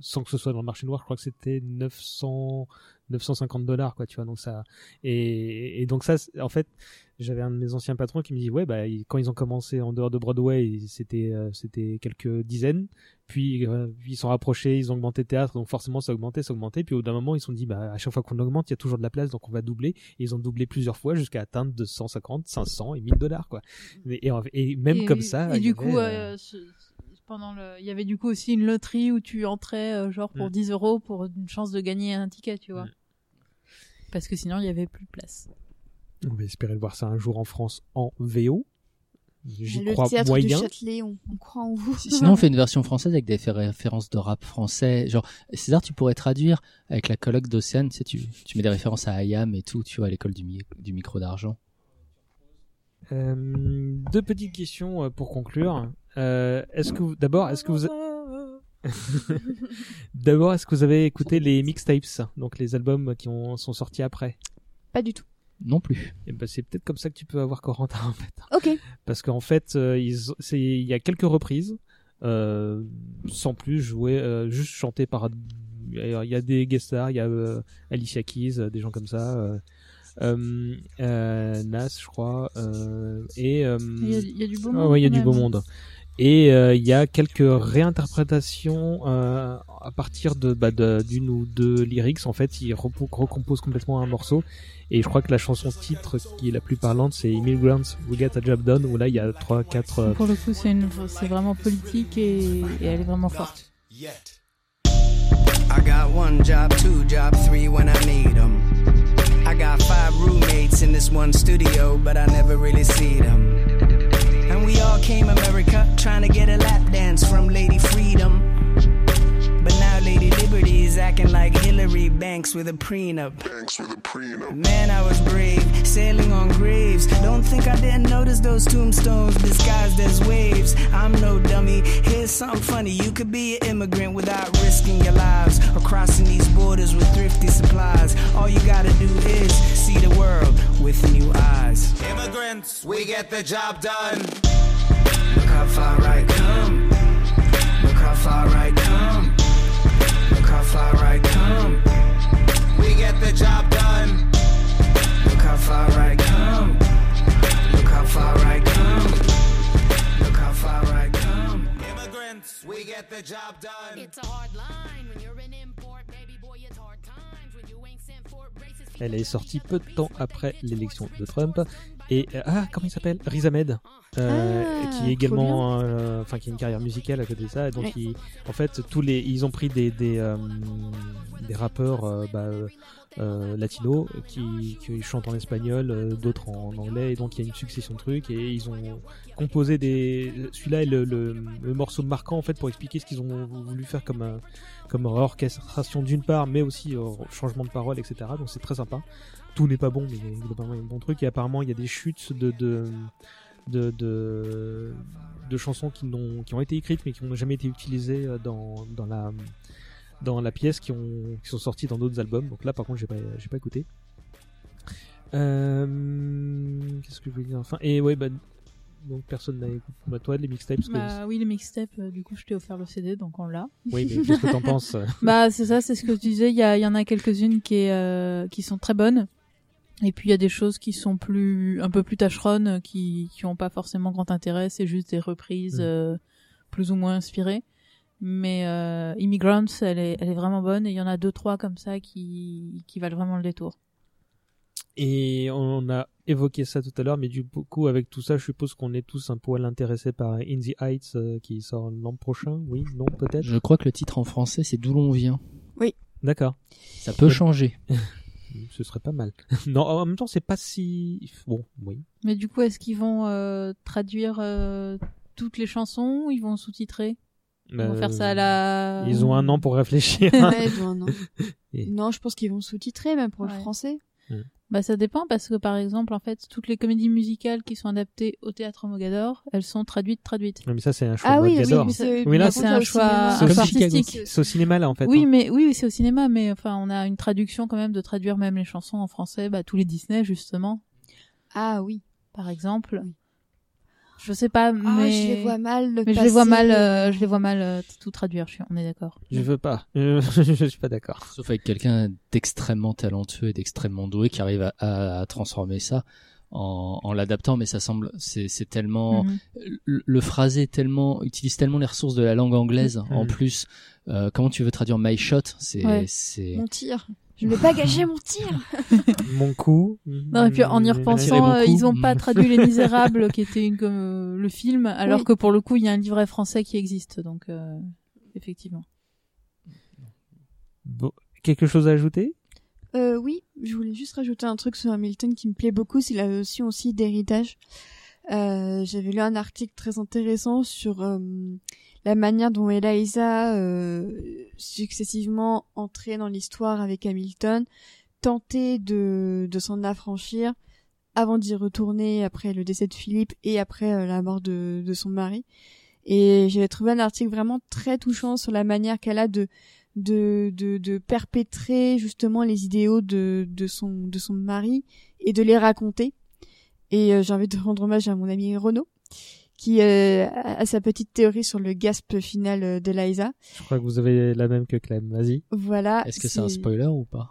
sans que ce soit dans le marché noir, je crois que c'était 900, 950 dollars, quoi, tu vois. Donc ça, et, donc ça, en fait, j'avais un de mes anciens patrons qui me dit, ouais, bah, quand ils ont commencé en dehors de Broadway, c'était, euh, c'était quelques dizaines. Puis, euh, ils sont rapprochés, ils ont augmenté le théâtre, donc forcément ça a augmenté, ça a augmenté. Puis au bout d'un moment, ils se sont dit, bah, à chaque fois qu'on augmente, il y a toujours de la place, donc on va doubler. Et ils ont doublé plusieurs fois jusqu'à atteindre 250, 500 et 1000 dollars, quoi. Et, et, et même Et- comme ça. Et du coup, avait, euh, euh, ce- pendant le, il y avait du coup aussi une loterie où tu entrais euh, genre pour Mm. 10 euros pour une chance de gagner un ticket, tu vois. Mm. Parce que sinon, il y avait plus de place. On va espérer de voir ça un jour en France en VO. J'y le crois théâtre moyen. du Châtelet, on, on croit en vous. Sinon, on [laughs] fait une version française avec des références de rap français. Genre, César, tu pourrais traduire avec la colloque d'Océane. Tu, sais, tu, tu mets des références à IAM et tout, tu vois, à l'école du, mi- du micro d'argent. Euh, deux petites questions euh, pour conclure. Euh, est-ce que vous, d'abord, est-ce que vous, [laughs] d'abord, est-ce que vous avez écouté les mixtapes, donc les albums qui ont, sont sortis après? Pas du tout. Non plus. Et ben, c'est peut-être comme ça que tu peux avoir Corentin en fait. Ok. Parce qu'en fait, euh, ils- c'est- il y a quelques reprises, euh, sans plus jouer, euh, juste chanté par. Il y a des guest stars, il y a euh, Alicia Keys, des gens comme ça. Euh, euh, euh, Nas, je crois. euh, et euh, Il y a- il y a du beau ah monde, ouais, il y a du beau même. monde. Et euh, il y a quelques réinterprétations euh, à partir de bah, de- d'une ou deux lyrics. En fait, il recompose complètement un morceau. Et je crois que la chanson titre qui est la plus parlante, c'est Immigrants We Get a Job Done, où là il y a trois, quatre. euh, Pour le coup, c'est une, c'est vraiment politique et, et elle est vraiment forte. I got one job, two job, three when I need 'em. I got five roommates in this one studio, but I never really see them. All came America trying to get a lap dance from Lady Freedom. But now Lady Liberty is acting like Hillary Banks with a prenup. Banks with a prenup. Man, I was brave, sailing on graves. Don't think I didn't notice those tombstones disguised as waves. I'm no dummy. Here's something funny. You could be an immigrant without risking your lives or crossing these borders with thrifty supplies. All you gotta do is see the world with new eyes. Immigrants, we get the job done. Look how far I come. Look how far I come. Look how far I come. We get the job done. Look how far I come. Look how far I come. Look how far I come. Immigrants, we get the job done. It's a hard line when you're an import, baby boy. It's hard times when you ain't sent for racist. Elle est sortie peu de temps après l'élection de Trump. Et euh, ah, comment il s'appelle? Riz Ahmed, euh, Ah, qui est également, euh, enfin qui a une carrière musicale à côté de ça. Et donc, Ouais. il- en fait, tous les, ils ont pris des des, euh, des rappeurs euh, bah, latinos qui, qui chantent en espagnol, euh, d'autres en anglais. Et donc, il y a une succession de trucs et ils ont composé des. Celui-là est le, le, le morceau marquant en fait pour expliquer ce qu'ils ont voulu faire comme comme orchestration d'une part, mais aussi changement de parole, etc. Donc c'est très sympa. Tout n'est pas bon, mais il y a globalement il y a un bon truc. Et apparemment, il y a des chutes de de de, de, de chansons qui, n'ont, qui ont été écrites mais qui n'ont jamais été utilisées euh, dans, dans la dans la pièce qui ont qui sont sorties dans d'autres albums. Donc là, par contre, j'ai pas j'ai pas écouté. Euh, qu'est-ce que je voulais dire? Enfin et ouais bah donc personne n'a écouté bah, toi les mixtapes que- Bah oui, les mixtapes, euh, du coup, je t'ai offert le CD, donc on l'a. oui mais qu'est-ce que t'en penses? [laughs] Bah c'est ça, c'est ce que tu disais. Il y, en a quelques-unes qui, est, euh, qui sont très bonnes. Et puis il y a des choses qui sont plus un peu plus tâcheronnes, qui qui ont pas forcément grand intérêt. C'est juste des reprises Mm. euh, plus ou moins inspirées. Mais euh, Immigrants, elle est, elle est vraiment bonne. Et il y en a deux trois comme ça qui qui valent vraiment le détour. Et on a évoqué ça tout à l'heure, mais du coup, avec tout ça, je suppose qu'on est tous un poil intéressés par In the Heights euh, qui sort l'an prochain. Oui, non, peut-être. Je crois que le titre en français, c'est D'où l'on vient. D'accord. Ça peut changer. [laughs] Ce serait pas mal. [laughs] non, en même temps, c'est pas si. Bon, oui. Mais du coup, est-ce qu'ils vont euh, traduire euh, toutes les chansons ou ils vont sous-titrer? Ils vont Euh, faire ça à la. Ils ont un an pour réfléchir. [laughs] Ouais, ils ont un an. [laughs] Et- Non, je pense qu'ils vont sous-titrer même pour le Ouais. français. Bah ça dépend parce que par exemple en fait toutes les comédies musicales qui sont adaptées au théâtre Mogador, elles sont traduites traduites. Non, mais ça, c'est un choix Ah oui, oui, Mogador. mais c'est Oui, là, par c'est un choix- C'est artistique. C'est au cinéma, là, en fait. Oui hein. mais oui c'est au cinéma mais enfin on a une traduction quand même de traduire même les chansons en français, bah tous les Disney justement Ah oui. par exemple. Oui. Je sais pas mais Ah, je les vois mal. le mais je les vois mal euh, je les vois mal euh, tout traduire, je suis on est d'accord. Je veux pas. [laughs] Je suis pas d'accord. Sauf avec quelqu'un d'extrêmement talentueux et d'extrêmement doué qui arrive à, à- à transformer ça en, en l'adaptant, mais ça semble, c'est c'est tellement, Mhm. le, le phrasé est tellement utilise tellement les ressources de la langue anglaise. Mhm. En plus, euh, comment tu veux traduire my shot? C'est Ouais. c'est Mon tir. Je ne vais pas gâcher mon tir. [laughs] Mon coup. Non, et puis en y repensant, euh, ils ont pas traduit Les Misérables, qui était une, comme euh, le film, alors Oui. que pour le coup, il y a un livret français qui existe, donc euh, effectivement. Bon. Quelque chose à ajouter? Euh, oui, je voulais juste rajouter un truc sur Hamilton qui me plaît beaucoup, c'est la notion aussi d'héritage. Euh, J'avais lu un article très intéressant sur euh, la manière dont Eliza, euh, successivement entrée dans l'histoire avec Hamilton, tentait de, de s'en affranchir avant d'y retourner après le décès de Philippe et après euh, la mort de, de son mari. Et j'avais trouvé un article vraiment très touchant sur la manière qu'elle a de de, de, de perpétrer justement les idéaux de, de, son, de son mari et de les raconter. Et euh, j'ai envie de rendre hommage à mon ami Renaud, qui euh, a a sa petite théorie sur le gasp final euh, d'Eliza. Je crois que vous avez la même que Clem. Vas-y. Voilà. Est-ce que c'est un spoiler ou pas?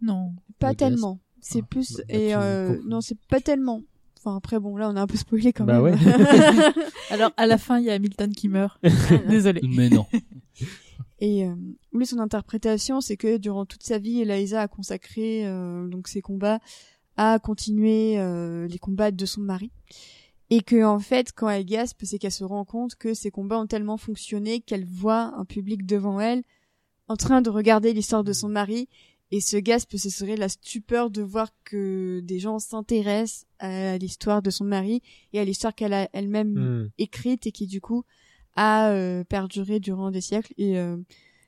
Non. Pas Le tellement. C'est Ah, plus bah, et euh, non, c'est pas tellement. Enfin après bon là on a un peu spoilé quand Bah même. ouais. [laughs] Alors à la fin, il y a Hamilton qui meurt. [laughs] Désolé. Mais non. [laughs] Et euh, lui, son interprétation, c'est que durant toute sa vie, Eliza a consacré euh, donc ses combats à continuer euh, les combats de son mari. Et que en fait, quand elle gaspe, c'est qu'elle se rend compte que ces combats ont tellement fonctionné qu'elle voit un public devant elle en train de regarder l'histoire de son mari. Et ce gasp, ce serait la stupeur de voir que des gens s'intéressent à l'histoire de son mari et à l'histoire qu'elle a elle-même Hmm. écrite et qui du coup a euh, perduré durant des siècles. Et euh,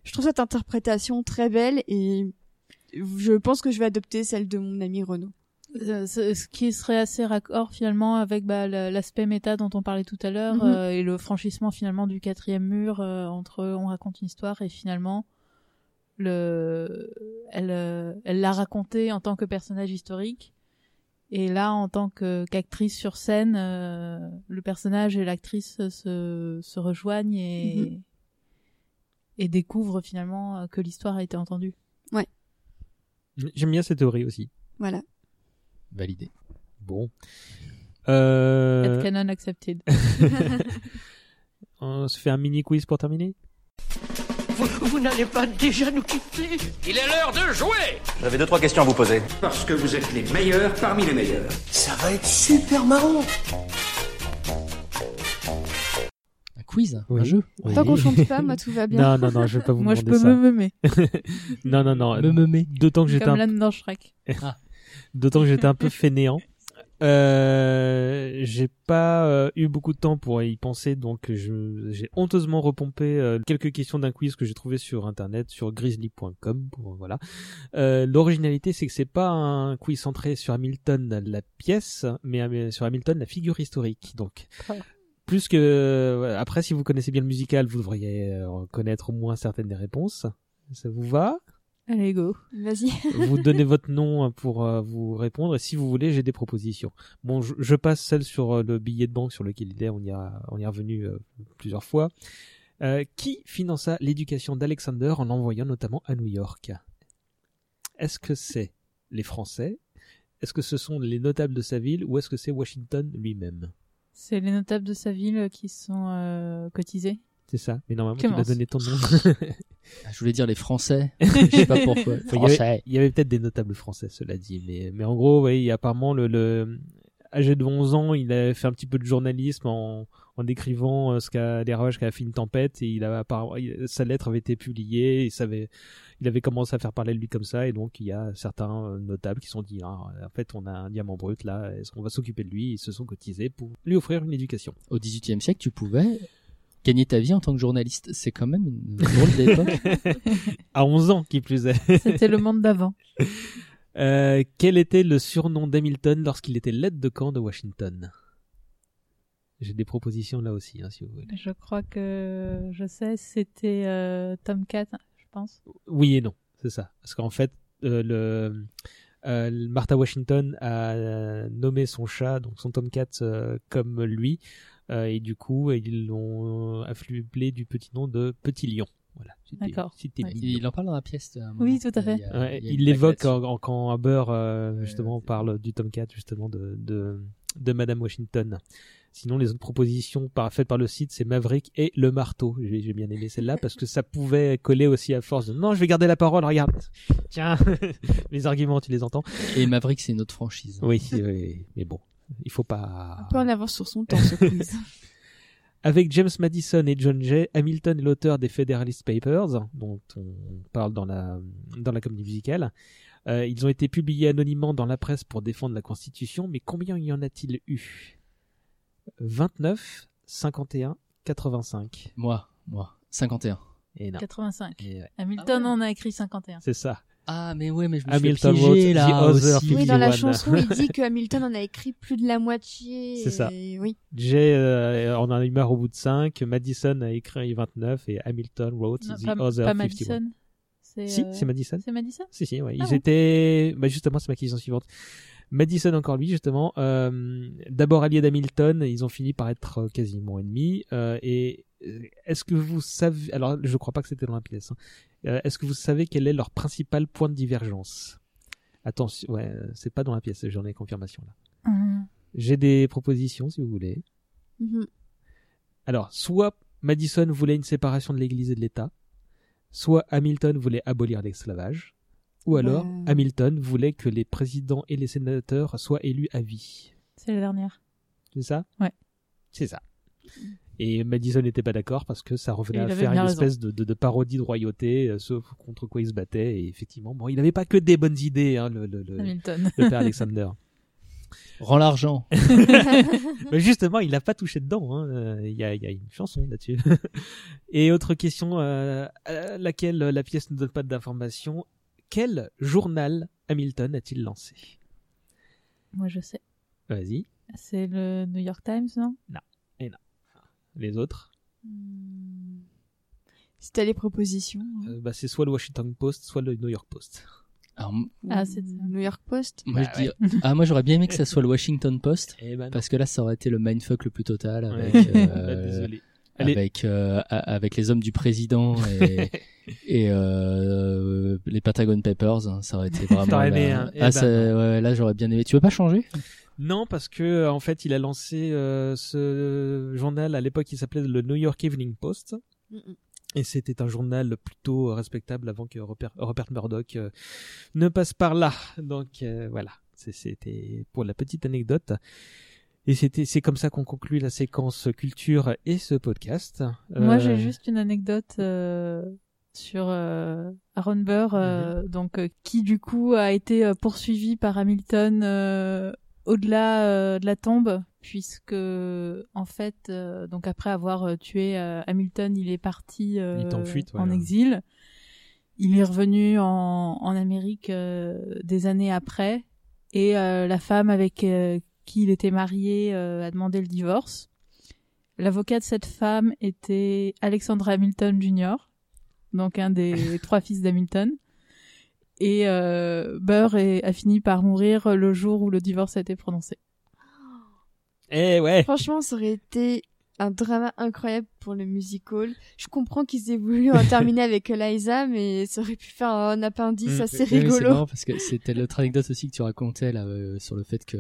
je trouve cette interprétation très belle et je pense que je vais adopter celle de mon ami Renaud. Euh, ce ce qui serait assez raccord finalement avec bah, la- l'aspect méta dont on parlait tout à l'heure Mhm. euh, et le franchissement finalement du quatrième mur euh, entre on raconte une histoire et finalement le elle euh, elle l'a raconté en tant que personnage historique et là en tant que qu'actrice sur scène euh, le personnage et l'actrice se se rejoignent et Mhm. et découvrent finalement que l'histoire a été entendue. J'aime bien cette théorie aussi. Voilà. Validé. Bon. Euh... Headcanon accepted. [laughs] [laughs] On se fait un mini quiz pour terminer Vous, vous n'allez pas déjà nous quitter Il est l'heure de jouer J'avais deux trois questions à vous poser. Parce que vous êtes les meilleurs parmi les meilleurs. Ça va être super marrant Un quiz Oui. Un jeu Tant qu'on chante pas, moi tout va bien. Non, non, non, je vais pas vous Moi je demander peux ça. me meumer. [laughs] non, non, non. Me me me. D'autant que j'étais comme un... l'âne dans Shrek. D'autant que j'étais un peu fainéant. Euh, j'ai pas euh, eu beaucoup de temps pour y penser, donc j'ai honteusement repompé euh, quelques questions d'un quiz que j'ai trouvé sur internet, sur grizzly.com. Voilà. Euh, l'originalité, c'est que c'est pas un quiz centré sur Hamilton la pièce, mais sur Hamilton la figure historique. Donc, Ah. plus que après, si vous connaissez bien le musical, vous devriez connaître au moins certaines des réponses. Ça vous va? Allez go. Vas-y. vous [laughs] donnez votre nom pour euh, vous répondre et si vous voulez j'ai des propositions bon je, je passe celle sur euh, le billet de banque sur lequel il est on y a on y est revenu euh, plusieurs fois Euh, qui finança l'éducation d'Alexander en l'envoyant notamment à New York? Est-ce que c'est les Français? Est-ce que ce sont les notables de sa ville ou est-ce que c'est Washington lui-même? C'est les notables de sa ville qui sont euh, cotisés? C'est ça mais normalement tu Clémence. as donné ton nom [laughs] Ah, Je voulais dire les Français. [laughs] Je sais pas pourquoi. Il y avait- Français. Il y avait, peut-être des notables français, cela dit, mais, mais en gros, oui, apparemment, le, le, âgé de 11 ans, il a fait un petit peu de journalisme en, en décrivant euh, ce qu'a, les ravages qu'a fait une tempête, et il a, sa lettre avait été publiée, il avait commencé à faire parler de lui comme ça, et donc il y a certains euh, notables qui se sont dit, ah, en fait, on a un diamant brut là, est-ce qu'on va s'occuper de lui, ils se sont cotisés pour lui offrir une éducation. Au XVIIIe siècle, tu pouvais gagner ta vie en tant que journaliste. C'est quand même une drôle d'époque. [laughs] à 11 ans, qui plus est. C'était le monde d'avant. [laughs] Euh, quel était le surnom d'Hamilton lorsqu'il était l'aide de camp de Washington? J'ai des propositions là aussi, hein, si vous voulez. Je crois que je sais, c'était euh, Tomcat, je pense. Oui et non, c'est ça. Parce qu'en fait, euh, le, euh, Martha Washington a nommé son chat, donc son Tomcat, euh, comme lui, euh, et du coup, ils l'ont affublé du petit nom de Petit Lion. Voilà. D'accord. Ouais. Il en parle dans la pièce. à un moment. Oui, tout à fait. Il, a- Ouais, l'évoque en, en- quand Haber euh, justement parle du Tomcat justement de, de de Madame Washington. Sinon les autres propositions par, faites par le site c'est Maverick et le marteau. J'ai j'ai bien aimé celle-là parce que ça pouvait coller aussi à force de non je vais garder la parole regarde tiens [laughs] les arguments tu les entends. Et Maverick, c'est une autre franchise. Oui, oui mais bon il faut pas. Un peu en avance sur son temps, [laughs] ce quiz. Avec James Madison et John Jay, Hamilton est l'auteur des Federalist Papers, dont on parle dans la, dans la comédie musicale. Euh, ils ont été publiés anonymement dans la presse pour défendre la Constitution, mais combien y en a-t-il eu? 29, 51, 85. Moi, moi. 51. Et non. 85. Et ouais. Hamilton en a écrit 51. C'est ça. Ah, mais ouais, mais je me Hamilton suis the là, other aussi. oui, dans la 51. chanson, il dit que Hamilton en a écrit plus de la moitié. C'est ça. et Oui. Jay euh, en a eu marre au bout de 5, Madison a écrit 29 et Hamilton wrote Non, the pas, other pas 51. Madison. C'est, Si, euh, c'est Madison. C'est Madison? Si, si, ouais. Ah Ils bon? étaient. Bah, justement, c'est ma question suivante. Madison, encore lui, justement. euh, D'abord allié d'Hamilton, ils ont fini par être euh, quasiment ennemis. euh, et euh, est-ce que vous savez. Alors, je crois pas que c'était dans la pièce. hein. Euh, est-ce que vous savez quel est leur principal point de divergence? Attention, ouais, euh, c'est pas dans la pièce, j'en ai confirmation là. Hum. J'ai des propositions si vous voulez. Mhm. Alors, soit Madison voulait une séparation de l'Église et de l'État, soit Hamilton voulait abolir l'esclavage, ou alors Ouais. Hamilton voulait que les présidents et les sénateurs soient élus à vie. C'est la dernière. C'est ça? Ouais. C'est ça. Et Madison n'était pas d'accord parce que ça revenait à faire une raison. espèce de, de, de parodie de royauté, euh, sauf contre quoi il se battait. Et effectivement, bon, il n'avait pas que des bonnes idées, hein, le, le, le, Hamilton. le père Alexander. [laughs] Rends l'argent. [laughs] [laughs] Mais justement, il n'a pas touché dedans. hein. Euh, Il y, a, il y a une chanson là-dessus. Et autre question, euh, à laquelle la pièce ne donne pas d'informations. Quel journal Hamilton a-t-il lancé Moi, je sais. Vas-y. C'est le New York Times, non? Non. Et non. Les autres? C'était les propositions. Euh, bah, C'est soit le Washington Post, soit le New York Post. Alors, Ah, c'est. New York Post? moi, Bah je dis- ah, moi j'aurais bien aimé que ça [laughs] soit le Washington Post. Eh ben. Parce que là, ça aurait été le mindfuck le plus total avec, Ouais. euh, [laughs] Bah, désolé. Allez. avec, euh, avec les hommes du président et, [laughs] et euh, les Pentagon Papers. hein, ça aurait été vraiment. Aimé, la- hein. Eh Ah, ben ça- ouais, là, j'aurais bien aimé. Tu veux pas changer? Non, parce que en fait, il a lancé euh, ce journal à l'époque. Il s'appelait le New York Evening Post. Et c'était un journal plutôt respectable avant que Rupert, Rupert Murdoch euh, ne passe par là. Donc euh, voilà, C'est- c'était pour la petite anecdote. Et c'était, c'est comme ça qu'on conclut la séquence culture et ce podcast. Moi, Euh, j'ai juste une anecdote euh, sur euh, Aaron Burr, euh, Mhm. donc euh, qui du coup a été euh, poursuivi par Hamilton euh, au-delà euh, de la tombe, puisque en fait, euh, donc après avoir euh, tué euh, Hamilton, il est parti euh, Il est en fuite, en exil. Il est revenu en, en Amérique euh, des années après, et euh, la femme avec euh, qui il était marié euh, a demandé le divorce. L'avocat de cette femme était Alexandre Hamilton Jr., donc un des [laughs] trois fils d'Hamilton. Et euh, Burr est- a fini par mourir le jour où le divorce a été prononcé. Eh ouais. Franchement, ça aurait été un drama incroyable pour le musical. Je comprends qu'ils aient voulu en terminer [laughs] avec Eliza, mais ça aurait pu faire un appendice Mm. assez C'est rigolo. marrant parce que c'était l'autre anecdote aussi que tu racontais là euh, sur le fait que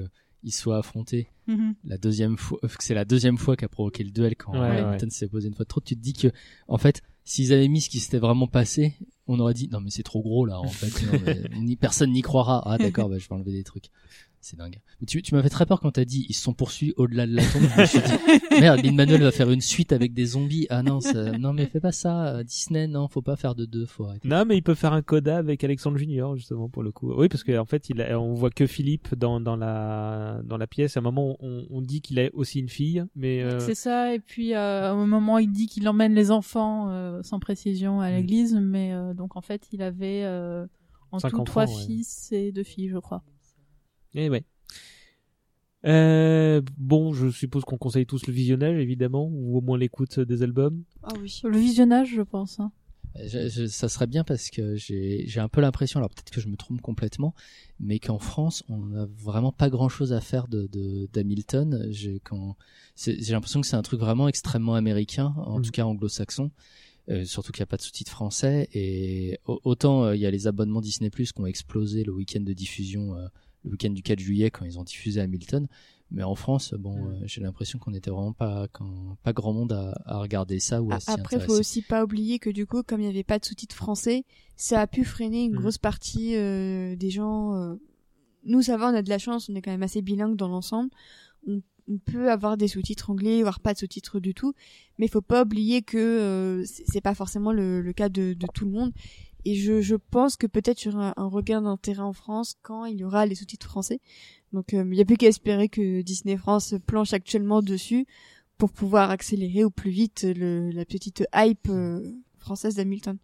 il soit affronté Mhm. la deuxième fois, euh, que c'est la deuxième fois qu'a provoqué le duel quand Ouais, Hamilton s'est posé une fois de trop. Tu te dis que, en fait, s'ils avaient mis ce qui s'était vraiment passé, on aurait dit non mais c'est trop gros là. En fait, non, mais [laughs] ni personne n'y croira. Ah d'accord, bah, je vais enlever des trucs. C'est dingue. Mais tu, tu m'as fait très peur quand t'as dit ils se sont poursuivis au-delà de la tombe. Je me suis dit [laughs] merde, Lin Manuel va faire une suite avec des zombies. Ah non, ça, non mais fais pas ça. euh, Disney, non, faut pas faire de deux, arrêter. Non, mais il peut faire un coda avec Alexandre Junior justement pour le coup. Oui, parce qu'en fait, il a- on voit que Philippe dans dans la dans la pièce. À un moment, on, on dit qu'il a aussi une fille, mais euh, C'est ça, et puis euh, au moment il dit qu'il emmène les enfants euh, sans précision à l'église, mais euh, donc en fait il avait euh, en Cinq tout enfants, trois ouais. fils et deux filles, je crois. Eh ouais. Euh, bon, je suppose qu'on conseille tous le visionnage, évidemment, ou au moins l'écoute des albums. Ah oui. Le visionnage, je pense. hein. Je- je- ça serait bien parce que j'ai j'ai un peu l'impression, alors peut-être que je me trompe complètement, mais qu'en France, on n'a vraiment pas grand-chose à faire de de- d'Hamilton. J'ai quand c'est- j'ai l'impression que c'est un truc vraiment extrêmement américain, en Mhm. tout cas anglo-saxon. Euh, surtout qu'il n'y a pas de sous-titres français et au- autant euh, il y a les abonnements Disney Plus qui ont explosé le week-end de diffusion, euh, le week-end du 4 juillet quand ils ont diffusé Hamilton, mais en France, bon, Mhm. euh, j'ai l'impression qu'on était vraiment pas quand, pas grand monde à, à regarder ça ou à A- s'y Après, faut aussi pas oublier que du coup, comme il n'y avait pas de sous-titres français, ça a pu freiner une Mm. grosse partie euh, des gens. euh, Nous, ça va, on a de la chance, on est quand même assez bilingue dans l'ensemble. On, on peut avoir des sous-titres anglais, voire pas de sous-titres du tout. Mais il faut pas oublier que euh, c'est c'est pas forcément le, le cas de, de tout le monde. Et je, je pense que peut-être il y aura un, un regain d'intérêt en France quand il y aura les sous-titres français. Donc il n'y a plus qu'à espérer que Disney France planche actuellement dessus pour pouvoir accélérer au plus vite le, la petite hype euh, française d'Hamilton.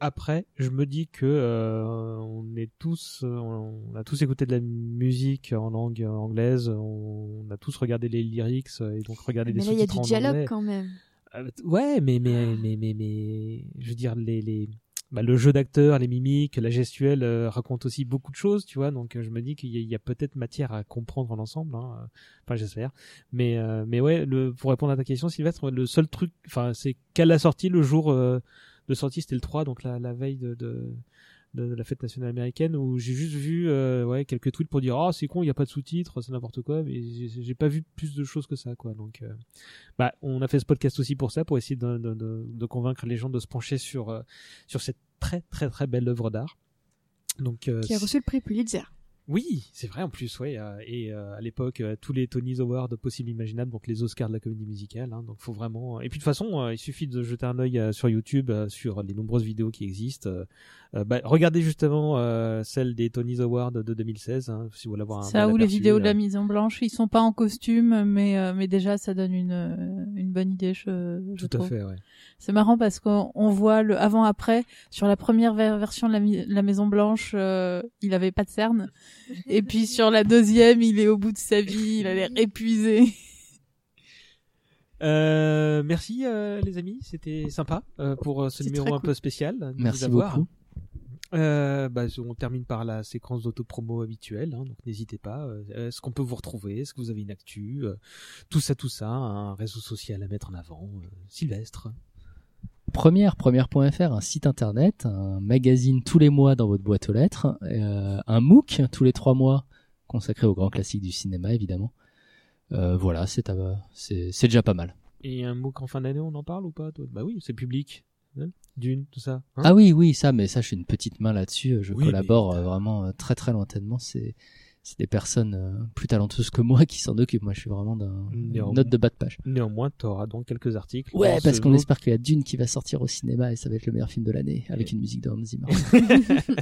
Après, je me dis que euh, on est tous, euh, on a tous écouté de la musique en langue anglaise, on a tous regardé les lyrics euh, et donc regardé Mais des là, il y a sous-titres du dialogue anglais. quand même. Euh, ouais, mais mais mais mais mais je veux dire les les bah, le jeu d'acteur, les mimiques, la gestuelle euh, racontent aussi beaucoup de choses, tu vois. Donc euh, je me dis qu'il y a, a peut-être matière à comprendre l'ensemble. Hein. Enfin, j'espère. Mais euh, mais ouais, le, pour répondre à ta question, Sylvestre, le seul truc, enfin, c'est qu'à la sortie, le jour euh, de sortie, c'était le 3, donc la, la veille de, de de la fête nationale américaine où j'ai juste vu euh, ouais quelques tweets pour dire ah c'est con il y a pas de sous-titres c'est n'importe quoi mais j'ai pas vu plus de choses que ça quoi donc euh, bah on a fait ce podcast aussi pour ça pour essayer de, de, de, de convaincre les gens de se pencher sur euh, sur cette très très très belle œuvre d'art donc euh, Qui a reçu le prix Pulitzer. Oui, c'est vrai en plus, ouais. euh, et euh, à l'époque, euh, tous les Tony's Awards possibles imaginables, donc les Oscars de la comédie musicale. Hein, donc faut vraiment. Et puis de toute façon, il suffit de jeter un œil sur YouTube, sur les nombreuses vidéos qui existent. Euh, bah, regardez justement euh, celle des Tony's Awards de 2016, hein, si vous voulez avoir un. Ça ou les vidéos de la mise en blanche, ils sont pas en costume, mais euh, mais déjà ça donne une une bonne idée, je, je Tout à fait, ouais. C'est marrant parce qu'on on voit le avant-après sur la première ver- version de la, Maison Blanche, euh, il avait pas de cerne, et puis sur la deuxième, il est au bout de sa vie, il a l'air épuisé. Euh, merci euh, les amis, c'était sympa euh, pour euh, ce numéro un cool. peu spécial. Merci beaucoup. Euh, bah, on termine par la séquence d'autopromo habituelle, hein, donc n'hésitez pas. Euh, Est-ce qu'on peut vous retrouver? Est-ce que vous avez une actu? Euh, Tout ça, tout ça, un réseau social à mettre en avant. Euh, Sylvestre. Première, première.fr, un site internet, un magazine tous les mois dans votre boîte aux lettres, euh, un MOOC tous les trois mois consacré aux grands classiques du cinéma évidemment. Euh, voilà, c'est à- c'est déjà pas mal. Et un MOOC en fin d'année, on en parle ou pas toi? Bah oui, c'est public. Hein Dune, tout ça. hein? Ah oui, oui, ça, mais ça, je suis une petite main là-dessus. Je Oui, collabore euh, vraiment euh, très très lointainement. C'est c'est des personnes euh, plus talentueuses que moi qui s'en occupent. Moi, je suis vraiment d'un note de bas de page. Néanmoins, tu auras donc quelques articles. Ouais, parce ce qu'on espère qu'il y a Dune qui va sortir au cinéma et ça va être le meilleur film de l'année avec une musique de Hans Zimmer. [laughs]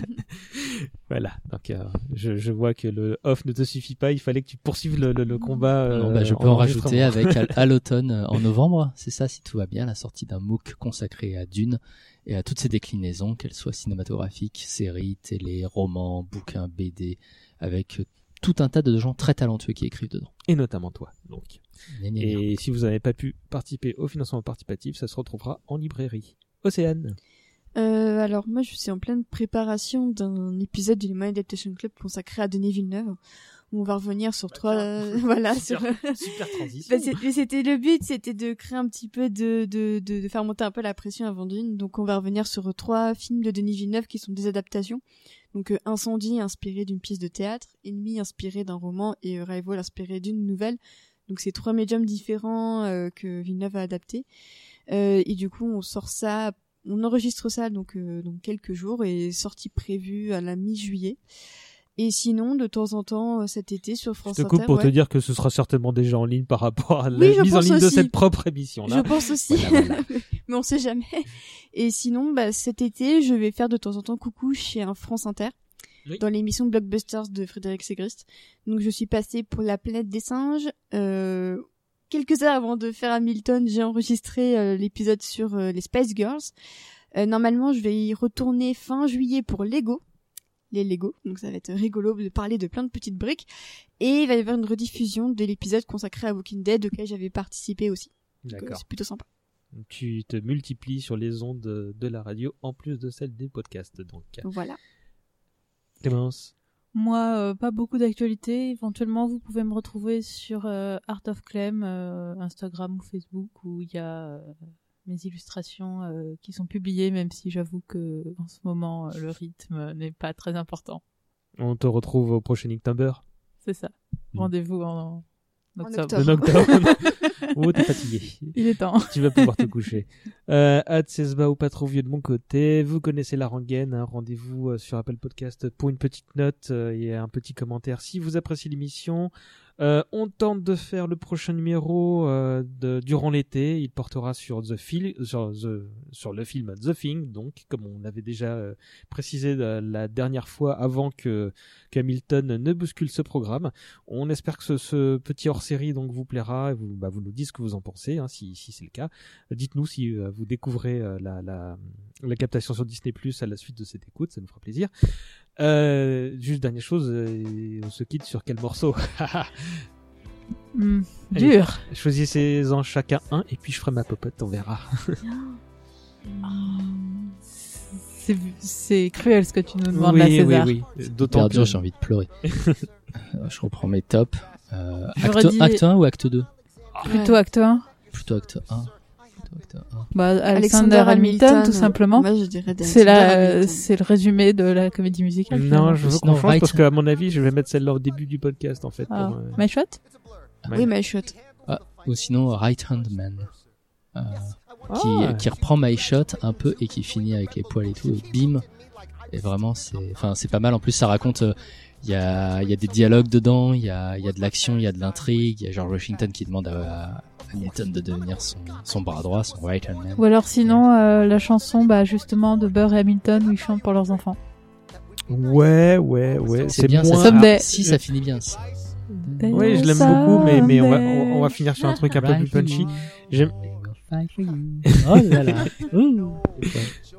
Voilà, donc euh, je, je vois que le off ne te suffit pas, il fallait que tu poursuives le, le, le combat. Non, euh, bah, je peux en rajouter avec à, à [laughs] l'automne, euh, en novembre, c'est ça si tout va bien, la sortie d'un MOOC consacré à Dune et à toutes ses déclinaisons, qu'elles soient cinématographiques, séries, télé, romans, bouquins, BD, avec tout un tas de gens très talentueux qui écrivent dedans. Et notamment toi, donc. Gna, gna, gna. Et si vous n'avez pas pu participer au financement participatif, ça se retrouvera en librairie. Océane. Euh, alors moi je suis en pleine préparation d'un épisode du Lemon Adaptation Club consacré à Denis Villeneuve où on va revenir sur trois euh, [laughs] voilà sur Super, super transition. Bah, c'était le but c'était de créer un petit peu de, de, de, de faire monter un peu la pression avant Dune donc on va revenir sur trois films de Denis Villeneuve qui sont des adaptations donc euh, Incendie inspiré d'une pièce de théâtre. Ennemi inspiré d'un roman. Et euh, Rival inspiré d'une nouvelle. Donc c'est trois médiums différents euh, que Villeneuve a adaptés et du coup on sort ça on enregistre ça donc dans quelques jours. Et sortie prévue à la mi-juillet. Et sinon, de temps en temps, euh, cet été sur France Je te coupe Inter, pour ouais. te dire que ce sera certainement déjà en ligne par rapport à la Oui, je mise en ligne de cette propre émission Je là. pense aussi, [laughs] mais on sait jamais. Et sinon, bah, cet été, je vais faire de temps en temps coucou chez un France Inter. Oui. Dans l'émission Blockbusters de Frédéric Segrist. Donc je suis passée pour la planète des singes. Euh, quelques heures avant de faire Hamilton, j'ai enregistré euh, l'épisode sur euh, les Spice Girls. Euh, normalement, je vais y retourner fin juillet pour Lego. Les Lego, donc ça va être rigolo de parler de plein de petites briques. Et il va y avoir une rediffusion de l'épisode consacré à Walking Dead auquel j'avais participé aussi. Euh, D'accord. C'est plutôt sympa. Tu te multiplies sur les ondes de, la radio en plus de celles des podcasts donc. Voilà. Clémence. Moi, euh, pas beaucoup d'actualités. Éventuellement, vous pouvez me retrouver sur euh, Art of Clem, euh, Instagram ou Facebook, où il y a euh, mes illustrations euh, qui sont publiées, même si j'avoue que en ce moment, euh, le rythme n'est pas très important. On te retrouve au prochain Inktober. C'est ça. Mm. Rendez-vous en, en octobre. En octobre. [laughs] oh, t'es fatigué. Il est temps. tu vas pouvoir te coucher. Euh, Ad Cesba ou pas trop vieux de mon côté. Vous connaissez la rengaine. hein. Rendez-vous euh, sur Apple Podcast pour une petite note et un petit commentaire si vous appréciez l'émission. Euh, on tente de faire le prochain numéro euh, durant l'été. Il portera sur The sur, The- sur le film The Thing, donc comme on l'avait déjà euh, précisé la, la dernière fois avant que qu'Hamilton ne bouscule ce programme. On espère que ce, ce petit hors-série donc vous plaira et vous, bah, vous nous dites ce que vous en pensez, hein, si, si c'est le cas. Dites-nous si euh, vous découvrez euh, la, la, la captation sur Disney Plus à la suite de cette écoute, ça nous fera plaisir. Euh, juste dernière chose, euh, on se quitte sur quel morceau [laughs] Hmm, Allez, dur. Choisissez-en chacun un et puis je ferai ma popote, on verra. [laughs] C'est c'est cruel ce que tu nous demandes là, oui, César. oui, oui. D'autant dur, que j'ai envie de pleurer. [laughs] Euh, je reprends mes tops. Euh, acte, redis- acte 1 ou acte 2 Plutôt acte 1. Plutôt acte 1. Un. Bah, Alexander, Alexander Hamilton, Hamilton, tout simplement. moi, je dirais c'est la, le résumé de la comédie musicale. Non, je veux qu'on change parce qu'à mon avis, je vais mettre celle-là au début du podcast en fait. Ah, pour, euh, My Shot? Oui, My Shot. Ah, ou sinon Right Hand Man. Euh, qui, Ah. qui reprend My Shot un peu et qui finit avec les poils et tout et bim et vraiment c'est enfin c'est pas mal en plus ça raconte euh, il y a il y a des dialogues dedans il y a y a de l'action il y a de l'intrigue il y a George Washington qui demande à Hamilton de devenir son, son bras droit son right hand man Ou alors sinon, euh, la chanson, bah, justement, de Burr et Hamilton où ils chantent pour leurs enfants. Ouais, ouais, ouais. c'est bien moins... ça Someday. si ça finit bien ça. Ouais, je l'aime beaucoup, mais, mais on, va, on va finir sur un truc un peu plus punchy. J'aime. [laughs] oh là là Ouh.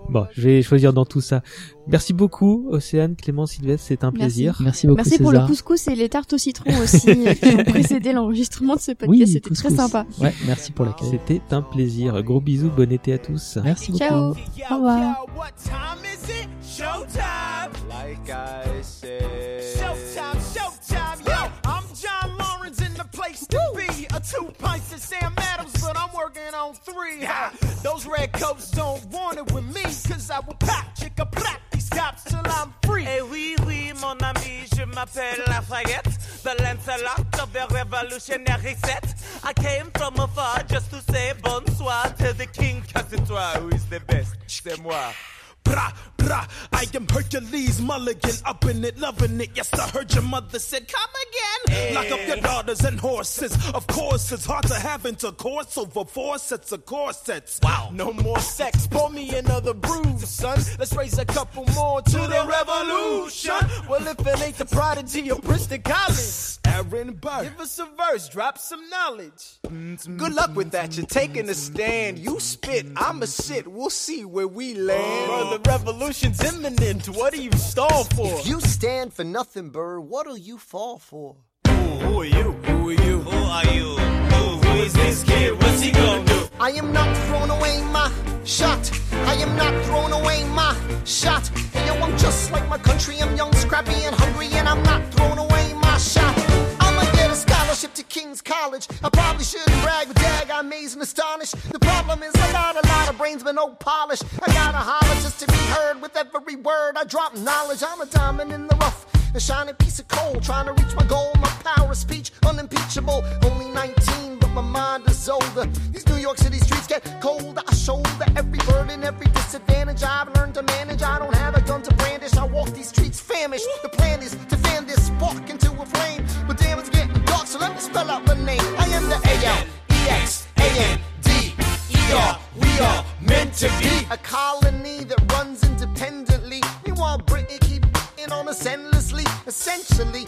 Bon, je vais choisir dans tout ça. Merci beaucoup, Océane, Clément, Sylvestre, c'est un Merci. plaisir. merci beaucoup Merci pour le couscous et les tartes au citron aussi [laughs] euh, qui ont précédé l'enregistrement de ce podcast. oui C'était très sympa. ouais merci pour l'accueil C'était un plaisir. Gros bisous, bon été à tous. merci beaucoup Ciao. Au revoir. Yo, what time is it? Showtime. Like I said. Showtime, showtime. Yo, I'm John Lawrence in the place to be. Two pints of Sam Adams, but I'm working on three. Ha. Those red coats don't want it with me, cause I will pop, chicka, pop these cops till I'm free. Eh oui, oui, mon ami, je m'appelle Lafayette, the Lancelot of the revolutionary set. I came from afar just to say bonsoir to the king, car c'est toi who is the best, c'est moi. Bra, bra, I am Hercules Mulligan, up in it, loving it. Yes, I heard your mother said, come again. Lock up your daughters and horses. Of course, it's hard to have intercourse over four sets of corsets. Wow. No more sex, pour me another brew, son. Let's raise a couple more to the revolution. Well, if it ain't the prodigy of Princeton College, Aaron Burr, give us a verse, drop some knowledge. Mm-hmm. Good luck with that, you're taking a stand. You spit, I'ma sit, we'll see where we land. Bro, the revolution's imminent, what do you stall for? If you stand for nothing, Burr, what'll you fall for? Who, who are you? Who are you? Who are you? Who, who is this kid? What's he gonna do? I am not throwing away my shot. I am not throwing away my shot. And yo, I'm just like my country. I'm young, scrappy, and hungry, and I'm not throwing away my shot. Scholarship to King's College. I probably shouldn't brag, but dag, I'm amazed and astonished. The problem is I got a lot of brains, but no polish. I gotta holler just to be heard with every word. I drop knowledge. I'm a diamond in the rough. A shining piece of coal, trying to reach my goal. My power of speech, unimpeachable. Only 19, but my mind is older. These New York City streets get colder. I shoulder every burden, every disadvantage I've learned to manage. I don't have a gun to brandish. I walk these streets famished. The plan is to fan this spark into a flame. But damn, it's getting so let me spell out the name. I am the A-L-E-X-A-N-D-E-R. We are meant to be a colony that runs independently. Meanwhile, Britain keep on us endlessly. Essentially,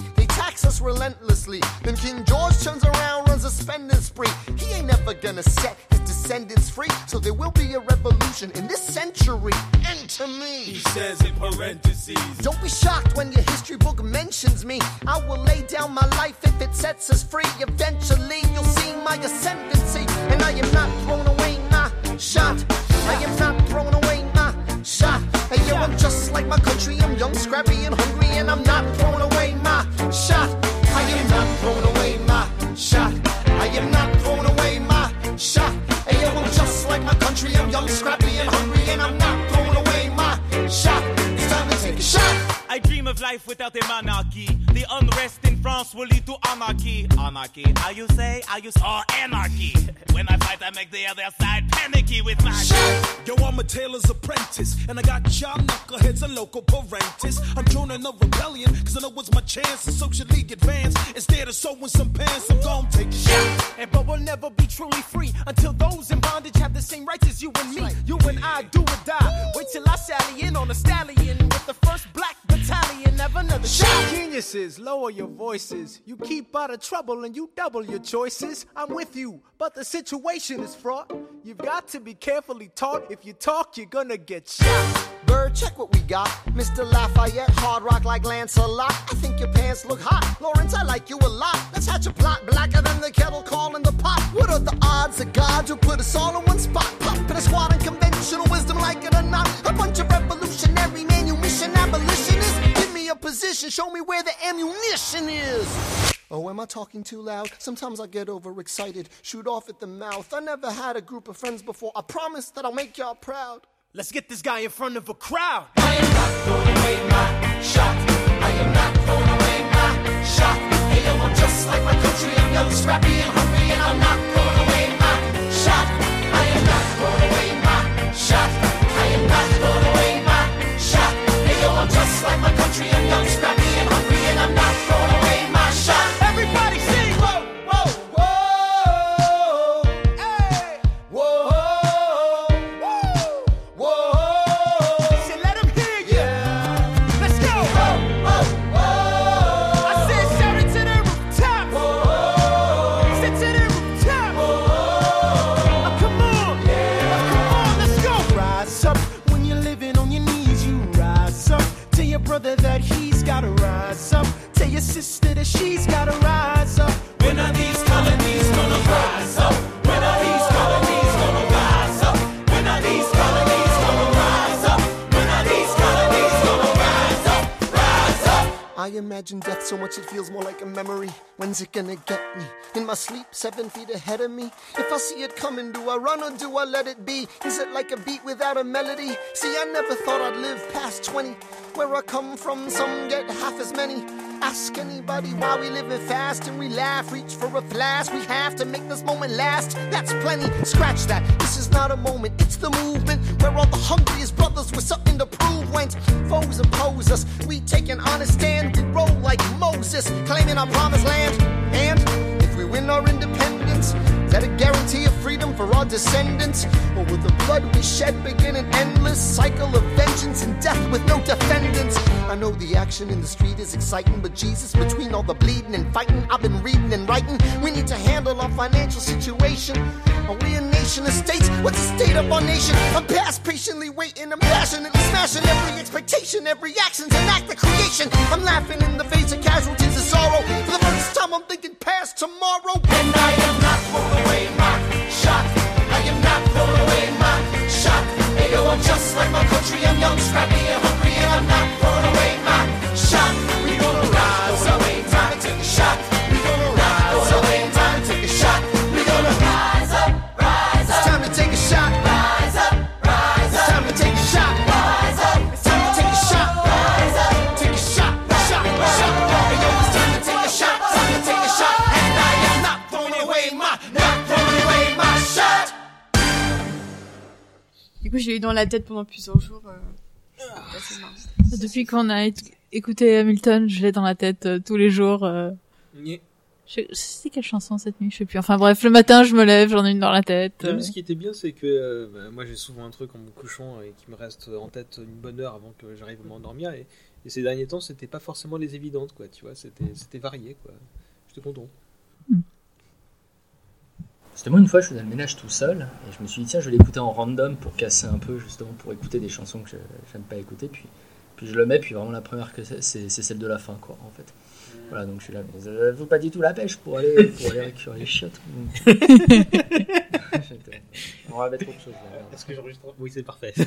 us relentlessly. Then King George turns around, runs a spending spree. He ain't ever gonna set his descendants free. So there will be a revolution in this century. Enter me. He says in parentheses. Don't be shocked when your history book mentions me. I will lay down my life if it sets us free. Eventually, you'll see my ascendancy. And I am not throwing away my shot. I am not throwing away my shot. Yo, I'm just like my country. I'm young, scrappy, and hungry. And I'm not throwing away my shot. I am not throwing away my shot. I am not throwing away my shot. Hey, yo, I'm just like my country. I'm young, scrappy, and hungry. And I'm not throwing away my shot. It's time to take a shot. I dream of life without a monarchy. The unrest in France will lead to anarchy. Anarchy, how you say? I use or anarchy. [laughs] When I fight, I make the other side panicky with my shit. Yo, I'm a tailor's apprentice, and I got y'all knuckleheads and local parentis. I'm joining a rebellion, cause I know it's my chance to socially advance. Instead of sewing some pants, I'm gonna take a shot. And but we'll never be truly free until those in bondage have the same rights as you and me. You and I do or die. Wait till I sally in on a stallion with the first black battalion. Have another shot. Geniuses, lower your voices. You keep out of trouble and you double your choices. I'm with you, but the situation is fraught. You've got to be carefully taught. If you talk, you're gonna get shot. Bird, check what we got. Mr. Lafayette, hard rock like Lancelot. I think your pants look hot. Lawrence, I like you a lot. Let's hatch a plot blacker than the kettle calling the pot. What are the odds of God who put us all in one spot? Pop in a squad and conventional wisdom, like it or not. A bunch of revolutionary manumission abolitionists. Give me a position, show me where the ammunition is. Oh, am I talking too loud? Sometimes I get overexcited, shoot off at the mouth. I never had a group of friends before. I promise that I'll make y'all proud. Let's get this guy in front of a crowd. I am not throwing away my shot. I am not throwing away my shot. Hey, yo, I'm just like my country. I'm young, scrappy, and hungry, and I'm not imagine death so much it feels more like a memory. When's it gonna get me? In my sleep, seven feet ahead of me. If I see it coming, do I run or do I let it be? Is it like a beat without a melody? See, I never thought I'd live past 20. Where I come from, some get half as many. Ask anybody why we live living fast and we laugh. Reach for a flask. We have to make this moment last. That's plenty. Scratch that. This is not a moment. It's the movement where all the hungriest brothers with something to prove went. Foes oppose us. We take an honest stand. We roll like Moses, claiming our promised land. And if we win our independence, that a guarantee of freedom for our descendants? Or will the blood we shed begin an endless cycle of vengeance and death with no defendants? I know the action in the street is exciting, but Jesus, between all the bleeding and fighting, I've been reading and writing. We need to handle our financial situation. Are we a nation of states? What's the state of our nation? I'm past patiently waiting, I'm passionately smashing every expectation, every action's an act of creation. I'm laughing in the face of casualties of sorrow. For the first time, I'm thinking past tomorrow. And I am not throwing away my shot. I am not throwing away my shot. Hey, yo, I'm just like my country. I'm young, scrappy, and hungry, and I'm not throwing away Coup, j'ai eu dans la tête pendant plusieurs jours. euh, c'est marrant. Depuis qu'on a éc- écouté Hamilton, je l'ai dans la tête euh, tous les jours. euh. Je- C'était quelle chanson cette nuit Je sais plus. Enfin bref, le matin, je me lève, j'en ai une dans la tête. Non, euh. mais ce qui était bien, c'est que euh, bah, moi j'ai souvent un truc en me couchant et qui me reste en tête une bonne heure avant que j'arrive à m'endormir. Et, et ces derniers temps, c'était pas forcément les évidentes, quoi. Tu vois, c'était c'était varié, quoi. J'étais content. C'était moi une fois, je faisais le ménage tout seul et je me suis dit tiens, je vais l'écouter en random pour casser un peu justement pour écouter des chansons que je- j'aime pas écouter. Puis, puis je le mets, puis vraiment la première que c'est, c'est celle de la fin quoi en fait. Voilà donc je suis là, mais ça vaut pas du tout la pêche pour aller pour aller récupérer les chiottes. [laughs] [laughs] On va mettre autre chose. là. Est-ce que j'enregistre? Oui, c'est parfait. [laughs]